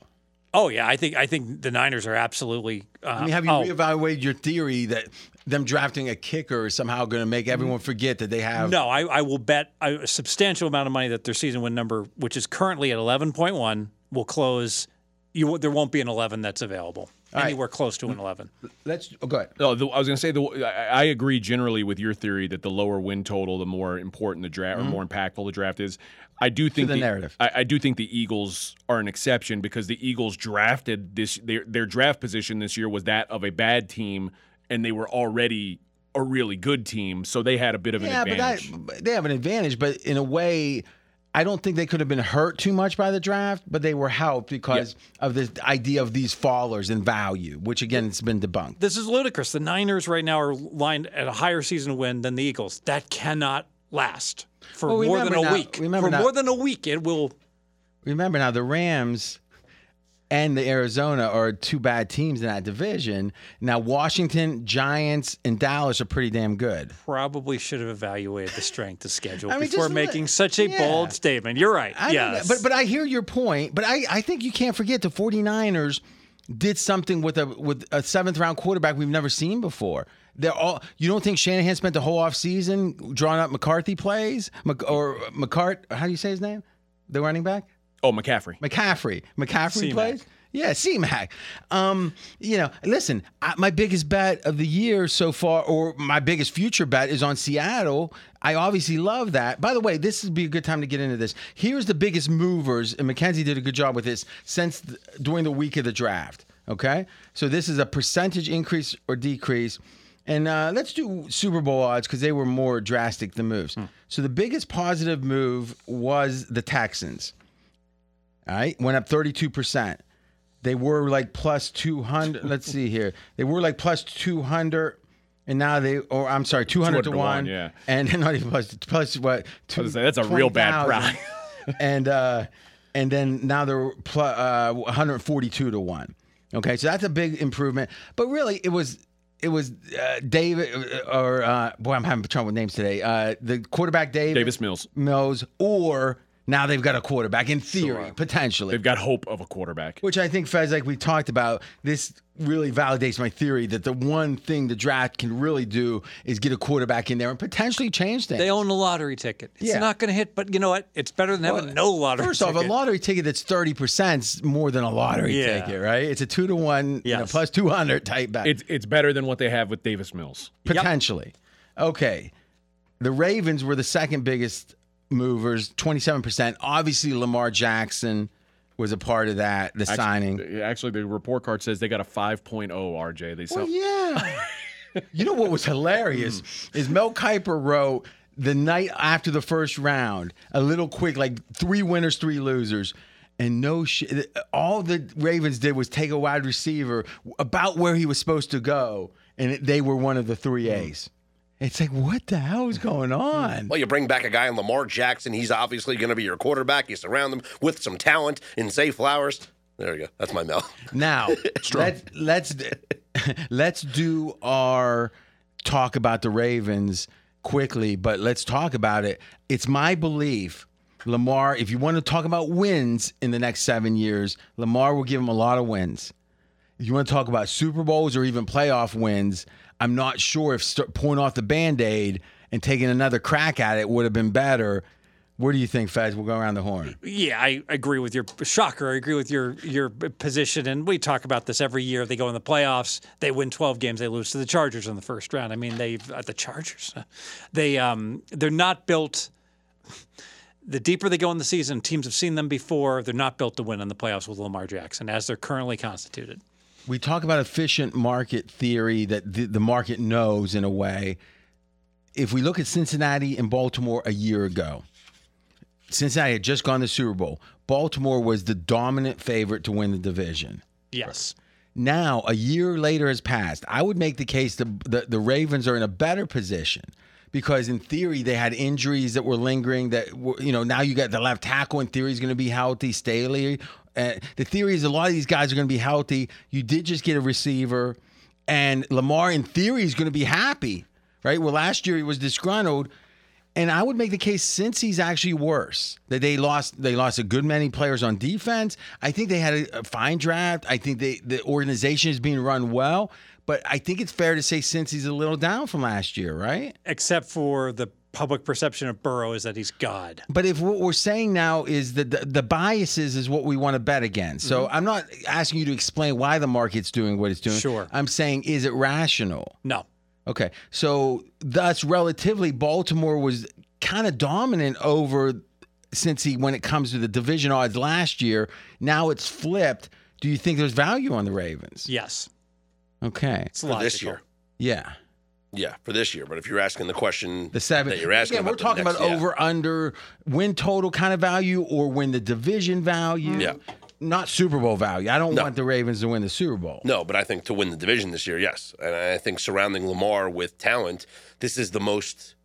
Oh yeah, I think I think the Niners are absolutely. Uh, I mean, have you oh, reevaluated your theory that them drafting a kicker is somehow going to make everyone forget that they have? No, I, I will bet a substantial amount of money that their season win number, which is currently at eleven point one, will close. You there won't be an eleven that's available right. anywhere close to an eleven. Let's oh, go ahead. No, the, I was going to say the, I I agree generally with your theory that the lower win total, the more important the draft or mm-hmm. more impactful the draft is. I do think the narrative. I, I do think the Eagles are an exception because the Eagles drafted this their their draft position this year was that of a bad team, and they were already a really good team, so they had a bit of an Yeah, advantage. Yeah, but that, they have an advantage, but in a way, I don't think they could have been hurt too much by the draft, but they were helped because of the idea of these fallers in value, which again, it's been debunked. This is ludicrous. The Niners right now are lined at a higher season win than the Eagles. That cannot last for Well, more than a now- week. for now- more than a week, it will. Remember now, the Rams and the Arizona are two bad teams in that division. Now, Washington, Giants, and Dallas are pretty damn good. Probably should have evaluated the strength of schedule [LAUGHS] I mean, before making let- such a yeah. bold statement. You're right. I yes, but but I hear your point. But I, I think you can't forget the 49ers did something with a with a seventh round quarterback we've never seen before. They're all. You don't think Shanahan spent the whole offseason drawing up McCarthy plays Mc, or uh, McCart? How do you say his name? The running back oh, McCaffrey. McCaffrey. McCaffrey C-Mac. plays. Yeah, C-Mac. Um, you know, listen, I, my biggest bet of the year so far, or my biggest future bet, is on Seattle. I obviously love that. By the way, this would be a good time to get into this. Here's the biggest movers, and Mackenzie did a good job with this since th- during the week of the draft. Okay, so this is a percentage increase or decrease. And uh, let's do Super Bowl odds because they were more drastic the moves. So the biggest positive move was the Texans. All right, went up 32%. They were like plus 200. [LAUGHS] Let's see here. They were like plus 200. And now they, or I'm sorry, 200, to 200 to 1. one, yeah. And [LAUGHS] not even plus, plus what? Two, I was say, that's a real bad 20,000. price. [LAUGHS] and, uh, and then now they're plus, uh, 142 to 1. Okay, so that's a big improvement. But really, it was. It was uh, David, or uh, boy, I'm having trouble with names today. Uh, the quarterback, David Davis Mills. Mills, or now they've got a quarterback in theory, potentially. They've got hope of a quarterback. Which I think, Fez, like we talked about, this really validates my theory that the one thing the draft can really do is get a quarterback in there and potentially change things. they own a lottery ticket. It's Yeah. not going to hit, but you know what? It's better than having no lottery. First off, a lottery ticket that's 30% is more than a lottery Yeah. ticket, right? It's a two to one, you know, plus 200 type bet. It's it's better than what they have with Davis Mills. potentially. Okay. The Ravens were the second biggest movers, 27%. Obviously, Lamar Jackson was a part of that, the signing. Actually, the report card says they got a 5.0 RJ. They sell. Well, yeah. [LAUGHS] you know what was hilarious mm. is Mel Kiper wrote the night after the first round, a little quick, like three winners, three losers. And no shit. All the Ravens did was take a wide receiver about where he was supposed to go, and they were one of the three mm. A's. It's like, what the hell is going on? Well, you bring back a guy in Lamar Jackson. He's obviously going to be your quarterback. You surround him with some talent in Zay Flowers. There we go. That's my Mel. Now [LAUGHS] let's let's let's do our talk about the Ravens quickly, but let's talk about it. It's my belief, Lamar. If you want to talk about wins in the next seven years, Lamar will give him a lot of wins. If you want to talk about Super Bowls or even playoff wins, I'm not sure if pulling off the band aid and taking another crack at it would have been better. Where do you think, Fez? We'll go around the horn. Yeah, I agree with your shocker. I agree with your your position, and we talk about this every year. They go in the playoffs, they win 12 games, they lose to the Chargers in the first round. I mean, they uh, the Chargers, [LAUGHS] they um they're not built. [LAUGHS] The deeper they go in the season, teams have seen them before. They're not built to win in the playoffs with Lamar Jackson as they're currently constituted. We talk about efficient market theory that the, the market knows in a way. If we look at Cincinnati and Baltimore a year ago, Cincinnati had just gone to the Super Bowl. Baltimore was the dominant favorite to win the division. Yes. Now, a year later has passed. I would make the case the, the, the Ravens are in a better position because, in theory, they had injuries that were lingering. That were, you know now you got the left tackle. In theory, is going to be healthy. Stanley. Uh, the theory is a lot of these guys are going to be healthy. You did just get a receiver, and Lamar, in theory, is going to be happy, right? Well, last year he was disgruntled. And I would make the case Cincy's actually worse that they lost they lost a good many players on defense. I think they had a, a fine draft. I think they, the organization is being run well. But I think it's fair to say Cincy's a little down from last year, right? Except for the public perception of Burrow is that he's God. But if what we're saying now is that the, the biases is what we want to bet against. So mm-hmm. I'm not asking you to explain why the market's doing what it's doing. Sure. I'm saying is it rational? No. Okay. So thus relatively Baltimore was kind of dominant over Cincy when it comes to the division odds last year. Now it's flipped. Do you think there's value on the Ravens? Yes. Okay. It's for logical. this year. Yeah. Yeah, for this year. But if you're asking the question The seven. that you're asking, yeah, we're talking next- about yeah. over under win total kind of value or win the division value. Yeah. Not Super Bowl value. I don't No. want the Ravens to win the Super Bowl. No, but I think to win the division this year, yes. And I think surrounding Lamar with talent, this is the most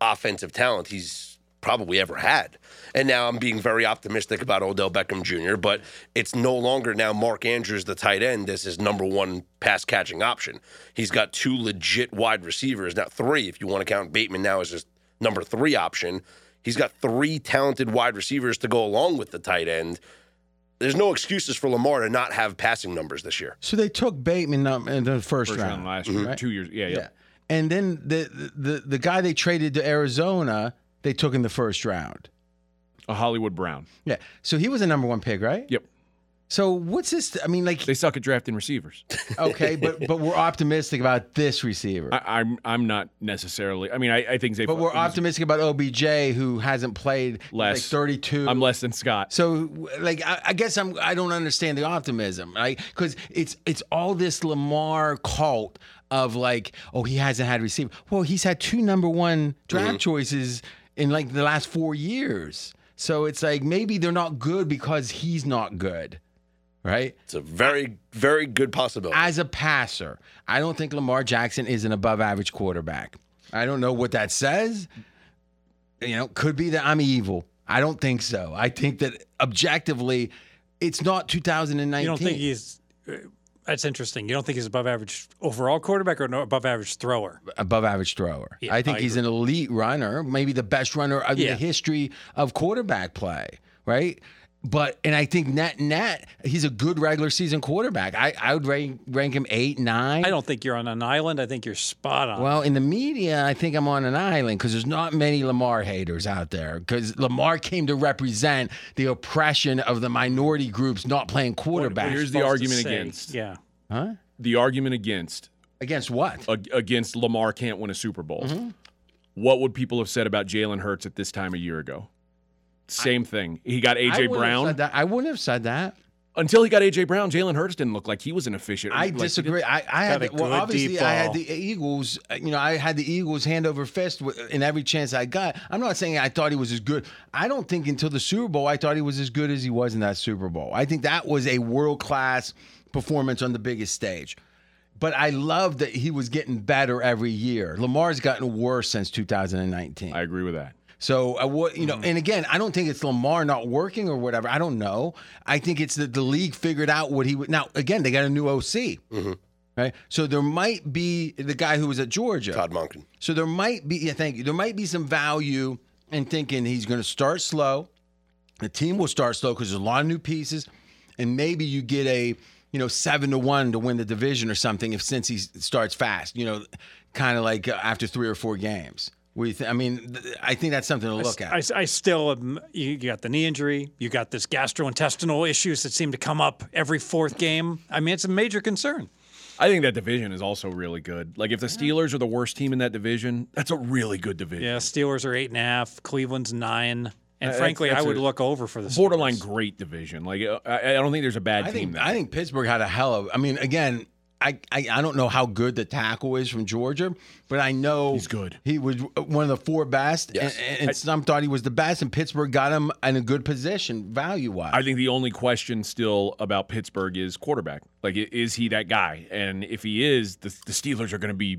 offensive talent he's probably ever had. And now I'm being very optimistic about Odell Beckham Jr., but it's no longer now Mark Andrews, the tight end, as his number one pass catching option. He's got two legit wide receivers, now three, if you want to count Bateman now as his number three option. He's got three talented wide receivers to go along with the tight end. There's no excuses for Lamar to not have passing numbers this year. So they took Bateman um, in the first, First round. round last year, two years. Yeah, yeah. Yeah. And then the, the the guy they traded to Arizona, they took in the first round. A Hollywood Brown. Yeah. So he was a number one pick, right? Yep. So what's this? I mean, like, They suck at drafting receivers. [LAUGHS] okay, but but we're optimistic about this receiver. I, I'm I'm not necessarily. I mean, I, I think they. but we're optimistic about OBJ, who hasn't played like Less. 32. I'm less than Scott. So, like, I, I guess I'm. I don't understand the optimism, right? Because it's it's all this Lamar cult of like, oh, he hasn't had receiver. Well, he's had two number one draft mm-hmm. choices in like the last four years. So it's like maybe they're not good because he's not good, right? It's a very, very good possibility. As a passer, I don't think Lamar Jackson is an above average quarterback. I don't know what that says. You know, could be that I'm evil. I don't think so. I think that objectively, it's not 2019. You don't think he's. Uh, That's interesting. You don't think he's above average overall quarterback or no above average thrower? above average thrower. Yeah, I think I he's an elite runner, maybe the best runner of Yeah. the history of quarterback play, right? But and I think net net, he's a good regular season quarterback. I, I would rank, rank him eight, nine. I don't think you're on an island. I think you're spot on. Well, in the media, I think I'm on an island because there's not many Lamar haters out there. Because Lamar came to represent the oppression of the minority groups not playing quarterback. here's the argument against. Yeah. huh? The argument against Against what? ag- against Lamar can't win a Super Bowl. Mm-hmm. What would people have said about Jalen Hurts at this time a year ago? Same thing. He got AJ wouldn't have Brown. said that. I wouldn't have said that. Until he got AJ Brown, Jalen Hurts didn't look like he was an efficient. I like, disagree. I, I had Got the, well, obviously I had the Eagles. uh, You know, I had the Eagles hand over fist in every chance I got. I'm not saying I thought he was as good. I don't think until the Super Bowl I thought he was as good as he was in that Super Bowl. I think that was a world class performance on the biggest stage. But I love that he was getting better every year. Lamar's gotten worse since 2019. I agree with that. So uh, what you know, and again, I don't think it's Lamar not working or whatever. I don't know. I think it's that the league figured out what he would. Now again, they got a new OC, right? So there might be the guy who was at Georgia. Todd Monken. So there might be. Yeah, thank you. There might be some value in thinking he's going to start slow. The team will start slow because there's a lot of new pieces, and maybe you get a you know seven to one to win the division or something if Cincy starts fast. You know, kind of like uh, after three or four games. We, th- I mean, th- I think that's something to look at. I, I still am, you, you got the knee injury, you got this gastrointestinal issues that seem to come up every fourth game. I mean, it's a major concern. I think that division is also really good. Like if the Steelers are the worst team in that division, that's a really good division. Yeah, Steelers are eight and a half, Cleveland's nine, and frankly, that's- I would look over for the Borderline Steelers. great division. Like uh, I, I don't think there's a bad I team think there. I think Pittsburgh had a hell of. I mean, again, I, I I don't know how good the tackle is from Georgia, but I know He's good. He was one of the four best, Yes. and, and some thought he was the best, and Pittsburgh got him in a good position value wise. I think the only question still about Pittsburgh is quarterback. Like, is he that guy? And if he is, the, the Steelers are going to be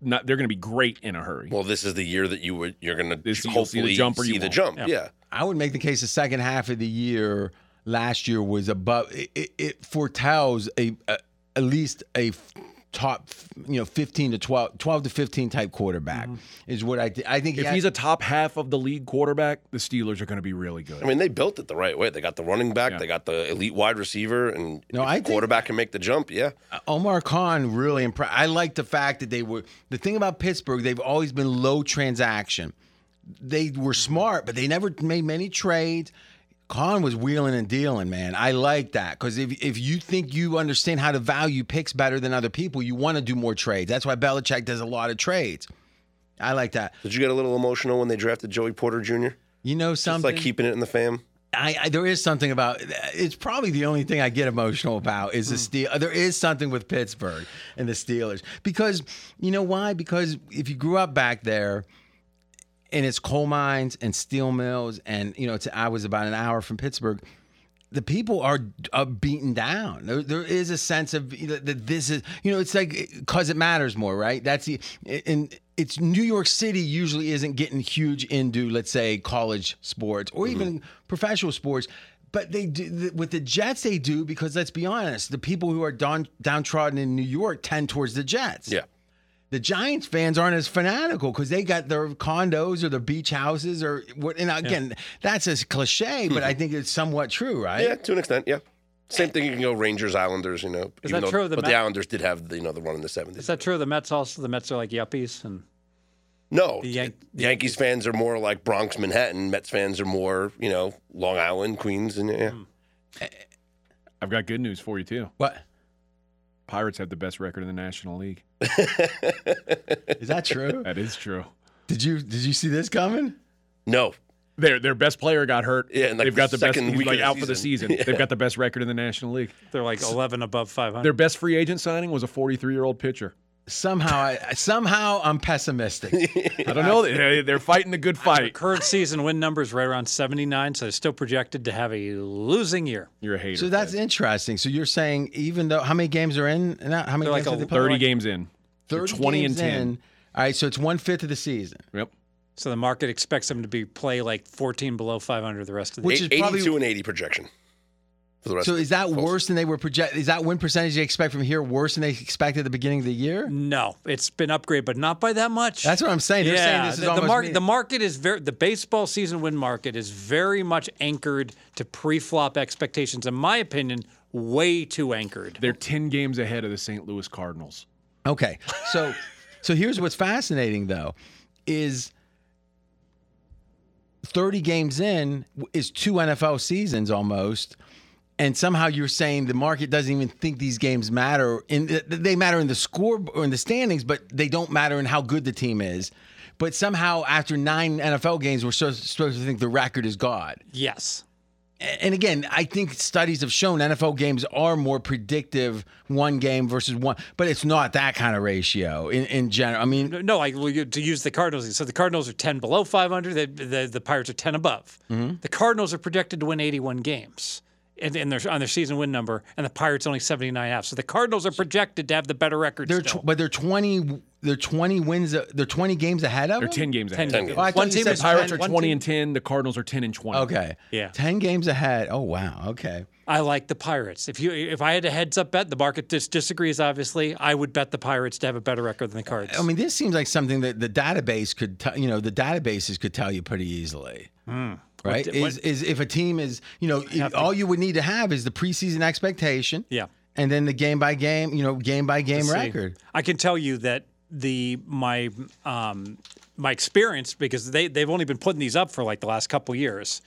not. They're going to be great in a hurry. Well, this is the year that you would you're going to This- you'll see the hopefully jump or see the jump. Yeah. Yeah. I would make the case the second half of the year last year was above. It, it, it foretells a, a at least a f- top, you know, fifteen to 12, 12 to fifteen type quarterback mm-hmm. is what I th- I think. he if had- he's a top half of the league quarterback, the Steelers are going to be really good. I mean, they built it the right way. They got the running back, Yeah. they got the elite wide receiver, and No, if I the think- quarterback can make the jump. Yeah. Omar Khan really impressed. I like the fact that they were the thing about Pittsburgh. They've always been low transaction. They were smart, but they never made many trades. Khan was wheeling and dealing, man. I like that because if if you think you understand how to value picks better than other people, you want to do more trades. That's why Belichick does a lot of trades. I like that. Did you get a little emotional when they drafted Joey Porter Jr.? You know something? like keeping it in the fam. I, I there is something about it's probably the only thing I get emotional about is the hmm. steel. Uh, there is something with Pittsburgh and the Steelers because you know why? Because if you grew up back there, and it's coal mines and steel mills, and you know it's I was about an hour from Pittsburgh. The people are, are beaten down. There, there is a sense of that this is, you know, it's like because it matters more, right? That's the, and it's New York City usually isn't getting huge into, let's say, college sports or even mm-hmm. professional sports. But they do with the Jets. They do because let's be honest, the people who are down, downtrodden in New York tend towards the Jets. Yeah. The Giants fans aren't as fanatical because they got their condos or their beach houses or what. And again, that's a cliche, but I hmm. think it's somewhat true, right? Yeah, to an extent. Yeah. Same eh, thing. You can go Rangers, Islanders. You know, Is even that though- true of the But Met- the Islanders did have the, you know the run in the seventies. Is that true of the Mets also? The Mets are like yuppies and No, The Yan- the Yankees fans are more like Bronx, Manhattan. Mets fans are more, you know, Long Island, Queens, and yeah. Hmm. I've got good news for you too. What Pirates have the best record in the National League. [LAUGHS] is that true? That is true. did you did you see this coming? No, Their their best player got hurt. Yeah, in, like, they've the got the best. second He's week like of the out for the season. season. Yeah. They've got the best record in the National League. they're like 11 above 500. Their best free agent signing was a 43 year old pitcher. Somehow, I, somehow I'm pessimistic. [LAUGHS] I don't know. They- They're fighting a good fight. current season win number is right around 79, so they're still projected to have a losing year. You're a hater. so that's Ted. interesting. So you're saying even though how many games are in? Now, how many They're like games have a they played? 30 games in. They're 30 20 games and 10. in. All right, so it's one fifth of the season, Yep. So the market expects them to be play like 14 below 500 the rest of the Which year. is probably- eighty-two and eighty projection for the rest. So of is that folks. worse than they were project? Is that win percentage they expect from here worse than they expected at the beginning of the year? No, it's been upgraded, but not by that much. That's what I'm saying. They're saying yeah, this is the, the, market, the market is very the baseball season win market is very much anchored to pre-flop expectations. In my opinion, way too anchored. They're 10 games ahead of the St. Louis Cardinals. Okay, so [LAUGHS] so here's what's fascinating though, is 30 games in is two NFL seasons almost. And somehow you're saying the market doesn't even think these games matter. In they matter in the score or in the standings, but they don't matter in how good the team is. But somehow after nine NFL games, we're supposed to think the record is God. Yes. And again, I think studies have shown NFL games are more predictive one game versus one, but it's not that kind of ratio in, in general. I mean, No, like to use the Cardinals. So the Cardinals are 10 below 500. The the, the Pirates are 10 above. Mm-hmm. The Cardinals are projected to win 81 games. In, in their on their season win number, and the Pirates only 79 and half. So the Cardinals are projected to have the better record. they're still. tw- but they're twenty. They're twenty wins. They're twenty games ahead of They're 10 games ahead. 10 games. Oh, I thought One you team said is Pirates 10 are 20 team- and 10. The Cardinals are 10 and 20. Okay. Yeah. Ten games ahead. Oh wow. Okay. I like the Pirates. If you if I had a heads up bet, the market dis- disagrees. Obviously, I would bet the Pirates to have a better record than the Cards. I mean, this seems like something that the database could, t- you know, the databases could tell you pretty easily. Hmm. Right? What- is what- is if a team is, you know, if- all you would need to have is the preseason expectation. Yeah. And then the game by game, you know, game by game See, record. I can tell you that the my um, my experience because they they've only been putting these up for like the last couple years,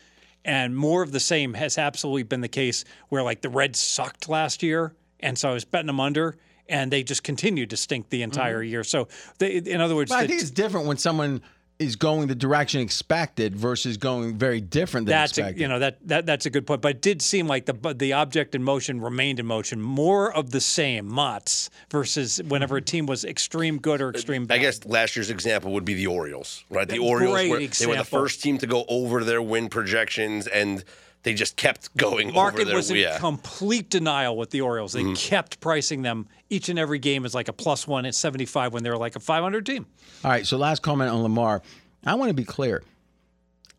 and more of the same has absolutely been the case where like the Reds sucked last year, and so I was betting them under. And they just continued to stink the entire year. So, they, in other words, But I think it's different when someone is going the direction expected versus going very different than That's a, expected. you know that, that that's a good point, but it did seem like the the object in motion remained in motion. More of the same, Motts versus whenever a team was extreme good or extreme bad. I guess last year's example would be the Orioles, right? The Great Orioles were, they were the first team to go over their win projections, and they just kept going over market their was in yeah. complete denial with the Orioles. Mm-hmm. They kept pricing them each and every game as like a plus one at seventy five when they were like a five hundred team. All right, so last comment on Lamar. I want to be clear.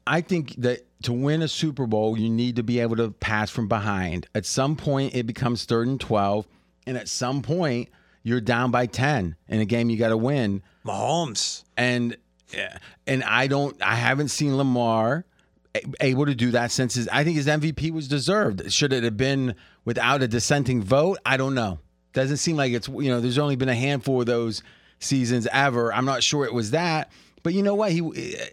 I think that to win a Super Bowl, you need to be able to pass from behind. At some point, it becomes third and 12. And at some point, you're down by 10 in a game you got to win. Mahomes. And yeah, and I don't, I haven't seen Lamar a- able to do that since his, I think his MVP was deserved. Should it have been without a dissenting vote? I don't know. Doesn't seem like it's, you know, there's only been a handful of those seasons ever. I'm not sure it was that. But you know what? He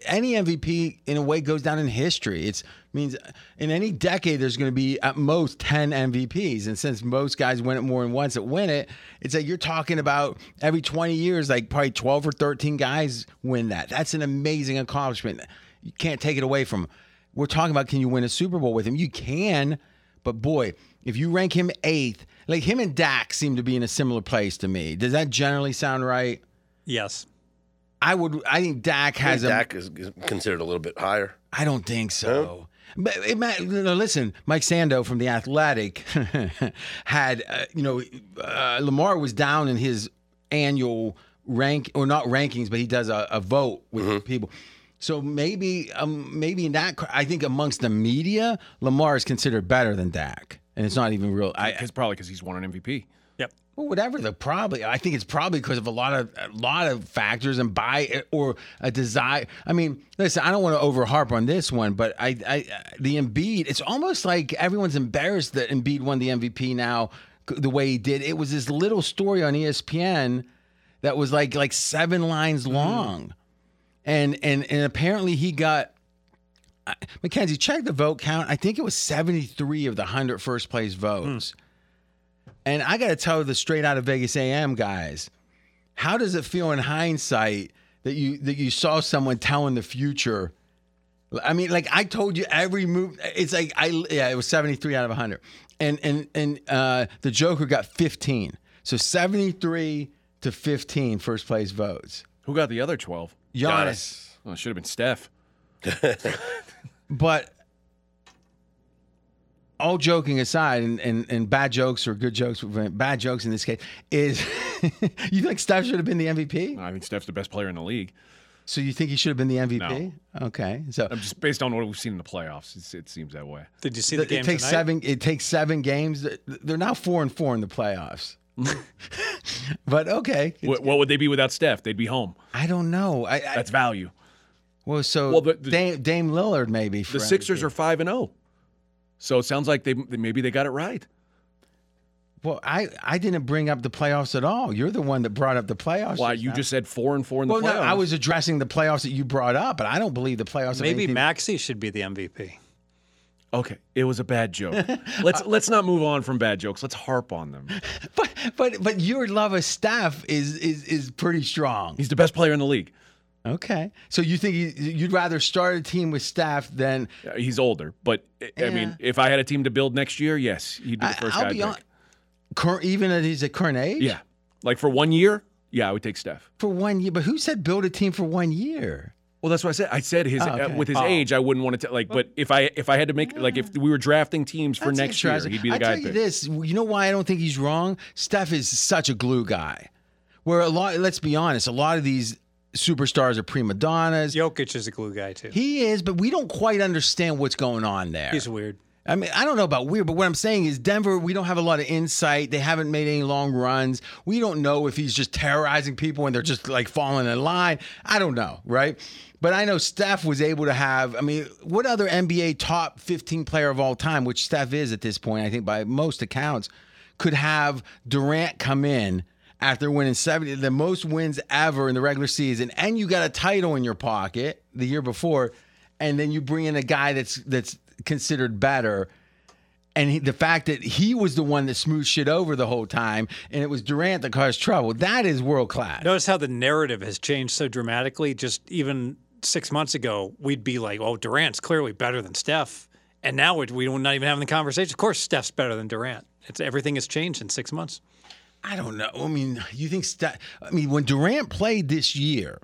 any MVP in a way goes down in history. It means in any decade there's going to be at most 10 MVPs and since most guys win it more than once that win it, it's like you're talking about every 20 years like probably 12 or 13 guys win that. That's an amazing accomplishment. You can't take it away from. We're talking about can you win a Super Bowl with him? You can, but boy, if you rank him 8th, like him and Dak seem to be in a similar place to me. Does that generally sound right? Yes. I would. I think Dak I has think. Dak is, is considered a little bit higher. I don't think so. But it, might- no, listen, Mike Sando from the Athletic [LAUGHS] had, uh, you know, uh, Lamar was down in his annual rank or not rankings, but he does a, a vote with people. So maybe, um, maybe in that, cr- I think amongst the media, Lamar is considered better than Dak, and it's not even real. I, Because probably because he's won an MVP. Yep. well, whatever the probably, I think it's probably because of a lot of a lot of factors and by or a desire. I mean, listen, I don't want to over harp on this one, but I, I, the Embiid, it's almost like everyone's embarrassed that Embiid won the MVP now the way he did. It was this little story on ESPN that was like like seven lines long, and and and apparently he got. Mackenzie, check the vote count. I think it was 73 of the 100 first place votes. And I got to tell the straight out of Vegas AM guys, how does it feel in hindsight that you that you saw someone telling the future? I mean, like I told you every move. It's like I yeah, it was seventy three out of hundred, and and and uh, the Joker got fifteen. So seventy three to 15 first place votes. Who got the other 12? Giannis. Well, it should have been Steph. [LAUGHS] But all joking aside, and, and, and bad jokes or good jokes, bad jokes in this case, is [LAUGHS] you think Steph should have been the MVP? I think Steph's the best player in the league. So you think he should have been the MVP? Okay. So I'm just based on what we've seen in the playoffs. It's, it seems that way. Did you see the it game takes tonight? seven. It takes seven games. They're now four and four in the playoffs. [LAUGHS] but okay, What, what would they be without Steph? They'd be home. I don't know. I, I That's value. well, so Well, the- the- Dame, Dame Lillard maybe. The Sixers are five and zero. So it sounds like they maybe they got it right. Well, I I didn't bring up the playoffs at all. You're the one that brought up the playoffs. Why just you now. just said four and four in the Well, playoffs? no, I was addressing the playoffs that you brought up, but I don't believe the playoffs. have Maybe anything- Maxi should be the MVP. Okay. It was a bad joke. let's [LAUGHS] let's not move on from bad jokes. Let's harp on them. [LAUGHS] But but but your love of Steph is is is pretty strong. He's the best player in the league. Okay, so you think you- you'd rather start a team with Steph than He's older, but I- I mean, Yeah. if I had a team to build next year, yes, he'd be the first I'll guy. be on. even at his at current age. Yeah, like for one year, yeah, I would take Steph. for one year. But who said build a team for one year? Well, that's what I said. I said his Oh, uh, with his age, I wouldn't want to like. But if I if I had to make like if we were drafting teams for That's next year, he'd be the I guy. I'd you this. You know why I don't think he's wrong? Steph is such a glue guy. Where a lot. Let's be honest. A lot of these superstars are prima donnas. Jokic is a glue guy too. He is, but we don't quite understand what's going on there. He's weird. I mean, I don't know about weird, but what I'm saying is Denver, we don't have a lot of insight. They haven't made any long runs. We don't know if he's just terrorizing people and they're just like falling in line. I don't know, right? But I know Steph was able to have, I mean, what other NBA top 15 player of all time, which Steph is at this point, I think by most accounts, could have Durant come in after winning 70, the most wins ever in the regular season, and you got a title in your pocket the year before, and then you bring in a guy that's that's considered better. And he, the fact that he was the one that smoothed shit over the whole time, and it was Durant that caused trouble, that is world class. Notice how the narrative has changed so dramatically. Just even six months ago, we'd be like, "Oh, Durant's clearly better than Steph," and now we're, we're not even having the conversation. Of course, Steph's better than Durant. It's everything has changed in six months. I don't know. I mean, you think? Steph, I mean, when Durant played this year,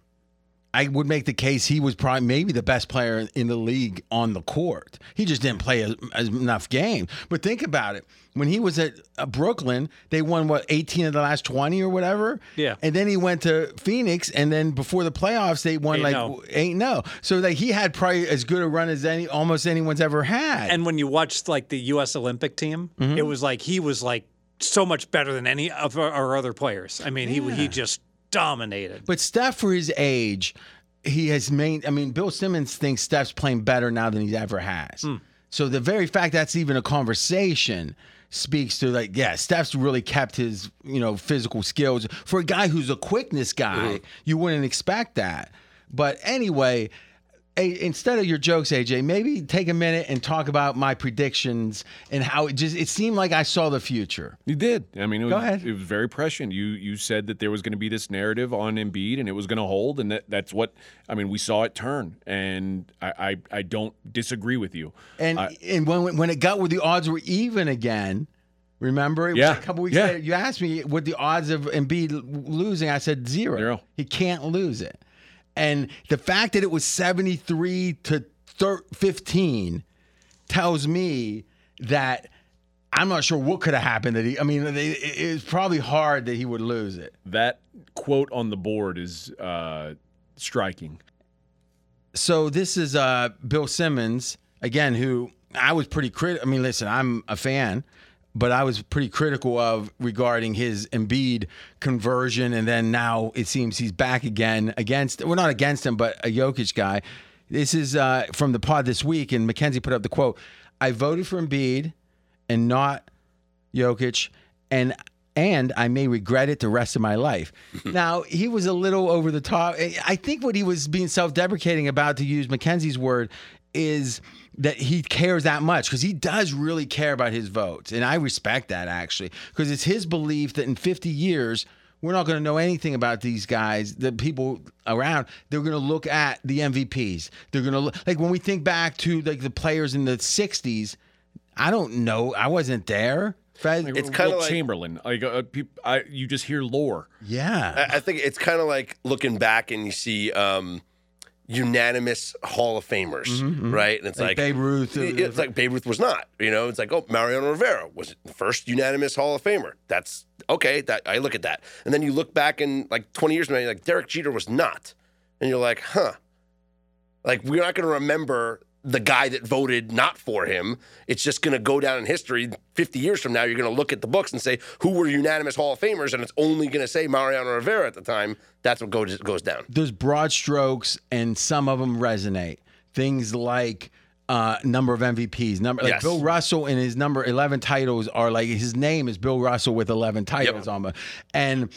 I would make the case he was probably maybe the best player in the league on the court. He just didn't play as, as enough games. But think about it. When he was at uh, Brooklyn, they won what 18 of the last 20 or whatever. Yeah. And then he went to Phoenix, and then before the playoffs, they won Eight like no. eight no. So like he had probably as good a run as any almost anyone's ever had. And when you watched like the U.S. Olympic team, Mm-hmm. it was like he was like so much better than any of our, our other players. I mean, he he just dominated. But Steph, for his age, he has made. I mean, Bill Simmons thinks Steph's playing better now than he ever has. Hmm. So the very fact that's even a conversation speaks to like, yeah, Steph's really kept his you know physical skills for a guy who's a quickness guy. Mm-hmm. You wouldn't expect that. But anyway. Hey, instead of your jokes, AJ, maybe take a minute and talk about my predictions and how it just it seemed like I saw the future. You did. I mean, it was, Go ahead. it was very prescient. You you said that there was going to be this narrative on Embiid and it was going to hold, and that, that's what I mean. We saw it turn, and I I, I don't disagree with you. And I- and when when it got where the odds were even again, remember it Yeah. was a couple weeks Yeah. later. You asked me what the odds of Embiid losing. I said zero. Zero. He can't lose it. And the fact that it was seventy three to thir- fifteen tells me that. I'm not sure what could have happened. That he, I mean, it, it- it's probably hard that he would lose it. That quote on the board is uh, striking. so this is uh, Bill Simmons again, who I was pretty critical. I mean, listen, I'm a fan, but I was pretty critical of regarding his Embiid conversion, and then now it seems he's back again against. Well, not against him, but a Jokic guy. This is uh, from the pod this week, and Mackenzie put up the quote: "I voted for Embiid and not Jokic, and and I may regret it the rest of my life. [LAUGHS] now he was a little over the top. I think what he was being self-deprecating about, to use Mackenzie's word, is that he cares that much because he does really care about his votes, and I respect that actually because it's his belief that in 50 years. We're not going to know anything about these guys, the people around. They're going to look at the MVPs. They're going to look like when we think back to like the players in the 60s, I don't know. I wasn't there. Fred, It's kinda like- Chamberlain. Like uh, peop I, you just hear lore. yeah. I I think it's kind of like looking back and you see um, unanimous Hall of Famers, mm-hmm, mm-hmm. right? And it's Like like, Babe Ruth, it- It's like Babe Ruth was not. You know, it's like oh, Mariano Rivera was the first unanimous Hall of Famer. That's okay. That I look at that, and then you look back in like 20 years from now, you're like Derek Jeter was not, and you're like, huh. Like we're not going to remember the guy that voted not for him. It's just going to go down in history. 50 years from now, you're going to look at the books and say who were unanimous Hall of Famers, and it's only going to say Mariano Rivera at the time. That's what goes goes down. There's broad strokes, and some of them resonate. Things like uh, number of MVPs, number like Yes. Bill Russell and his number 11 titles are like his name is Bill Russell with 11 titles on it, and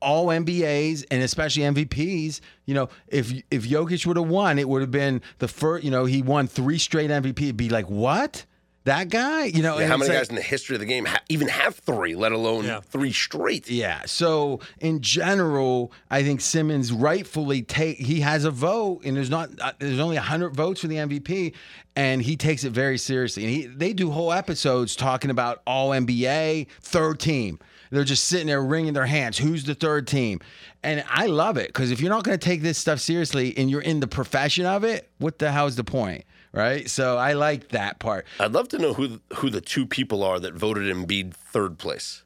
all NBAs and especially MVPs. You know, if if Jokic would have won, it would have been the first. You know, he won three straight MVP. It'd be like what that guy. You know, and How many like- guys in the history of the game ha- even have three, let alone Yeah. three straight? Yeah. So in general, I think Simmons rightfully take he has a vote, and there's not uh, there's only hundred votes for the MVP, and he takes it very seriously. And he they do whole episodes talking about all NBA third team. They're just sitting there wringing their hands. Who's the third team? And I love it because if you're not going to take this stuff seriously and you're in the profession of it, what the hell's the point, right? So I like that part. I'd love to know who who the two people are that voted Embiid third place.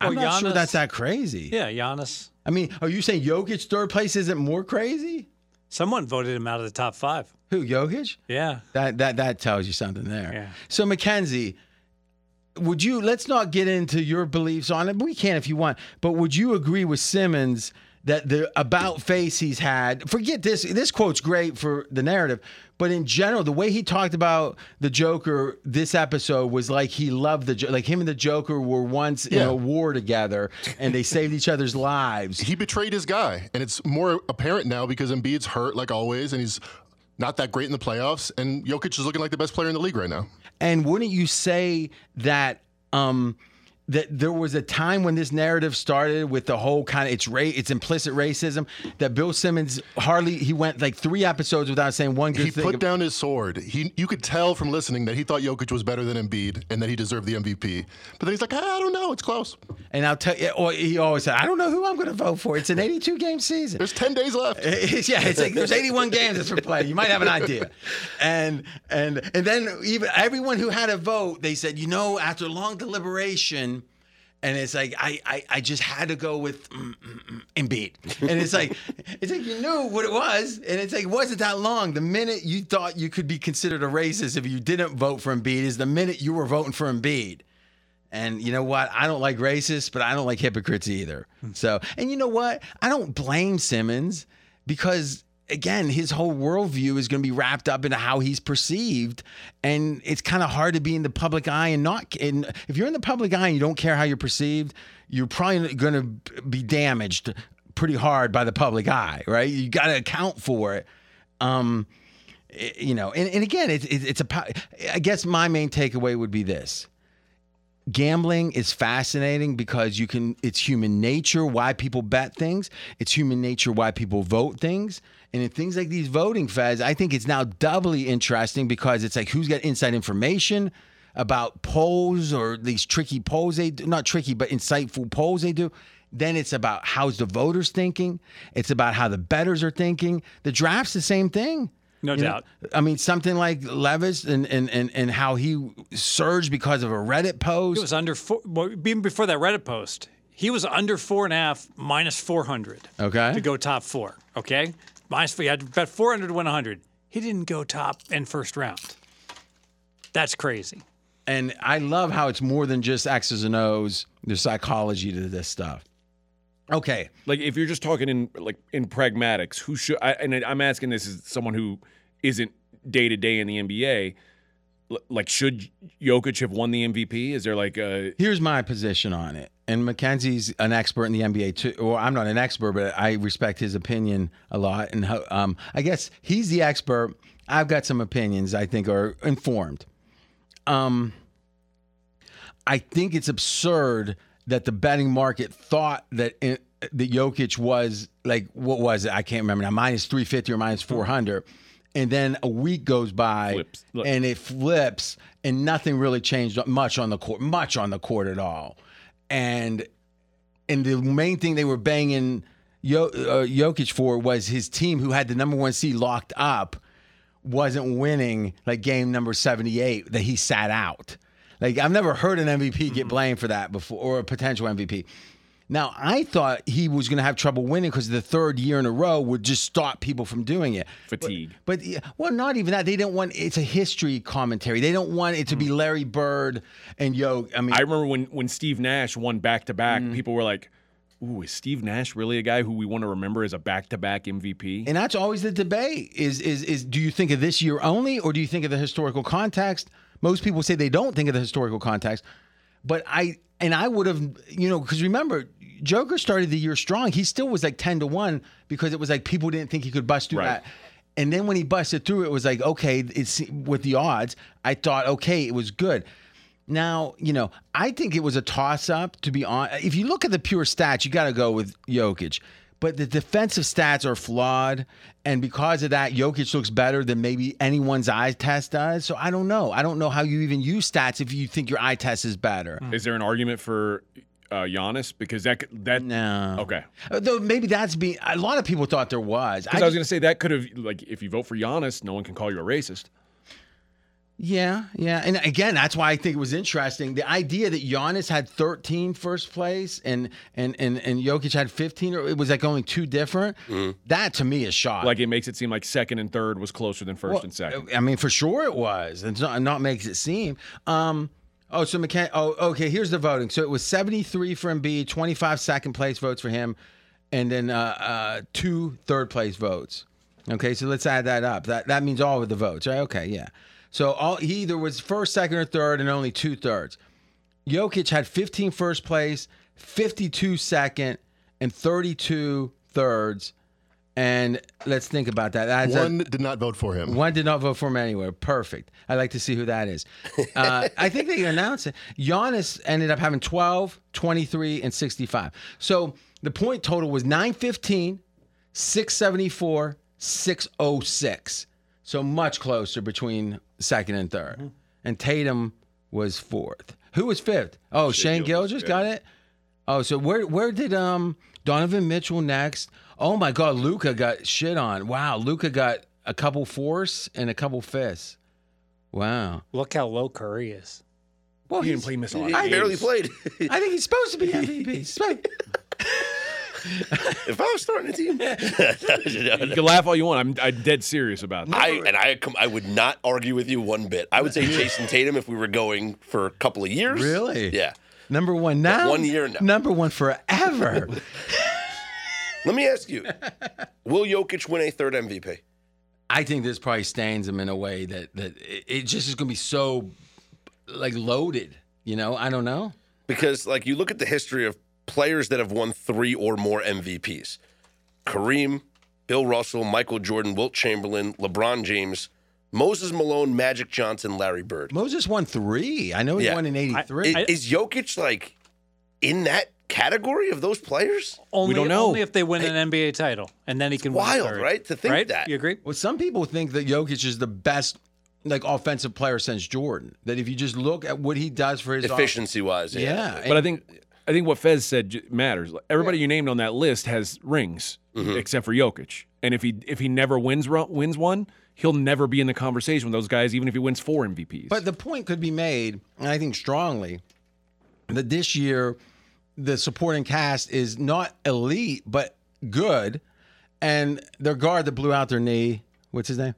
I'm Well, not sure that's that crazy. Yeah, Giannis. I mean, are you saying Jokic third place isn't more crazy? Someone voted him out of the top five. Who Jokic? Yeah. That that that tells you something there. Yeah. So Mackenzie, would you let's not get into your beliefs on it. We can if you want, but would you agree with Simmons that the about face he's had. Forget this. This quote's great for the narrative, but in general, the way he talked about the Joker this episode was like he loved the like him and the Joker were once in a war together and they saved each other's lives. He betrayed his guy, and it's more apparent now because Embiid's hurt like always, and he's not that great in the playoffs. And Jokic is looking like the best player in the league right now. And wouldn't you say that um that there was a time when this narrative started with the whole kind of it's ra- it's implicit racism that Bill Simmons hardly he went like three episodes without saying one good He thing. put down his sword. He, you could tell from listening that he thought Jokic was better than Embiid and that he deserved the MVP. But then he's like, "Ah, I don't know, it's close. and I'll tell you, or he always said, I don't know who I'm going to vote for. It's an 82 game season. There's 10 days left. [LAUGHS] Yeah, it's like there's 81 games that's for play. You might have an idea, and and and then even everyone who had a vote, they said, you know, after long deliberation, and it's like I I, I just had to go with mm, mm, mm, Embiid, and it's like [LAUGHS] it's like you knew what it was, and it's like it wasn't that long. The minute you thought you could be considered a racist if you didn't vote for Embiid is the minute you were voting for Embiid. And you know what? I don't like racists, but I don't like hypocrites either. So, and you know what? I don't blame Simmons because, again, his whole worldview is going to be wrapped up into how he's perceived. And it's kind of hard to be in the public eye and not. And if you're in the public eye and you don't care how you're perceived, you're probably going to be damaged pretty hard by the public eye, right? You got to account for it. Um, you know, and, and again, it's, it's it's a. I guess my main takeaway would be this gambling is fascinating because you can it's human nature why people bet things it's human nature why people vote things and in things like these voting feds i think it's now doubly interesting because it's like who's got inside information about polls or these tricky polls they do not tricky but insightful polls they do then it's about how's the voters thinking it's about how the bettors are thinking the draft's the same thing No you know, doubt. I mean, something like Levis and, and, and, and how he surged because of a Reddit post. It was under four, well, even before that Reddit post. He was under four and a half, minus 400 Okay. to go top four. Okay. Minus, he had bet 400 to win 100. He didn't go top in first round. That's crazy. and I love how it's more than just X's and O's. There's psychology to this stuff. Okay. Like if you're just talking in like in pragmatics, who should? I, and I'm asking this as someone who isn't day to day in the NBA. Like, should Jokic have won the MVP? Is there like a Here's my position on it. And Mackenzie's an expert in the NBA too. Well, I'm not an expert, but I respect his opinion a lot. And how- um, I guess he's the expert. I've got some opinions I think are informed. Um, I think it's absurd that the betting market thought that it, that Jokic was like what was it? I can't remember now. Minus three fifty or minus four hundred, and then a week goes by. And it flips, and nothing really changed much on the court, much on the court at all, and and the main thing they were banging Yo, uh, Jokic for was his team, who had the number one seed locked up, wasn't winning like game number 78 that he sat out. Like I've never heard an MVP get blamed for that before or a potential MVP. Now I thought he was going to have trouble winning because the third year in a row would just stop people from doing it. fatigue? But yeah, well, not even that. They don't want it's a history commentary. They don't want it to be mm. Larry Bird and Yo. I mean, I remember when when Steve Nash won back to back, people were like, "Ooh, is Steve Nash really a guy who we want to remember as a back to back MVP?" And that's always the debate is is is do you think of this year only or do you think of the historical context? Most people say they don't think of the historical context. But I and I would have, you know, because remember, Joker started the year strong. He still was like 10 to 1 because it was like people didn't think he could bust through Right. that. And then when he busted through, it was like, okay, it's with the odds. I thought, okay, it was good. Now, you know, I think it was a toss up, to be honest. If you look at the pure stats, you got to go with Jokic. But the defensive stats are flawed. And because of that, Jokic looks better than maybe anyone's eye test does. So I don't know. I don't know how you even use stats if you think your eye test is better. Is there an argument for uh, Giannis because that could- that No. okay? Though maybe that's being, a lot of people thought there was. Because I, was going to say that could have like if you vote for Giannis, no one can call you a racist. Yeah, yeah. And again, that's why I think it was interesting. The idea that Giannis had 13 first place and and and, and Jokic had 15, or it was like only two different. That to me is shocking. Like it makes it seem like second and third was closer than first Well, and second. I mean, for sure it was. It's not, not makes it seem. Um, oh, so McCann. Oh, okay. Here's the voting. So it was 73 for Embiid, 25 second place votes for him, and then uh, uh, two third place votes. Okay, so let's add that up. That that means all of the votes, right? Okay, yeah. So all he either was first, second, or third, and only two thirds. Jokic had 15 first place, 52 second, and 32 thirds. And let's think about that. That's a- One did not vote for him. one did not vote for him anywhere. Perfect. I'd like to see who that is. Uh, [LAUGHS] I think they announced it. Giannis ended up having 12, 23, and 65. So the point total was 915, 674, 606. So much closer between second and 3rd And Tatum was fourth. Who was fifth? Oh, Shai Gilgeous got it. Oh, so where where did um Donovan Mitchell next? Oh my God, Luka got shit on. Wow, Luka got a couple fourths and a couple fifths. Wow. Look how low Curry is. Well, He didn't play miss a lot. He of I- barely played. I think he's supposed to be MVP. [LAUGHS] He's supposed- if I was starting a team, [LAUGHS] You can laugh all you want. I'm, I'm dead serious about that. I and I com- I would not argue with you one bit. I would say [LAUGHS] Jayson Tatum if we were going for a couple of years. Really? Yeah. Number one now. One year now. Number one forever. Let me ask you: Will Jokic win a third MVP? I think this probably stains him in a way that that it, it just is going to be so like loaded. You know, I don't know. Because like you look at the history of players that have won three or more MVPs: Kareem, Bill Russell, Michael Jordan, Wilt Chamberlain, LeBron James, Moses Malone, Magic Johnson, Larry Bird. Moses won three. I know he Yeah. won in '83. I- is Jokic like in that category of those players? Only, don't know. Only if they win an NBA title, and then he can. win Wild, third. right? To think right? that. You agree? Well, some people think that Jokic is the best like offensive player since Jordan. That if you just look at what he does for his Efficiency wise, yeah. yeah. But I think I think what Fez said matters. Everybody you named on that list has rings, Mm-hmm. except for Jokic. And if he if he never wins wins one, he'll never be in the conversation with those guys, even if he wins four MVPs. But the point could be made, and I think strongly, that this year the supporting cast is not elite but good, and their guard that blew out their knee, what's his name?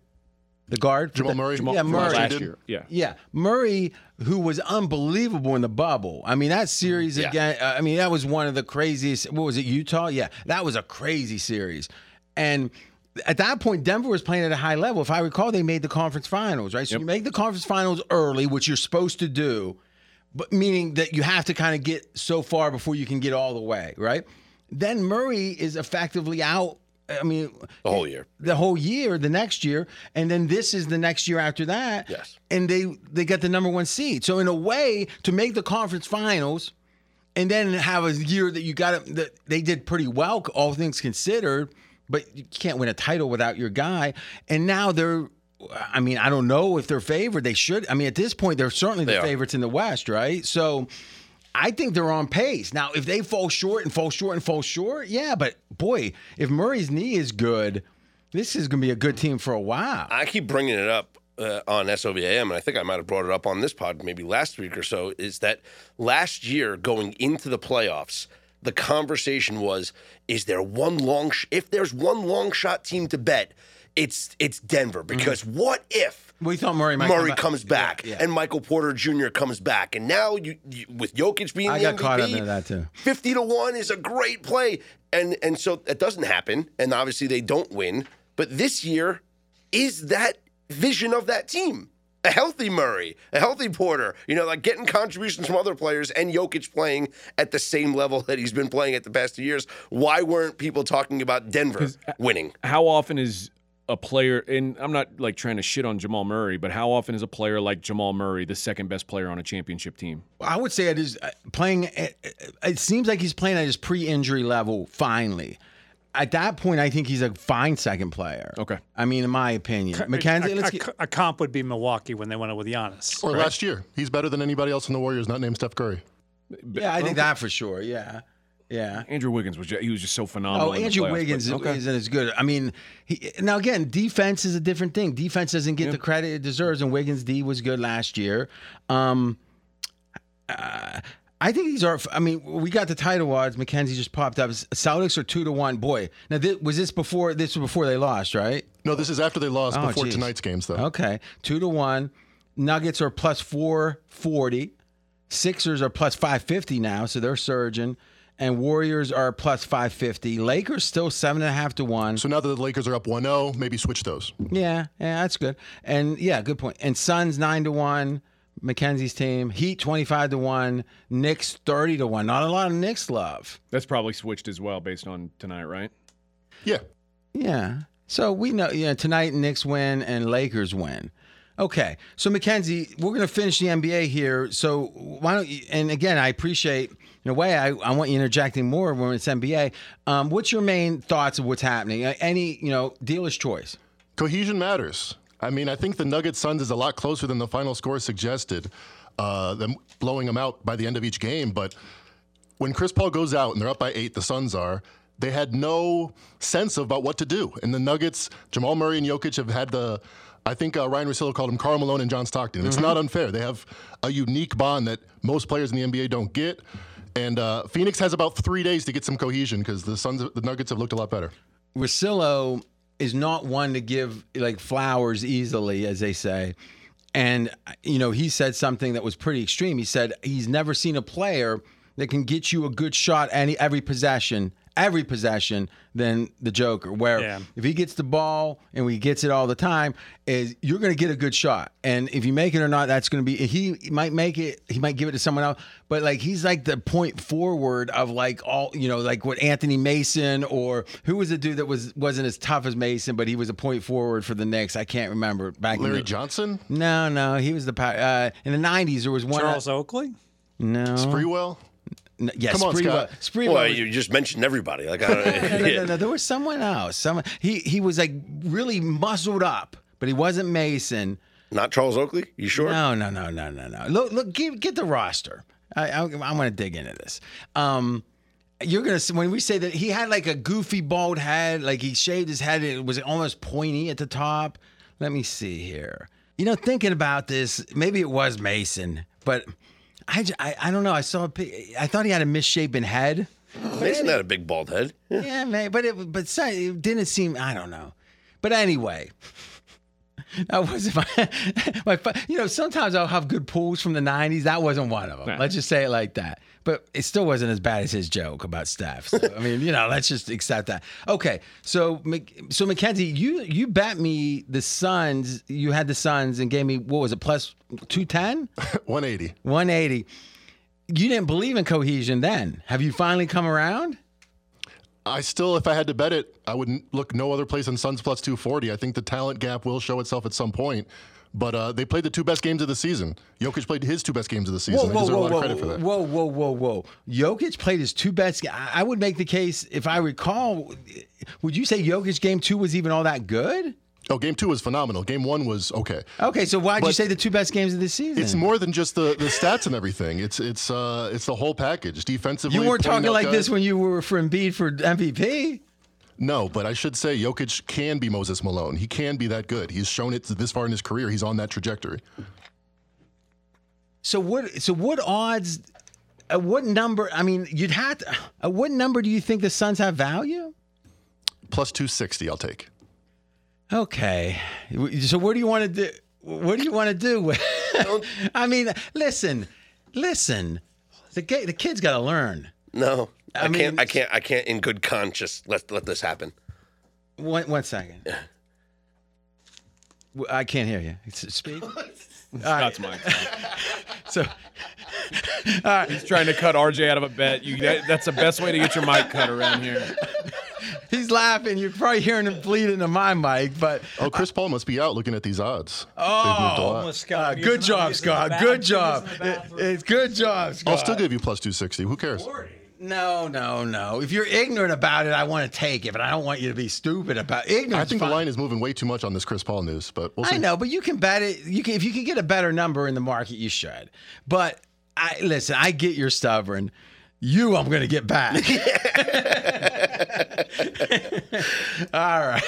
The guard, Jamal Murray. Yeah, Murray. last year, yeah. Yeah, Murray, who was unbelievable in the bubble. I mean, that series Yeah. again. uh, I mean, that was one of the craziest. What was it, Utah? Yeah, that was a crazy series. And at that point, Denver was playing at a high level. If I recall, they made the conference finals, right? So you make the conference finals early, which you're supposed to do, but meaning that you have to kind of get so far before you can get all the way, right? Then Murray is effectively out. I mean, The whole year. the whole year, the next year, and then this is the next year after that. Yes. And they they get the number one seed. So in a way, to make the conference finals, and then have a year that you got to, that they did pretty well, all things considered. But you can't win a title without your guy. And now they're. I mean, I don't know if they're favored. They should. I mean, at this point, they're certainly the They favorites in the West, right? So. I think they're on pace. Now, if they fall short and fall short and fall short, yeah, but boy, if Murray's knee is good, this is going to be a good team for a while. I keep bringing it up uh, on SOBAM, and I think I might have brought it up on this pod maybe last week or so. Is that last year going into the playoffs, the conversation was: Is there one long? Sh- if there's one long shot team to bet, it's it's Denver mm-hmm. because what if? We thought Murray Murray back. comes back Yeah, yeah. and Michael Porter Jr. comes back, and now you, you with Jokic being I the got MVP, caught up into that too. Fifty to one is a great play, and and so it doesn't happen, and obviously they don't win. But this year is that vision of that team. A healthy Murray, a healthy Porter, you know, like getting contributions from other players and Jokic playing at the same level that he's been playing at the past two years. Why weren't people talking about Denver uh, winning? how often is a player and I'm not like trying to shit on Jamal Murray, but how often is a player like Jamal Murray the second best player on a championship team? I would say it is uh, playing. It, it seems like he's playing at his pre-injury level. Finally, at that point, I think he's a fine second player. Okay. I mean, in my opinion, Mackenzie. a, Let's a- get, a comp would be Milwaukee when they went out with Giannis. Or right? last year, he's better than anybody else in the Warriors, not named Steph Curry. yeah, I think that for sure. Yeah, yeah. Andrew Wiggins was just, he was just so phenomenal. Oh, Andrew playoffs, but- Wiggins okay. isn't as good. I mean, he, now again, defense is a different thing. Defense doesn't get the credit it deserves, and Wiggins D was good last year. Um, uh, I think these are. I mean, we got the title odds. Mackenzie just popped up. Celtics are two to one. Boy, now this, was this before? This was before they lost, right? No, this is after they lost Oh, before geez. tonight's games, though. Okay, two to one. Nuggets are plus four forty. Sixers are plus five fifty now, so they're surging. And Warriors are plus 550. Lakers still seven and a half to one. So now that the Lakers are up 1-0, maybe switch those. Yeah, yeah, that's good. And yeah, good point. And Suns nine to one. Mackenzie's team. Heat twenty five to one. Knicks thirty to one. Not a lot of Knicks love. That's probably switched as well based on tonight, right? Yeah. Yeah. So we know, yeah, tonight Knicks win and Lakers win. Okay. So Mackenzie, we're going to finish the NBA here. So why don't you, and again, I appreciate, in a way, I, I want you interjecting more when it's NBA. Um, what's your main thoughts of what's happening? Uh, Any, you know, dealer's choice. Cohesion matters. I mean, I think the Nuggets Suns is a lot closer than the final score suggested, uh, them blowing them out by the end of each game. But when Chris Paul goes out and they're up by eight, the Suns are, they had no sense about what to do. And the Nuggets, Jamal Murray and Jokic have had the, I think uh, Ryen Russillo called them Karl Malone and John Stockton. It's not unfair. They have a unique bond that most players in the NBA don't get. And uh, Phoenix has about three days to get some cohesion because the Suns, the Nuggets have looked a lot better. Russillo is not one to give like flowers easily, as they say. And you know, he said something that was pretty extreme. He said he's never seen a player that can get you a good shot any every possession, every possession than the Joker. Where Yeah. if he gets the ball and he gets it all the time, is you're going to get a good shot. And if you make it or not, that's going to be he might make it. He might give it to someone else. But like he's like the point forward of like all you know, like what Anthony Mason or who was the dude that was wasn't as tough as Mason, but he was a point forward for the Knicks. I can't remember back in Larry the, Johnson, No, no, he was the power. Uh, in the '90s, there was one. Charles Oakley. no, Sprewell. No, yeah, Come on, Sprewell. Scott. Sprewell Well, was- you just mentioned everybody. Like, I don't, no, no, [LAUGHS] no, no, there was someone else. Someone he he was like really muscled up, but he wasn't Mason. not Charles Oakley. You sure? No, no, no, no, no, no. Look, look, get, get the roster. I, I, I want to dig into this. Um, you're gonna see- when we say that he had like a goofy bald head, like he shaved his head, it was almost pointy at the top. Let me see here. You know, thinking about this, maybe it was Mason, but I, j- I, I don't know. I saw a pic- I thought he had a misshapen head. Mason had a big bald head. Yeah, man, but it but it didn't seem. I don't know. But anyway, [LAUGHS] that wasn't my, [LAUGHS] my. You know, sometimes I'll have good pulls from the '90s. That wasn't one of them. Nah. Let's just say it like that. But it still wasn't as bad as his joke about Steph. So, I mean, you know, let's just accept that. Okay, so so Mackenzie, you you bet me the Suns. You had the Suns and gave me what was it plus two ten. [LAUGHS] 180. 180. You didn't believe in cohesion then. Have you finally come around? I still, if I had to bet it, I would look no other place than Suns plus 240. I think the talent gap will show itself at some point. But uh, they played the two best games of the season. Jokic played his two best games of the season. they deserve a lot of credit for that. whoa, whoa, whoa, whoa! Jokic played his two best. I would make the case, if I recall, would you say Jokic game two was even all that good? Oh, game two was phenomenal. Game one was okay. Okay, so why'd you say the two best games of the season? It's more than just the, the stats and everything. It's it's uh it's the whole package. Defensively, you weren't talking like guys- this when you were for Embiid for MVP. No, but I should say Jokic can be Moses Malone. He can be that good. He's shown it this far in his career. He's on that trajectory. So what? So what odds? At what number? I mean, you'd have to. At what number do you think the Suns have value? Plus 260, I'll take. Okay. So what do you want to do? What do you want to do? [LAUGHS] I mean, listen, listen. The the kid's got to learn. No, I, I mean- can't. I can't. I can't. In good conscience, let let this happen. One one second. I can't hear you. S- Speak. Scott's mic. So [LAUGHS] He's trying to cut RJ out of a bet. You, that, that's the best way to get your mic cut around here. [LAUGHS] he's laughing. You're probably hearing him bleed into my mic, but Oh, Chris Paul must be out looking at these odds. Oh, They've moved a lot. Scott. uh, good job, Scott. Good job. It- it's good job, Scott. I'll still give you plus 260. Who cares? No, no, no. If you're ignorant about it, I want to take it, but I don't want you to be stupid about ignorance. I think the line is moving way too much on this Chris Paul news, but we'll see. I know, but you can bet it. You can if you can get a better number in the market, you should. But I listen. I get you're stubborn. You, I'm going to get back. [LAUGHS] [LAUGHS] All right.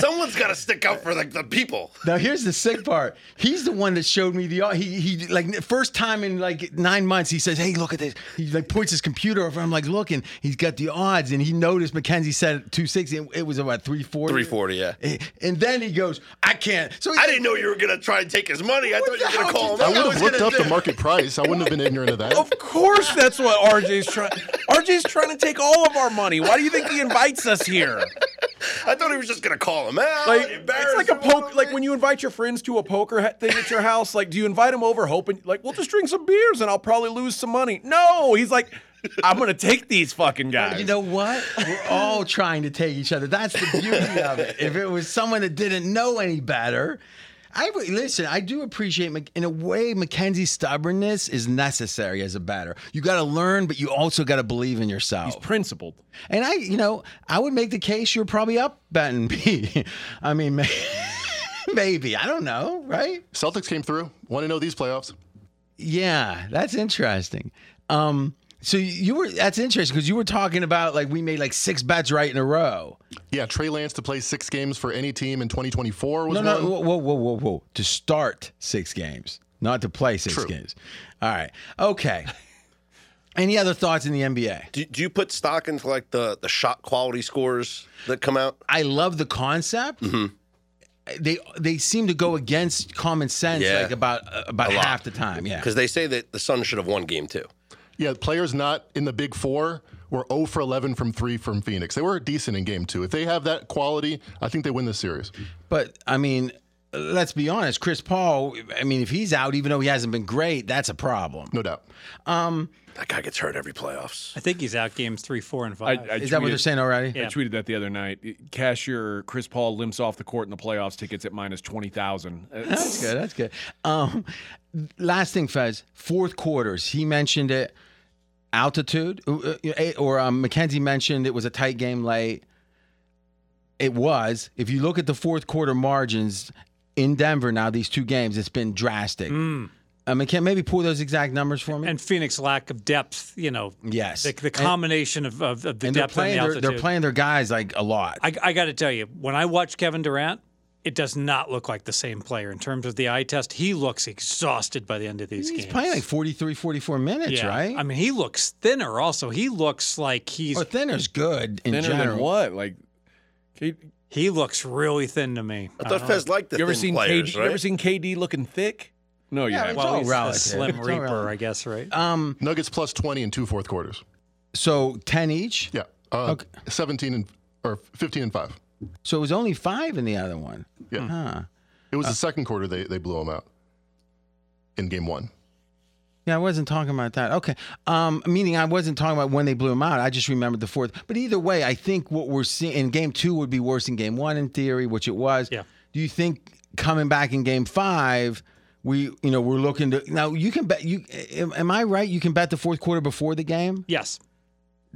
Someone's got to stick up for the, the people. Now here's the sick part. He's the one that showed me the he he like first time in like nine months. He says, "Hey, look at this." He like points his computer over. I'm like looking. He's got the odds, and he noticed Mackenzie said 260. and It was about 340. 340, yeah. Eh, and then he goes, "I can't." So he I didn't know you were gonna try and take his money. I thought you were gonna call him. I would have looked up the market price. I wouldn't have been ignorant of that. Of course, that's what RJ's RJ's trying. RJ's trying to take all of our money. Why do you think he invites us here? I thought he was just gonna call him out. Like embarrass it's like a him poke. Like when you invite your friends to a poker ha- thing at your house. Like, do you invite them over hoping like we'll just drink some beers and I'll probably lose some money? No, he's like, I'm gonna take these fucking guys. You know what? We're all trying to take each other. That's the beauty of it. If it was someone that didn't know any better, I listen. I do appreciate, in a way, Mackenzie's stubbornness is necessary as a batter. You got to learn, but you also got to believe in yourself. he's principled. and I, you know, I would make the case you're probably up betting B. [LAUGHS] I mean, [LAUGHS] maybe I don't know, right? Celtics came through. Want to know these playoffs? Yeah, that's interesting. Um, so you were that's interesting because you were talking about like we made like six bets right in a row. Yeah, Trey Lance to play six games for any team in 2024 was No, no, one. whoa, whoa, whoa, whoa, whoa. To start six games, not to play six True. games. All right. Okay. [LAUGHS] Any other thoughts in the NBA? Do, do you put stock into like the the shot quality scores that come out? I love the concept. They they seem to go against common sense Yeah. like about uh, about half the time. Yeah. Because they say that the Suns should have won game two. Yeah, players not in the big four were 0 for 11 from three from Phoenix. They were decent in game two. If they have that quality, I think they win the series. But I mean, let's be honest. Chris Paul. I mean, if he's out, even though he hasn't been great, that's a problem. No doubt. That guy gets hurt every playoffs. I think he's out games three, four, and five. I Is that what they're saying already? Yeah. I tweeted that the other night. Cashier Chris Paul limps off the court in the playoffs tickets at minus twenty thousand. That's good. That's good. Um, last thing, Fez. Fourth quarters. He mentioned it. Altitude, uh, uh, or um, Mackenzie mentioned it was a tight game late. It was. If you look at the fourth quarter margins in Denver now, these two games, it's been drastic. Um, McKen, maybe pull those exact numbers for me. and Phoenix lack of depth, you know. yes, The, the And- combination of, of, of the and they're depth and playing. the Their, altitude. they're playing their guys like a lot. I, I got to tell you, when I watch Kevin Durant, it does not look like the same player in terms of the eye test. He looks exhausted by the end of these He's games. He's playing like 43, 44 minutes, yeah. right? I mean, he looks thinner. Also, he looks like he's or thinner's good in Thinner general. than what? Like, K- he looks really thin to me. I thought Fez liked the you ever seen players, KD? You ever seen KD looking thick? No, you Yeah, haven't. it's Well, all he's relative. a slim It's reaper. I guess, right? Um, Nuggets plus 20 in two fourth quarters. so ten each. Yeah. Uh, Okay. 17 and or 15 and 5. So it was only five in the other one. Yeah. Huh. It Uh, was the second quarter they, they blew them out in game one. Yeah, I wasn't talking about that. Okay. Um, meaning I wasn't talking about when they blew him out. I just remembered the fourth. But either way, I think what we're seeing in game two would be worse than game one in theory, which it was. Yeah. Do you think coming back in game five, we you know we're looking to now you can bet you am, am I right? You can bet the fourth quarter before the game. yes.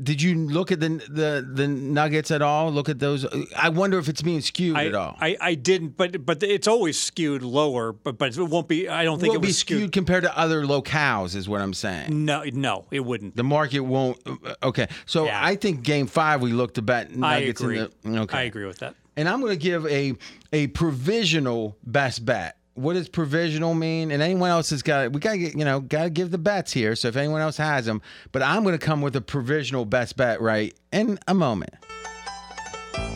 Did you look at the the the Nuggets at all? Look at those. I wonder if it's being skewed I, at all. I, I didn't, but but it's always skewed lower. But but it won't be. I don't think Will it will be was skewed compared to other locales, is what I'm saying. No, no, it wouldn't. The market won't. Okay, so Yeah. I think Game Five we looked to bet I Nuggets agree. in the. Okay, I agree with that. And I'm going to give a a provisional best bet. What does provisional mean? And anyone else has got we got to get you know got to give the bets here. So if anyone else has them, but I'm going to come with a provisional best bet right in a moment.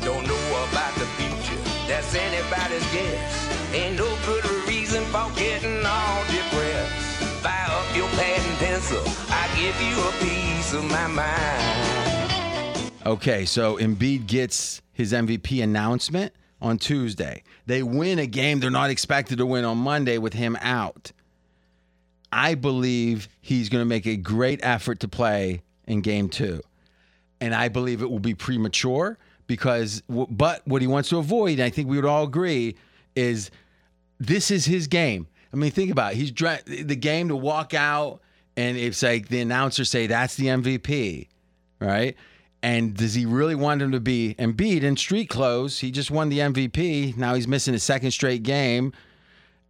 Don't know about the future, that's anybody's guess. Ain't no good reason for getting all depressed. Fire up your pad and pencil, I give you a piece of my mind. Okay, so Embiid gets his MVP announcement on Tuesday. They win a game they're not expected to win on Monday with him out. I believe he's going to make a great effort to play in game two. And I believe it will be premature because, but what he wants to avoid, I think we would all agree, is this is his game. I mean, think about it. He's dra- the game to walk out, and it's like the announcer say that's the MVP, right? And does he really want him to be Embiid in street clothes? He just won the MVP. Now he's missing his second straight game.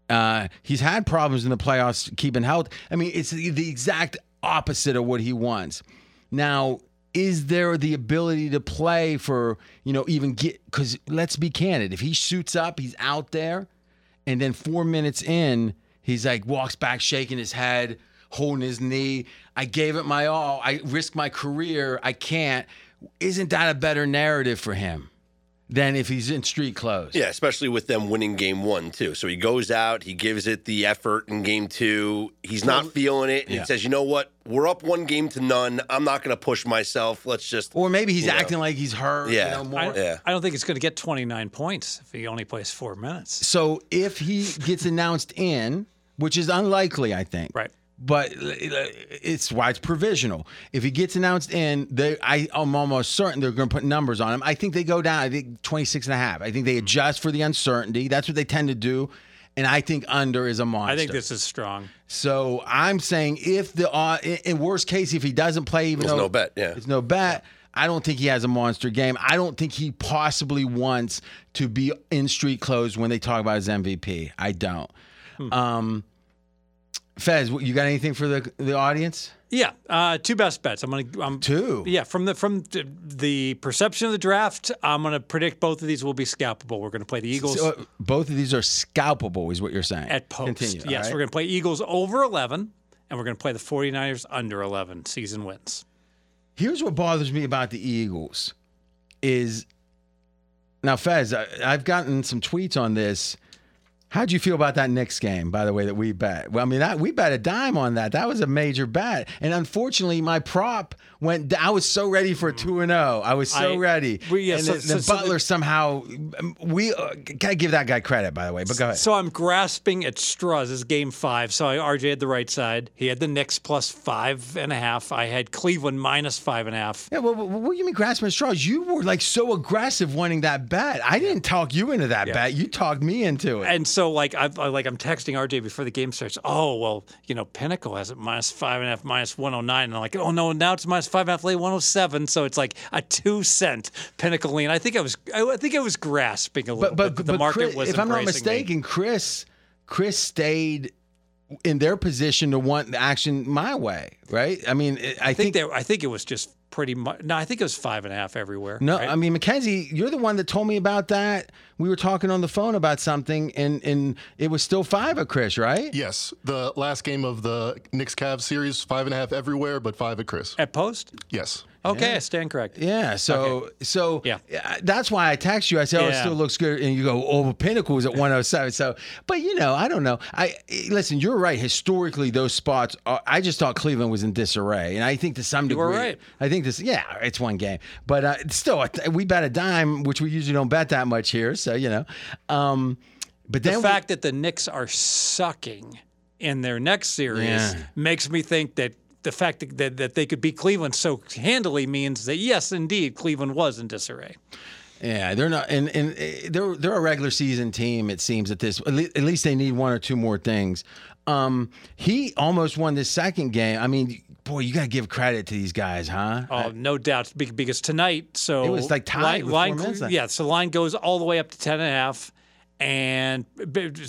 Uh, he's had problems in the playoffs keeping health. I mean, it's the, the exact opposite of what he wants. Now, is there the ability to play for, you know, even get, because let's be candid, if he shoots up, he's out there, and then four minutes in, he's like, walks back, shaking his head, holding his knee. I gave it my all. I risked my career. I can't. Isn't that a better narrative for him? than if he's in street clothes. Yeah, especially with them winning game one too. So he goes out, he gives it the effort in game two. He's not feeling it, and Yeah. he says, "You know what? We're up one game to none. I'm not going to push myself. Let's just." Or maybe he's You know. acting like he's hurt. Yeah. You know, more. I, Yeah. I don't think it's going to get 29 points if he only plays four minutes. So if he gets announced in, which is unlikely, I think. Right. But it's why it's provisional. If he gets announced in, they, I, I'm almost certain they're going to put numbers on him. I think they go down, I think 26 and a half. I think they adjust for the uncertainty. That's what they tend to do. And I think under is a monster. I think this is strong. So I'm saying if the uh, in in worst case if he doesn't play, even There's though no bet, yeah. it's no bet. I don't think he has a monster game. I don't think he possibly wants to be in street clothes when they talk about his MVP. I don't. Hmm. Um, Fez, you got anything for the the audience? Yeah, uh, two best bets. I'm gonna. I'm, Two. Yeah, from the from the, the perception of the draft, I'm gonna predict both of these will be scalpable. We're gonna play the Eagles So, uh, both of these are scalpable, is what you're saying. at post. Continue. yes, right? we're gonna play Eagles over 11, and we're gonna play the 49ers under 11 season wins. Here's what bothers me about the Eagles is now Fez, I, I've gotten some tweets on this. How'd you feel about that Knicks game, by the way, that we bet? Well, I mean, that, we bet a dime on that. That was a major bet. And unfortunately, my prop went, I was so ready for a 2 and 0. I was so I- ready. yeah, and so- then, so- then so Butler the- somehow, we uh, gotta give that guy credit, by the way, but go ahead. So I'm grasping at straws. This is game five. So I, RJ had the right side. He had the Knicks plus five and a half. I had Cleveland minus five and a half. yeah, well, what do you mean grasping at straws? You were like so aggressive wanting that bet. I didn't talk you into that bet. You talked me into it. And so, like, I, I like I'm texting RJ before the game starts. Oh, well, you know, Pinnacle has it minus five and a half, minus 109. And I'm like, oh no, now it's minus five and a half, late 107. So it's like a two cent Pinnacle lean. I think I was, I, I think I was grasping a little, but but, but, the but market CRIS, was. if I'm not embracing me. mistaken, CRIS CRIS stayed in their position to want the action my way, right? I mean, I, I think, think there, I think it was just pretty much. No, I think it was five and a half everywhere. no, right? I mean, Mackenzie, you're the one that told me about that. We were talking on the phone about something, and and it was still five at CRIS, right? Yes, the last game of the Knicks Cavs series, five and a half everywhere, but five at CRIS. at post. Yes. Okay, I stand correct. Yeah, so so Yeah. uh, that's why I text you. I said, "Oh, it still looks good," and you go, "Oh, Pinnacle was at [LAUGHS] 107." So, but you know, I don't know. I listen. You're right. Historically, those spots. Are, I just thought Cleveland was in disarray, and I think to some degree, You were right. I think this. Yeah, it's one game, but uh, still, we bet a dime, which we usually don't bet that much here. So you know, um, but then the we- fact that the Knicks are sucking in their next series Yeah. makes me think that the fact that, that, they could beat Cleveland so handily means that yes, indeed, Cleveland was in disarray. Yeah, they're not, and and uh, they're they're a regular season team. It seems at this, at least they need one or two more things. Um, he almost won this second game. I mean, boy, you got to give credit to these guys, huh? Oh, no doubt, because tonight, so It was, like, tied line, with four line- yeah, so line goes all the way up to ten and a half, and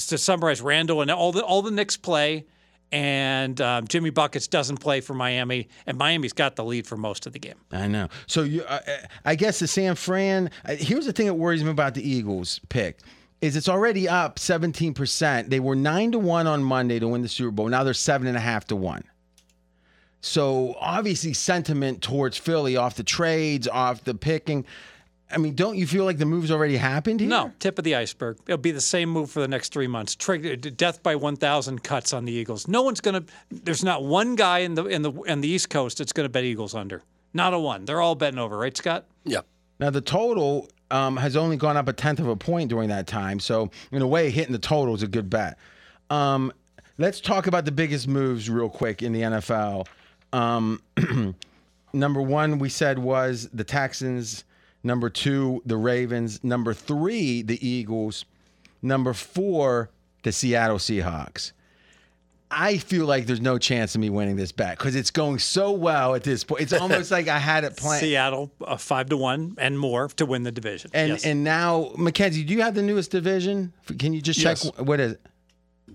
to summarize, Randall and all the all the Knicks play. And um, Jimmy Buckets doesn't play for Miami, and Miami's got the lead for most of the game. I know. So you, uh, I guess the San Fran. Uh, here's the thing that worries me about the Eagles pick. Is it's already up 17%. They were nine to one on Monday to win the Super Bowl. Now they're seven and a half to one. So obviously sentiment towards Philly off the trades, off the picking. I mean, don't you feel like the move's already happened here? No, tip of the iceberg. It'll be the same move for the next three months. Trigger death by 1,000 cuts on the Eagles. No one's gonna. There's not one guy in the in the in the East Coast that's gonna bet Eagles under. Not a one. They're all betting over, right, Scott? Yeah. Now the total um, has only gone up a tenth of a point during that time. So in a way, hitting the total is a good bet. Um, let's talk about the biggest moves real quick in the NFL. Um, [CLEARS THROAT] number one, we said was the Texans. Number two, the Ravens. Number three, the Eagles. Number four, the Seattle Seahawks. I feel like there's no chance of me winning this bet because it's going so well at this point. It's [LAUGHS] almost like I had it planned. Seattle uh, five to one and more to win the division. And yes. and now, Mackenzie, do you have the newest division? Can you just check Yes. what is it?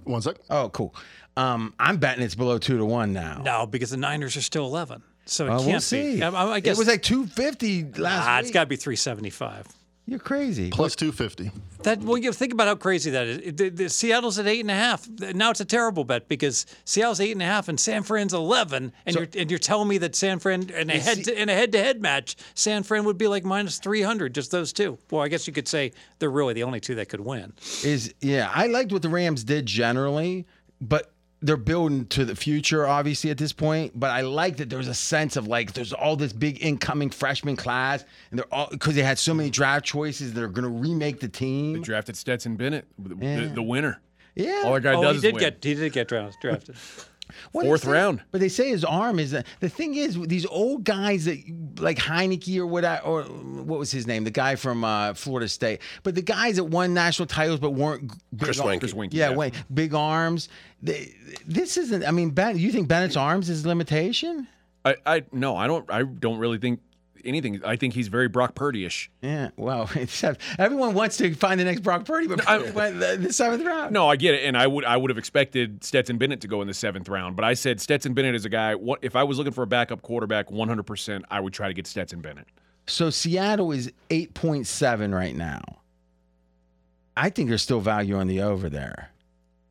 One sec. Oh, cool. Um, I'm betting it's below two to one now. no, because the Niners are still 11, so it Well, can't we'll see. be. I, I guess it was like two fifty last ah, week. it's got to be 375. You're crazy. Plus 250. That well, you think about how crazy that is. The, the, Seattle's at eight and a half. Now it's a terrible bet because Seattle's eight and a half and San Fran's eleven, and you're and you're telling me that San Fran in a head to, in a head to head match, San Fran would be like minus three hundred, just those two. Well, I guess you could say they're really the only two that could win. is yeah, I liked what the Rams did generally, but they're building to the future, obviously, at this point. But I like that there's a sense of like there's all this big incoming freshman class, and they're all because they had so many draft choices. They're going to remake the team. Drafted Stetson Bennett, the, Yeah. the, the winner. Yeah. All that guy Oh, does he is did win. get he did get dra- drafted. [LAUGHS] What they Fourth say- round. But they say his arm is the thing is these old guys that like Heinicke or what or what was his name? The guy from uh, Florida State. But the guys that won national titles but weren't big Chris ar- Chris Weinke, Yeah, yeah. Wayne, big arms. They, this isn't. I mean, ben, you think Bennett's arms is a limitation? I, I no, I don't. I don't really think anything. I think he's very Brock Purdy-ish. Yeah. Well, [LAUGHS] everyone wants to find the next Brock Purdy, but [LAUGHS] went the, the seventh round. No, I get it, and I would I would have expected Stetson Bennett to go in the seventh round, but I said Stetson Bennett is a guy. What if I was looking for a backup quarterback, one hundred percent, I would try to get Stetson Bennett. So Seattle is eight point seven right now. I think there's still value on the over there.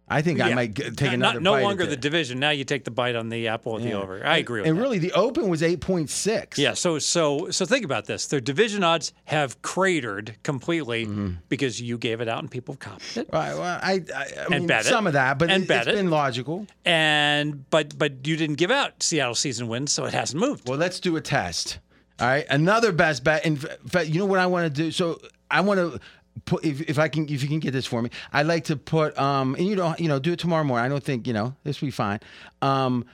I think I might take Not- another. no bite at longer it. the division. Now you take the bite on the apple of the over. I agree with And that. really, the open was eight point six. Yeah, so so so think about this. Their division odds have cratered completely Mm-hmm. because you gave it out and people copied it. Right. Well, I, I, I mean, bet it. some of that, but And it, bet it's it. been logical. And but but you didn't give out Seattle season wins, so it hasn't moved. Well, let's do a test. All right, another best bet. In fact, you know what I want to do? So I want to put if, if I can if you can get this for me, I'd like to put um and you don't you know do it tomorrow morning. I don't think you know this will be fine. Um,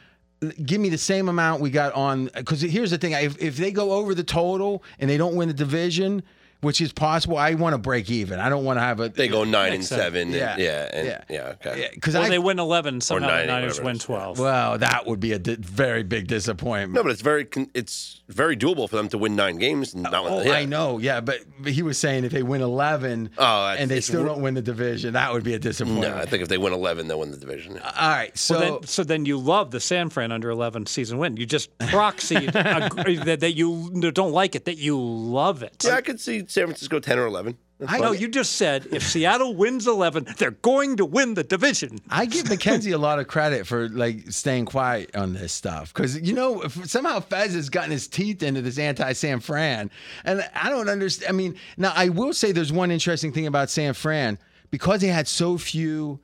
give me the same amount we got on because here's the thing: if if they go over the total and they don't win the division. Which is possible. I want to break even. I don't want to have a. They go nine and Makes seven. Yeah. And, yeah. And, Yeah. yeah. Okay. because well, they win eleven. Somehow nine, the Niners win twelve. well, that would be a di- very big disappointment. No, but it's very con- it's very doable for them to win nine games. And not Oh. I know, yeah, but, but he was saying if they win eleven Oh, and they still don't win the division, that would be a disappointment. No, I think if they win eleven, they'll win the division. All right, so Well, then, so then you love the San Fran under 11 season win. You just proxied [LAUGHS] agree that, that you don't like it, that you love it. yeah, I could see San Francisco ten or eleven. I know you just said if Seattle wins 11, they're going to win the division. I give Mackenzie a lot of credit for like staying quiet on this stuff because you know if- somehow Fez has gotten his teeth into this anti-San Fran, and I don't understand. I mean, now I will say there's one interesting thing about San Fran because they had so few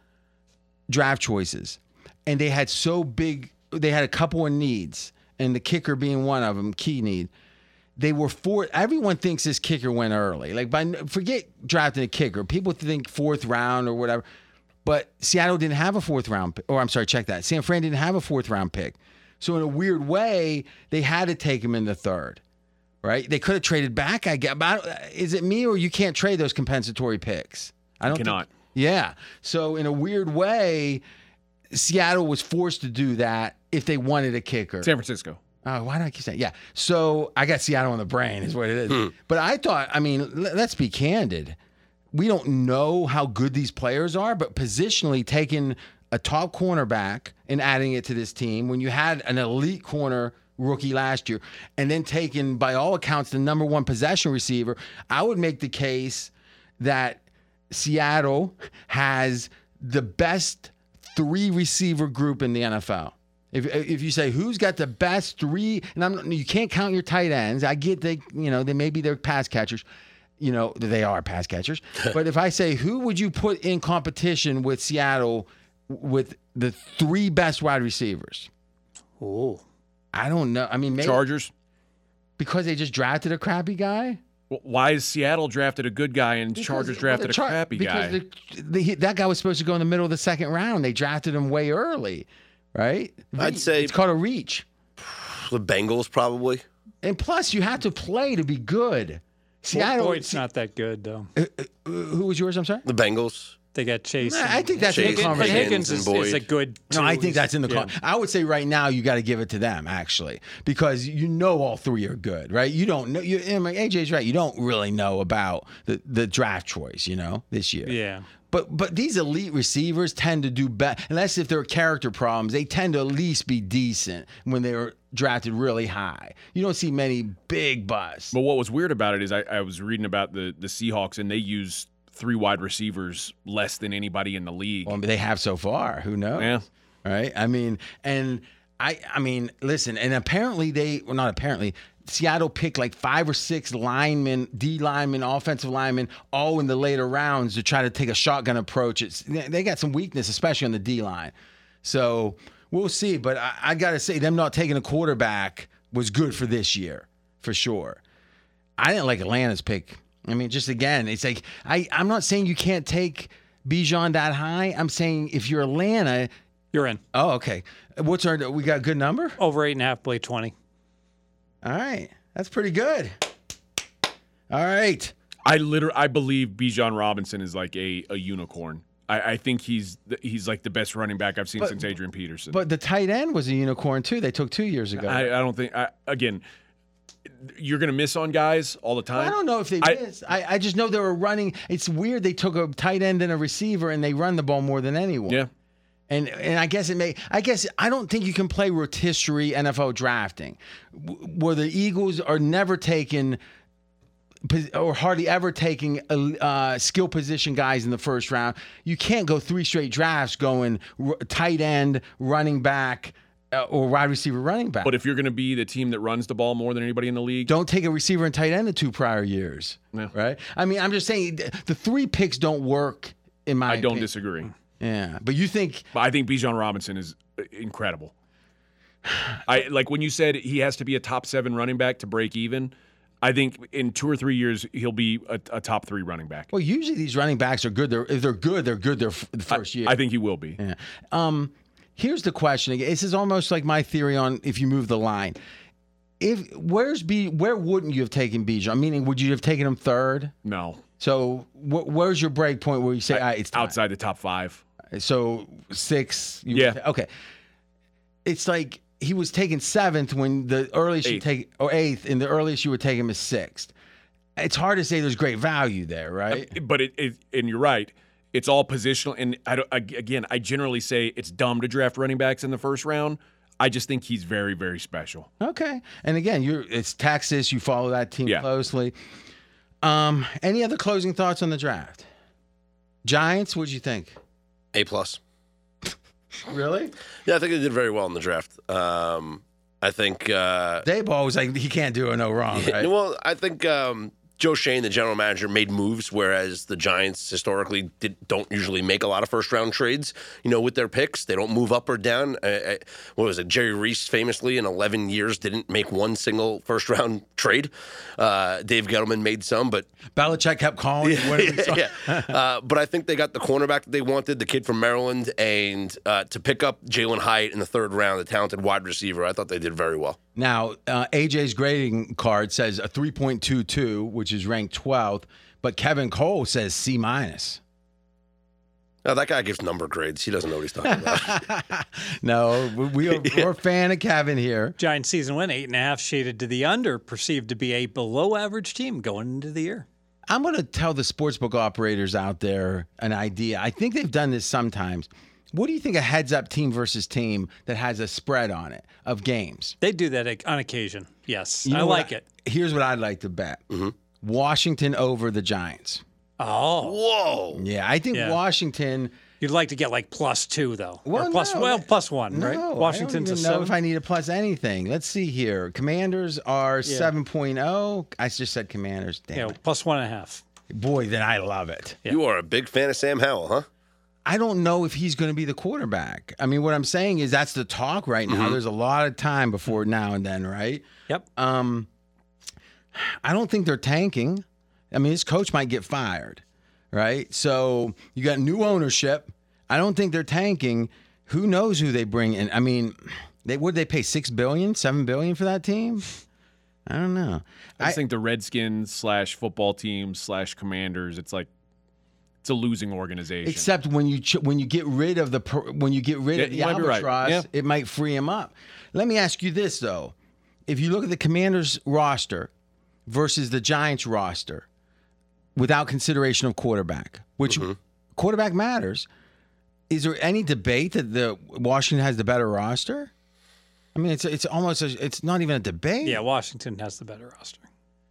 draft choices, and they had so big. They had a couple of needs, and the kicker being one of them, key need. They were four. Everyone thinks this kicker went early. Like, by forget drafting a kicker. People think fourth round or whatever. But Seattle didn't have a fourth round, or I'm sorry, check that. San Fran didn't have a fourth round pick. So in a weird way, they had to take him in the third, right? They could have traded back. I I is it me or you can't trade those compensatory picks? I don't think- cannot. yeah. So in a weird way, Seattle was forced to do that if they wanted a kicker. San Francisco. Oh, why do I keep saying? Yeah. So I got Seattle on the brain, is what it is. Hmm. But I thought, I mean, l- let's be candid. We don't know how good these players are, but positionally taking a top cornerback and adding it to this team when you had an elite corner rookie last year, and then taking, by all accounts, the number one possession receiver, I would make the case that Seattle has the best three receiver group in the NFL. If, if you say who's got the best three, and I'm you can't count your tight ends. I get they you know they maybe they're pass catchers, you know they are pass catchers. [LAUGHS] but if I say who would you put in competition with Seattle with the three best wide receivers? Oh, I don't know. I mean maybe Chargers. because they just drafted a crappy guy. Well, Why is Seattle drafted a good guy and Chargers drafted well, the a Char- crappy guy? because the, the, that guy was supposed to go in the middle of the second round. They drafted him way early, right? I'd say- it's called a reach. The Bengals probably. And plus, you have to play to be good. Seattle. Boyd's not that good though. Uh, uh, who was yours? I'm sorry. The Bengals. They got Chase. Nah, and- I think that's in the Higgins, but conversation. Higgins is, is a Boyd. good. No, I two. think that's in the. Yeah. Con- I would say right now you got to give it to them actually because you know all three are good, right? You don't know. You, AJ's right. You don't really know about the the draft choice, you know, this year. Yeah. But but these elite receivers tend to do better unless if there are character problems. They tend to at least be decent when they're drafted really high. You don't see many big busts. But what was weird about it is I, I was reading about the the Seahawks and they use three wide receivers less than anybody in the league. Well, they have so far. Who knows? Yeah. Right. I mean, and I, I mean, listen, and apparently they, well, not apparently, Seattle picked like five or six linemen, D linemen, offensive linemen, all in the later rounds to try to take a shotgun approach. It's they got some weakness, especially on the D line. So we'll see. But I, I got to say, them not taking a quarterback was good for this year, for sure. I didn't like Atlanta's pick. I mean, just again, it's like I, I'm not saying you can't take Bijan that high. I'm saying if you're Atlanta, You're in. oh, okay. What's our? We got a good number. Over eight and a half, play 20. All right, that's pretty good. All right. I literally I believe Bijan Robinson is like a, a unicorn. I, I think he's the, he's like the best running back I've seen But- since Adrian Peterson. But the tight end was a unicorn too. They took two years ago. I, I don't think I, again you're gonna miss on guys all the time. I don't know if they I- missed. I, I just know they were running. It's weird. They took a tight end and a receiver, and they run the ball more than anyone. Yeah. And and I guess it may. I guess I don't think you can play rotisserie NFL drafting, where the Eagles are never taking or hardly ever taking uh, skill position guys in the first round. You can't go three straight drafts going tight end, running back, uh, or wide receiver, running back. But if you're gonna be the team that runs the ball more than anybody in the league, don't take a receiver and tight end in two prior years. Yeah. Right? I mean, I'm just saying the three picks don't work in my I don't opinion. disagree. Yeah. But you think But I think Bijan Robinson is uh, incredible. I like when you said he has to be a top seven running back to break even. I think in two or three years he'll be a, a top three running back. well, usually these running backs are good. They're if they're good, they're good their f- the first year. I think he will be. Yeah. Um, here's the question again. This is almost like my theory on if you move the line. If where's B? Where wouldn't you have taken Bijan? Meaning, would you have taken him third? No, So wh- where's your break point where you say, "All ah, right, it's time." outside the top five. So six. you would Yeah. ta- okay. It's like he was taken seventh when the earliest you take or eighth, and the earliest you would take him is sixth. It's hard to say there's great value there, right? Uh, but it, it and you're right. It's all positional. And I don't, again, I generally say it's dumb to draft running backs in the first round. I just think he's very, very special. Okay. And again, you're it's Texas. You follow that team Yeah. closely. Um, any other closing thoughts on the draft? Giants, what'd you think? A plus. [LAUGHS] Really? Yeah, I think they did very well in the draft. Um, I think. Uh, Daboll was like he can't do a no wrong, right? Well, I think um, Joe Schoen, the general manager, made moves, whereas the Giants historically did, don't usually make a lot of first round trades. You know, with their picks, they don't move up or down. Uh, uh, what was it? Jerry Reese famously in 11 years didn't make one single first round trade. Uh, Dave Gettleman made some, but Belichick kept calling. we saw- [LAUGHS] yeah. Uh, but I think they got the cornerback that they wanted, the kid from Maryland, and uh, to pick up Jalin Hyatt in the third round, the talented wide receiver. I thought they did very well. Now, uh, AJ's grading card says a 3.22, which is ranked 12th, but Kevin Cole says C minus. Now, that guy gives number grades. He doesn't know what he's talking about. [LAUGHS] No, we, we are, we're a fan of Kevin here. Giants season win, eight and a half, shaded to the under, perceived to be a below average team going into the year. I'm going to tell the sportsbook operators out there an idea. I think they've done this sometimes. What do you think a heads up team versus team that has a spread on it of games? They do that on occasion. Yes, You I know what like it. Here's what I'd like to bet Mm-hmm. Washington over the Giants. Oh, Whoa. Yeah, I think Yeah. Washington. you'd like to get like plus two though, Well, or plus no, well plus one, No, right? I Washington's don't a know seven. if I need a plus anything. Let's see here. Commanders are 7.0. I just said Commanders. Damn yeah, it. plus one and a half. Boy, then I love it. You are a big fan of Sam Howell, huh? I don't know if he's going to be the quarterback. I mean, what I'm saying is that's the talk right now. Mm-hmm. There's a lot of time before now and then, right? Yep. Um, I don't think they're tanking. I mean, his coach might get fired, right? So you got new ownership. I don't think they're tanking. Who knows who they bring in? I mean, they would they pay six billion, seven billion for that team? I don't know. I just think the Redskins slash football team slash Commanders. It's like it's a losing organization. Except when you ch- when you get rid of the per- when you get rid Yeah, of the you might be right. albatross, Yeah. it might free him up. Let me ask you this though: if you look at the Commanders roster versus the Giants roster, without consideration of quarterback, which mm-hmm. quarterback matters, is there any debate that the Washington has the better roster? I mean, it's it's almost a, it's not even a debate. Yeah, Washington has the better roster.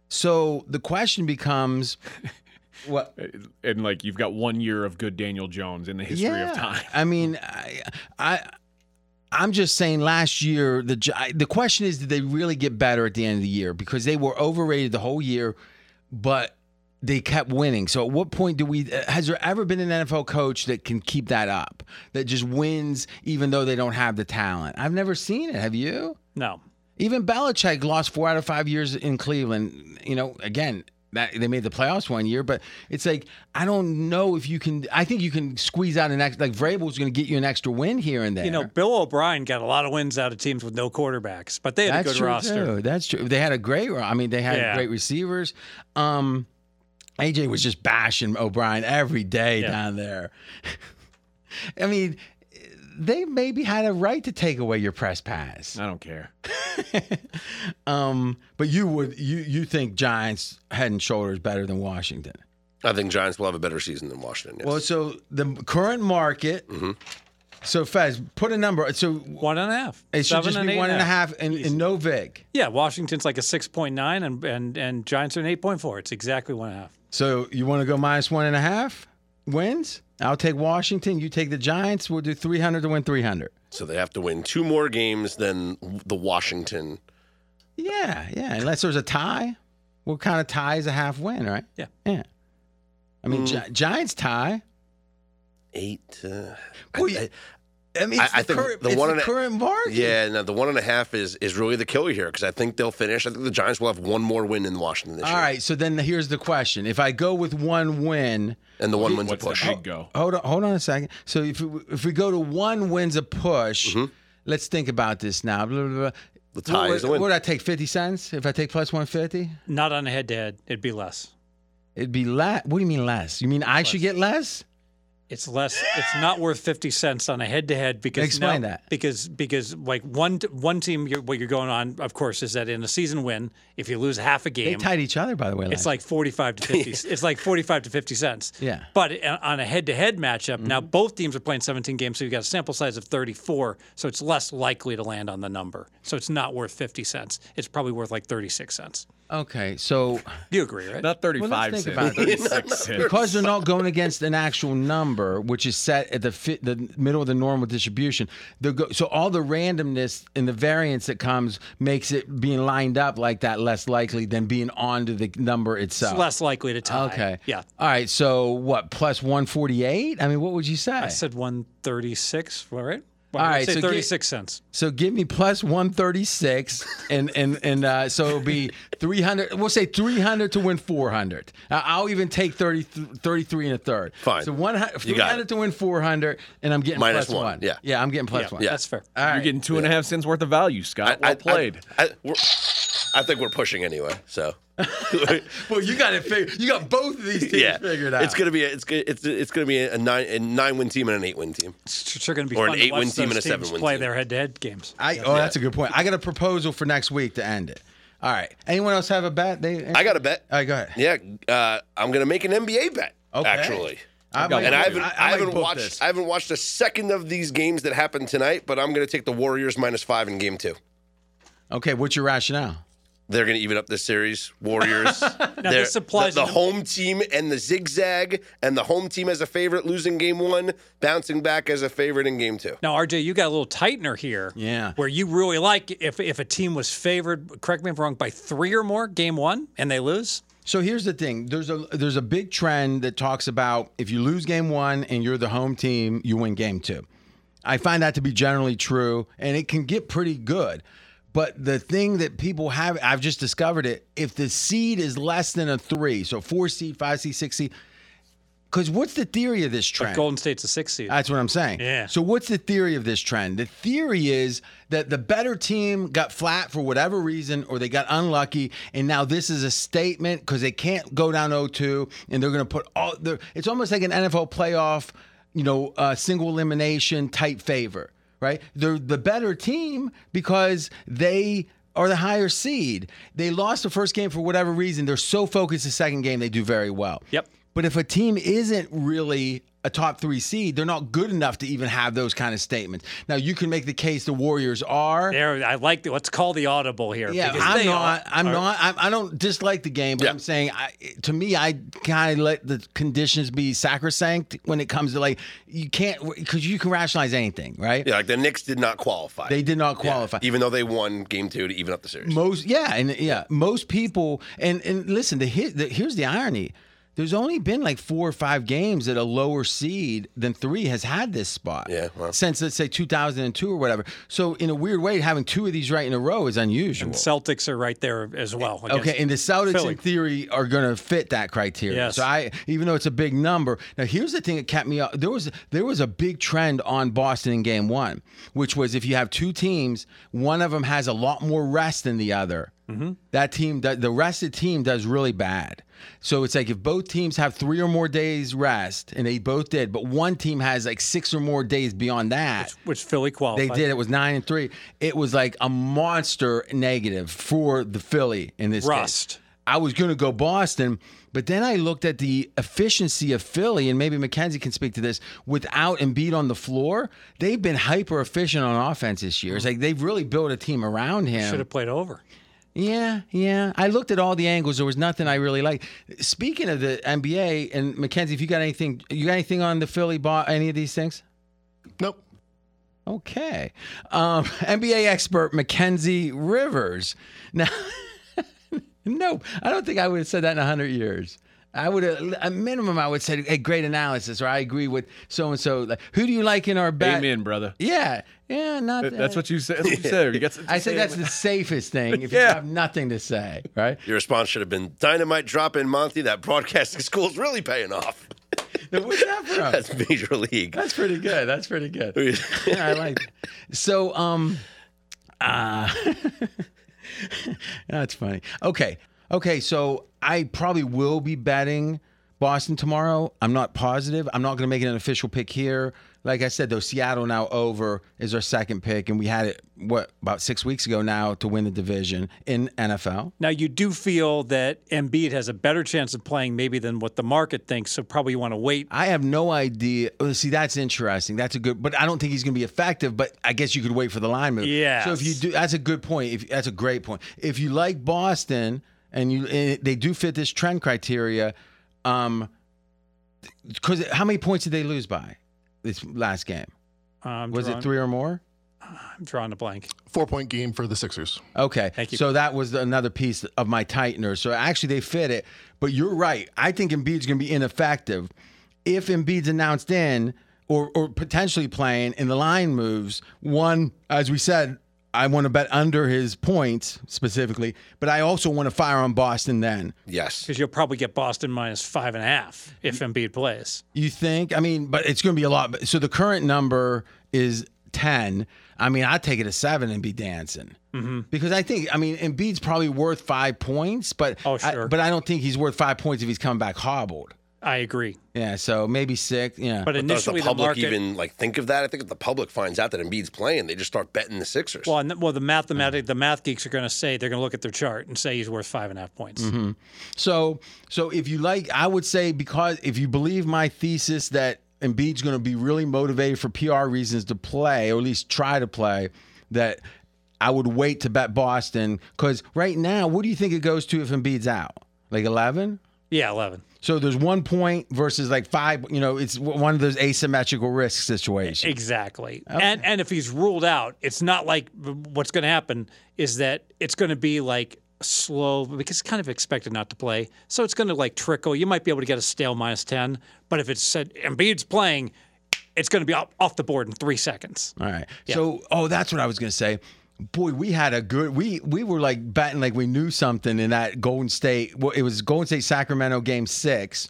So the question becomes, what? Uh, and like you've got one year of good Daniel Jones in the history yeah. of time. I mean, I, I I'm just saying. Last year, the the question is, did they really get better at the end of the year? Because they were overrated the whole year, but they kept winning. So at what point do we? Uh, has there ever been an NFL coach that can keep that up? That just wins even though they don't have the talent? I've never seen it. Have you? No. Even Belichick lost four out of five years in Cleveland. You know, again, that they made the playoffs one year, but it's like I don't know if you can. I think you can squeeze out an extra. Like Vrabel's going to get you an extra win here and there. You know, Bill O'Brien got a lot of wins out of teams with no quarterbacks, but they had that's a good true roster. too. That's true. They had a great. I mean, they had Yeah. great receivers. Um, AJ was just bashing O'Brien every day Yeah. down there. [LAUGHS] I mean, they maybe had a right to take away your press pass. I don't care. [LAUGHS] Um, but you would you you think Giants head and shoulders better than Washington? I think Giants will have a better season than Washington. Yes. Well, so the current market. Mm-hmm. So Fez, put a number. So One and a half. it should Seven just be one and a half, and, and no Vic. Yeah, Washington's like a six point nine, and and and Giants are an eight point four. It's exactly one and a half. So you want to go minus one and a half wins? I'll take Washington. You take the Giants. We'll do three hundred to win three hundred. so they have to win two more games than the Washington. Yeah, yeah. Unless there's a tie, what kind of tie is a half win, right? Yeah. yeah. I mean, Mm. Gi- Giants tie. Eight. Uh, Well, I- I- I mean, I- it's I the think current, the it's one the and a- current market. Yeah, no, the one and a half is is really the killer here because I think they'll finish. I think the Giants will have one more win in Washington this All year, All right, So then here's the question: If I go with one win, and the one wins a What's the push. go? hold on, hold on a second. So if we, if we go to one wins a push, let's think about this now. Blah, blah, blah. Mm-hmm. The tie what, is the win. Would I take? Fifty cents if I take plus one fifty. Not on a head to head. It'd be less. It'd be less. What do you mean less? You mean I should get less? It's less. It's not worth fifty cents on a head-to-head because Explain now- that. because because like one one team, you're, what you're going on, of course, is that in a season win, if you lose half a game. They tied each other, by the way. it's like forty-five to fifty. [LAUGHS] it's like forty-five to fifty cents. Yeah. But uh, on a head-to-head matchup, now Mm-hmm. both teams are playing seventeen games, so you got a sample size of thirty-four, so it's less likely to land on the number. So it's not worth fifty cents. It's probably worth like thirty-six cents. Okay, so You agree, right? Not 35 think cents. about it. [LAUGHS] 36 cents. because they're not going against an actual number, which is set at the fit, the middle of the normal distribution, go, so all the randomness and the variance that comes makes it being lined up like that less likely than being onto the number itself. It's less likely to tie. Okay. Yeah. All right. So what? Plus one forty eight. I mean, what would you say? I said one thirty-six. All right. Well, All I'd Say so get- thirty-six cents. So give me plus 136 and and and uh, so it'll be 300 we'll say 300 to win 400. Uh, I'll even take 30 33 and a third. Fine. So 100 300 to win 400 and I'm getting Minus plus one, one. yeah. Yeah, I'm getting plus Yeah, one. that's fair. All right. You're getting two and a half cents worth of value, Scott. I, well played. I, I, think we're pushing anyway. So [LAUGHS] well, you got it figured. You got both of these teams yeah, figured out. it's gonna be a, it's gonna it's it's gonna be a nine a nine win team and an eight win team. It's sure going to be Or fun an to eight-win team and a seven-win team. play team. their head-to-head games. I, oh, that's a good point. I got a proposal for next week to end it. All right. Anyone else have a bet? They I got a bet. All right, go ahead. Yeah, uh, I'm gonna make an NBA bet. Okay. Actually. I might- And I haven't, I- I, I haven't watched this. I haven't watched a second of these games that happened tonight, but I'm going to take the Warriors minus five in game two. Okay, what's your rationale? They're going to even up this series. Warriors. [LAUGHS] They're- this applies the, the home team and the zigzag, and the home team as a favorite losing game one, bouncing back as a favorite in game two. Now, RJ, you got a little tightener here. Yeah. Where you really like if if a team was favored, correct me if I'm wrong, by three or more game one and they lose. So here's the thing. There's a there's a big trend that talks about if you lose game one and you're the home team, you win game two. I find that to be generally true, and it can get pretty good. But the thing that people have, I've just discovered it. If the seed is less than a three, so four seed, five seed, six seed, because what's the theory of this trend? Golden State's a six seed. That's what I'm saying. Yeah. So what's the theory of this trend? The theory is that the better team got flat for whatever reason, or they got unlucky, and now this is a statement because they can't go down 0-2, and they're going to put all. their- It's almost like an NFL playoff, you know, uh, single elimination type favor, right? They're the better team because they are the higher seed. They lost the first game for whatever reason. They're so focused the second game they do very well. Yep. But if a team isn't really a top three seed, they're not good enough to even have those kind of statements. Now you can make the case the Warriors are. There, I like the, let's call the audible here. Yeah, I'm not. are- I'm are- not. I'm, I don't dislike the game, but Yeah. I'm saying, I, to me, I kind of let the conditions be sacrosanct when it comes to like you can't because you can rationalize anything, right? Yeah, like the Knicks did not qualify. They did not Yeah, qualify. even though they won game two to even up the series. Most yeah, and yeah, most people and and listen, the, the here's the irony. There's only been like four or five games that a lower seed than three has had this spot. Yeah, well. since let's say 2002 or whatever. So in a weird way, having two of these right in a row is unusual. And Celtics are right there as well. Eh, okay, and the Celtics Philly. in theory are going to fit that criteria. Yes. So I, even though it's a big number, now here's the thing that kept me up. There was there was a big trend on Boston in Game One, which was if you have two teams, one of them has a lot more rest than the other. Mm-hmm. That team, the the rest of the team does really bad. So it's like if both teams have three or more days rest, and they both did, but one team has like six or more days beyond that. which Philly qualified. They did. It was nine and three. It was like a monster negative for the Philly in this Rust. Case. I was going to go Boston, but then I looked at the efficiency of Philly, and maybe Mackenzie can speak to this. Without Embiid on the floor, they've been hyper efficient on offense this year. It's like they've really built a team around him. Should have played over. Yeah, yeah. I looked at all the angles. There was nothing I really liked. Speaking of the NBA, and Mackenzie, if you got anything, you got anything on the Philly, bo- any of these things? Nope. Okay. Um, [LAUGHS] NBA expert Mackenzie Rivers. Now, [LAUGHS] nope. I don't think I would have said that in 100 years. I would a minimum, I would say, hey, great analysis, or I agree with so and so. Like, who do you like in our bet? Amen, brother. Yeah. Yeah, not That's what you said. That's what you said. You got [LAUGHS] I say say that's the [LAUGHS] safest thing if you have nothing to say, right? Your response should have been dynamite drop in Monty. That broadcasting [LAUGHS] school is really paying off. Now, What's that from? That's major league. That's pretty good. That's pretty good. yeah, I like it. So, um, uh, that's funny. Okay. Okay. So I probably will be betting Boston tomorrow. I'm not positive. I'm not going to make it an official pick here. Like I said, though, Seattle now over is our second pick, and we had it what about six weeks ago now to win the division in NFL. Now you do feel that Embiid has a better chance of playing maybe than what the market thinks, so probably you want to wait. I have no idea. oh, See, that's interesting. That's a good, but I don't think he's going to be effective. But I guess you could wait for the line move. Yeah. So if you do, that's a good point. If that's a great point. If you like Boston and you and they do fit this trend criteria, um, because how many points did they lose by this last game? Um, Was it three or more? I'm drawing a blank. Four point game for the Sixers. Okay. Thank you. So that was another piece of my tightener. So actually, they fit it. But you're right. I think Embiid's going to be ineffective if Embiid's announced in or, or potentially playing and the line moves. One, as we said, I want to bet under his points specifically, but I also want to fire on Boston then. Yes. Because you'll probably get Boston minus five and a half if Embiid plays. You think? I mean, but it's going to be a lot. So the current number is 10. I mean, I'd take it to seven and be dancing. Mm-hmm. Because I think, I mean, Embiid's probably worth five points, but Oh, I, sure. but I don't think he's worth five points if he's coming back hobbled. I agree. Yeah, so maybe six. Yeah. But Does initially, the the, public market. even like think of that? I think if the public finds out that Embiid's playing, they just start betting the Sixers. well, and, well, the mathematic, the math geeks are going to say they're going to look at their chart and say he's worth five and a half points. Mm-hmm. So, so if you like, I would say because if you believe my thesis that Embiid's going to be really motivated for PR reasons to play, or at least try to play, that I would wait to bet Boston because right now, what do you think it goes to if Embiid's out? Like eleven? Yeah, eleven. So there's one point versus like five. You know, it's one of those asymmetrical risk situations. Exactly. And and if he's ruled out, it's not like what's going to happen is that it's going to be like slow because it's kind of expected not to play. So it's going to like trickle. You might be able to get a stale minus 10, but if it's said Embiid's playing, it's going to be off, the board in 3 seconds. All right. So, oh, that's what I was going to say. Boy, we had a good. We we were like betting like we knew something in that Golden State. Well, it was Golden State Sacramento game six.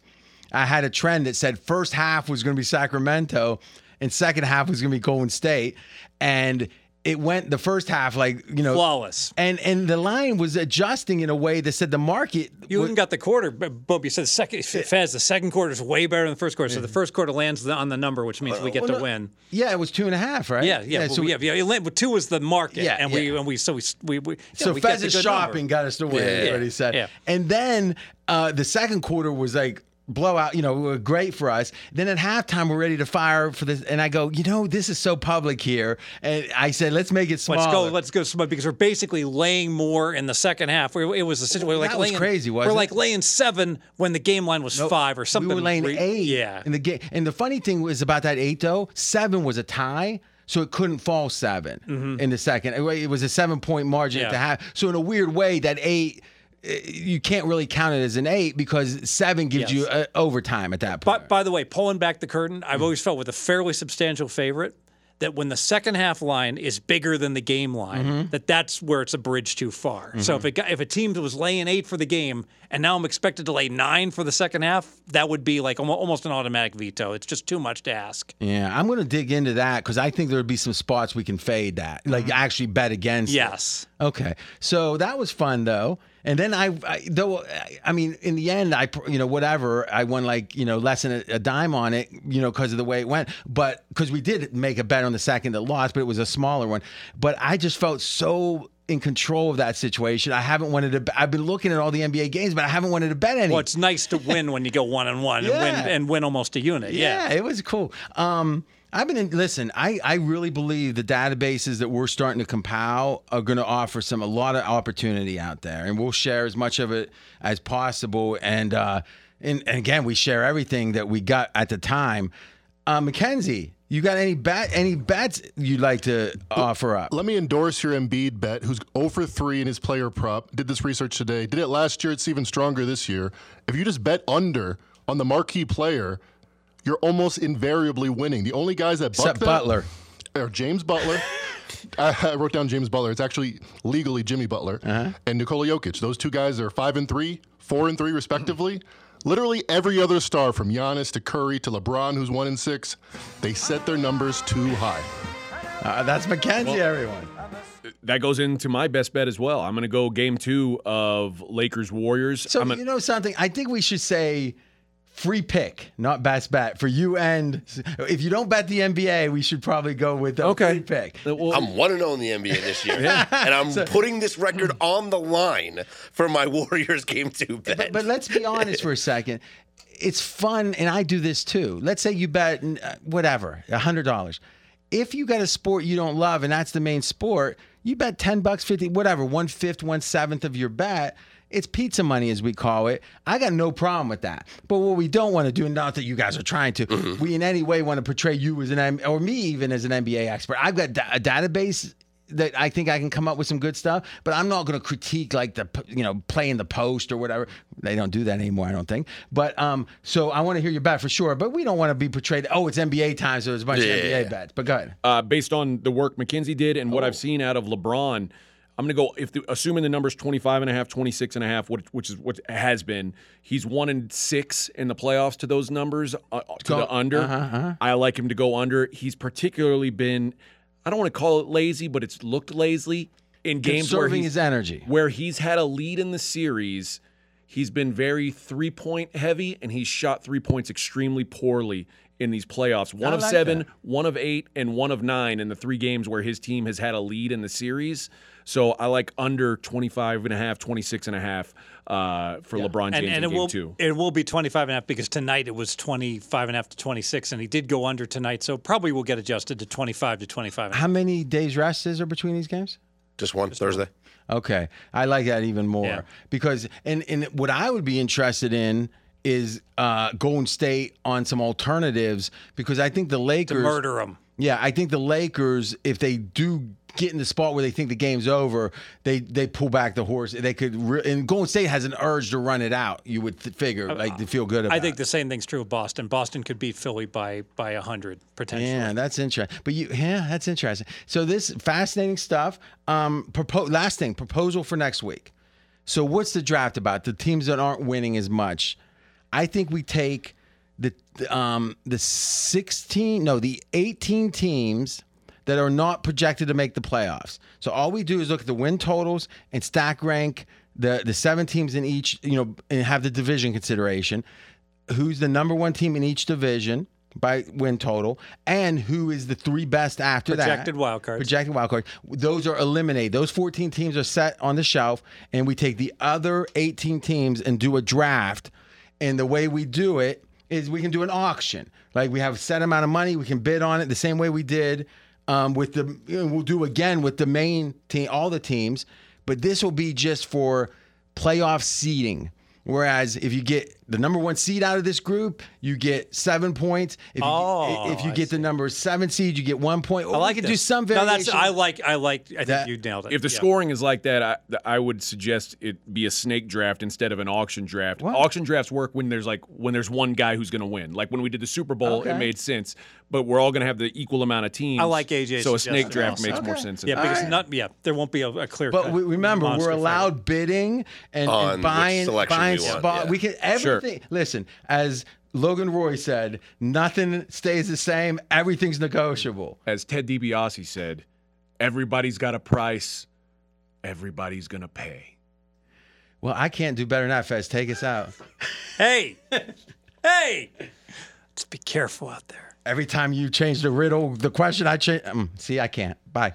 I had a trend that said first half was going to be Sacramento, and second half was going to be Golden State, and it went the first half like you know Flawless. and and the line was adjusting in a way that said the market. You wa- even got the quarter, but Bob, you said the second, Fez, the second quarter is way better than the first quarter. So the first quarter lands on the number, which means we get well, to no, win. yeah, it was two and a half, right? Yeah, yeah, well, so yeah, yeah. it land- Two was the market, Yeah, and we and we so we we, we yeah, So we get Fez's shopping number. got us to win. is Yeah. what he said. Yeah. And then uh, the second quarter was like blowout, you know, great for us. Then at halftime, we're ready to fire for this. And I go, you know, this is so public here. And I said, let's make it smaller. Let's go. Let's go small because we're basically laying more in the second half. We- It was a situation Well, like that was laying, crazy, We're wasn't like laying seven when the game line was five or something. We were laying eight. Yeah. In the game. And the funny thing was about that eight though, seven was a tie. So it couldn't fall 7 in the second. It was a seven point margin Mm-hmm. Yeah. to have. So in a weird way, that eight, you can't really count it as an eight because seven gives Yes. you uh, overtime at that point. by the way, pulling back the curtain. I've always felt with a fairly substantial favorite that when the second half line is bigger than the game line, Mm-hmm. that that's where it's a bridge too far. So if it got, if a team was laying eight for the game and now I'm expected to lay nine for the second half, that would be like almost an automatic veto. It's just too much to ask. yeah, I'm going to dig into that because I think there would be some spots we can fade that, like Mm-hmm. actually bet against. it. Yes. Okay, so that was fun though, and then I, I though I- mean, in the end, I you know whatever I won like you know less than a, a dime on it, you know, because of the way it went, but because we did make a bet on the second that lost, but it was a smaller one. But I just felt so in control of that situation. I haven't wanted to. I've been looking at all the NBA games, but I haven't wanted to bet any. Well, it's nice to win when you go one and one and win and win almost a unit. Yeah, Yeah. it was cool. Um, I've been in, listen. I, I really believe the databases that we're starting to compile are going to offer some a lot of opportunity out there, and we'll share as much of it as possible. And uh, and, and again, we share everything that we got at the time. Uh, Mackenzie, you got any bet any bets you'd like to offer up? Let me endorse your Embiid bet, who's over 3 in his player prop. Did this research today. Did it last year. It's even stronger this year. If you just bet under on the marquee player, you're almost invariably winning. The only guys that buck that Butler. are James Butler. [LAUGHS] I, I wrote down James Butler. It's actually legally Jimmy Butler Uh-huh. and Nikola Jokic. Those two guys are five and three, four and three, respectively. Literally every other star, from Giannis to Curry to LeBron, who's one and six, they set their numbers too high. Uh, that's Mackenzie, everyone. That goes into my best bet as well. I'm going to go game two of Lakers Warriors. So I'm you know something? I think we should say free pick, not best bet for you. And if you don't bet the NBA, we should probably go with the Okay. free pick. I'm 1 and 0 in the NBA this year. [LAUGHS] And I'm putting this record on the line for my [LAUGHS] Warriors game two bet. But, but let's be honest for a second. It's fun, and I do this too. Let's say you bet uh, whatever, a hundred dollars. If you got a sport you don't love, and that's the main sport, you bet ten bucks, fifty, whatever, one fifth, one seventh of your bet. It's pizza money, as we call it. I got no problem with that. But what we don't want to do, and not that you guys are trying to, we in any way want to portray you as an or me even as an NBA expert. I've got a database that I think I can come up with some good stuff, but I'm not going to critique like the you know playing the post or whatever. They don't do that anymore, I don't think. But um, so I want to hear your bet for sure. But we don't want to be portrayed. Oh, it's NBA time, so there's a bunch Yeah. of NBA bets. But go ahead. uh, based on the work Mackenzie did and Oh. what I've seen out of LeBron, I'm going to go if the, assuming the number's 25 and a half, 26 and a half, which, which is what has been. He's one and six in the playoffs to those numbers uh, to Go- the under. uh-huh, I like him to go under. He's particularly been I don't want to call it lazy, but it's looked lazy in games where Conserving he's, his energy. where he's had a lead in the series. He's been very three point heavy, and he's shot three points extremely poorly in these playoffs. One I of like seven, that. one of eight, and one of nine in the three games where his team has had a lead in the series. So I like under 25 and a half, 26 and a half uh, for LeBron James And, and in it game will two. it will be 25 and a half because tonight it was 25 and a half to 26 and he did go under tonight so probably will get adjusted to 25 to 25 and a half. How many days rest is there between these games? Just one Thursday. Okay, I like that even more Yeah. because and and what I would be interested in is uh, Golden State on some alternatives because I think the to Lakers murder them. Yeah, I think the Lakers, if they do get in the spot where they think the game's over, they they pull back the horse. They could, re- and Golden State has an urge to run it out. You would th- figure, like to feel good about. It. I think the same thing's true of Boston. Boston could beat Philly by by 100 potentially. Yeah, that's interesting. But you, yeah, that's interesting. So this fascinating stuff. Um, propo- last thing, proposal for next week. So what's the draft about? The teams that aren't winning as much. I think we take the um the 16, no, the 18 teams that are not projected to make the playoffs. So all we do is look at the win totals and stack rank the the seven teams in each, you know, and have the division consideration. Who's the number one team in each division by win total, and who is the three best after that? Projected wild cards. Projected wild card. Those are eliminated. Those 14 teams are set on the shelf, and we take the other 18 teams and do a draft. And the way we do it is we can do an auction. Like we have a set amount of money, we can bid on it the same way we did um, with the. You know, we'll do again with the main team, all the teams, but this will be just for playoff seeding. Whereas if you get the number one seed out of this group, you get seven points. If you, Oh, if you I get the number seven seed, you get one point. I like we it. could do some No, variation. that's I like. I like. I think That- you nailed it. If the Yeah. scoring is like that, I, I would suggest it be a snake draft instead of an auction draft. What? Auction drafts work when there's like when there's one guy who's going to win. Like when we did the Super Bowl, Okay. it made sense. But we're all going to have the equal amount of teams. I like AJ. So a snake draft also. makes more sense. yeah, because right. not yeah, there won't be a, a clear. But cut we, remember, we're fight. allowed bidding and, On and buying, buying we want, spot. yeah. We can everything. Listen, as Logan Roy said, nothing stays the same. Everything's negotiable. As Ted DiBiase said, everybody's got a price. Everybody's going to pay. Well, I can't do better than that, Fez. Take us out. Hey, [LAUGHS] hey, just be careful out there. Every time you change the riddle, the question I change. Um, see, I can't. Bye.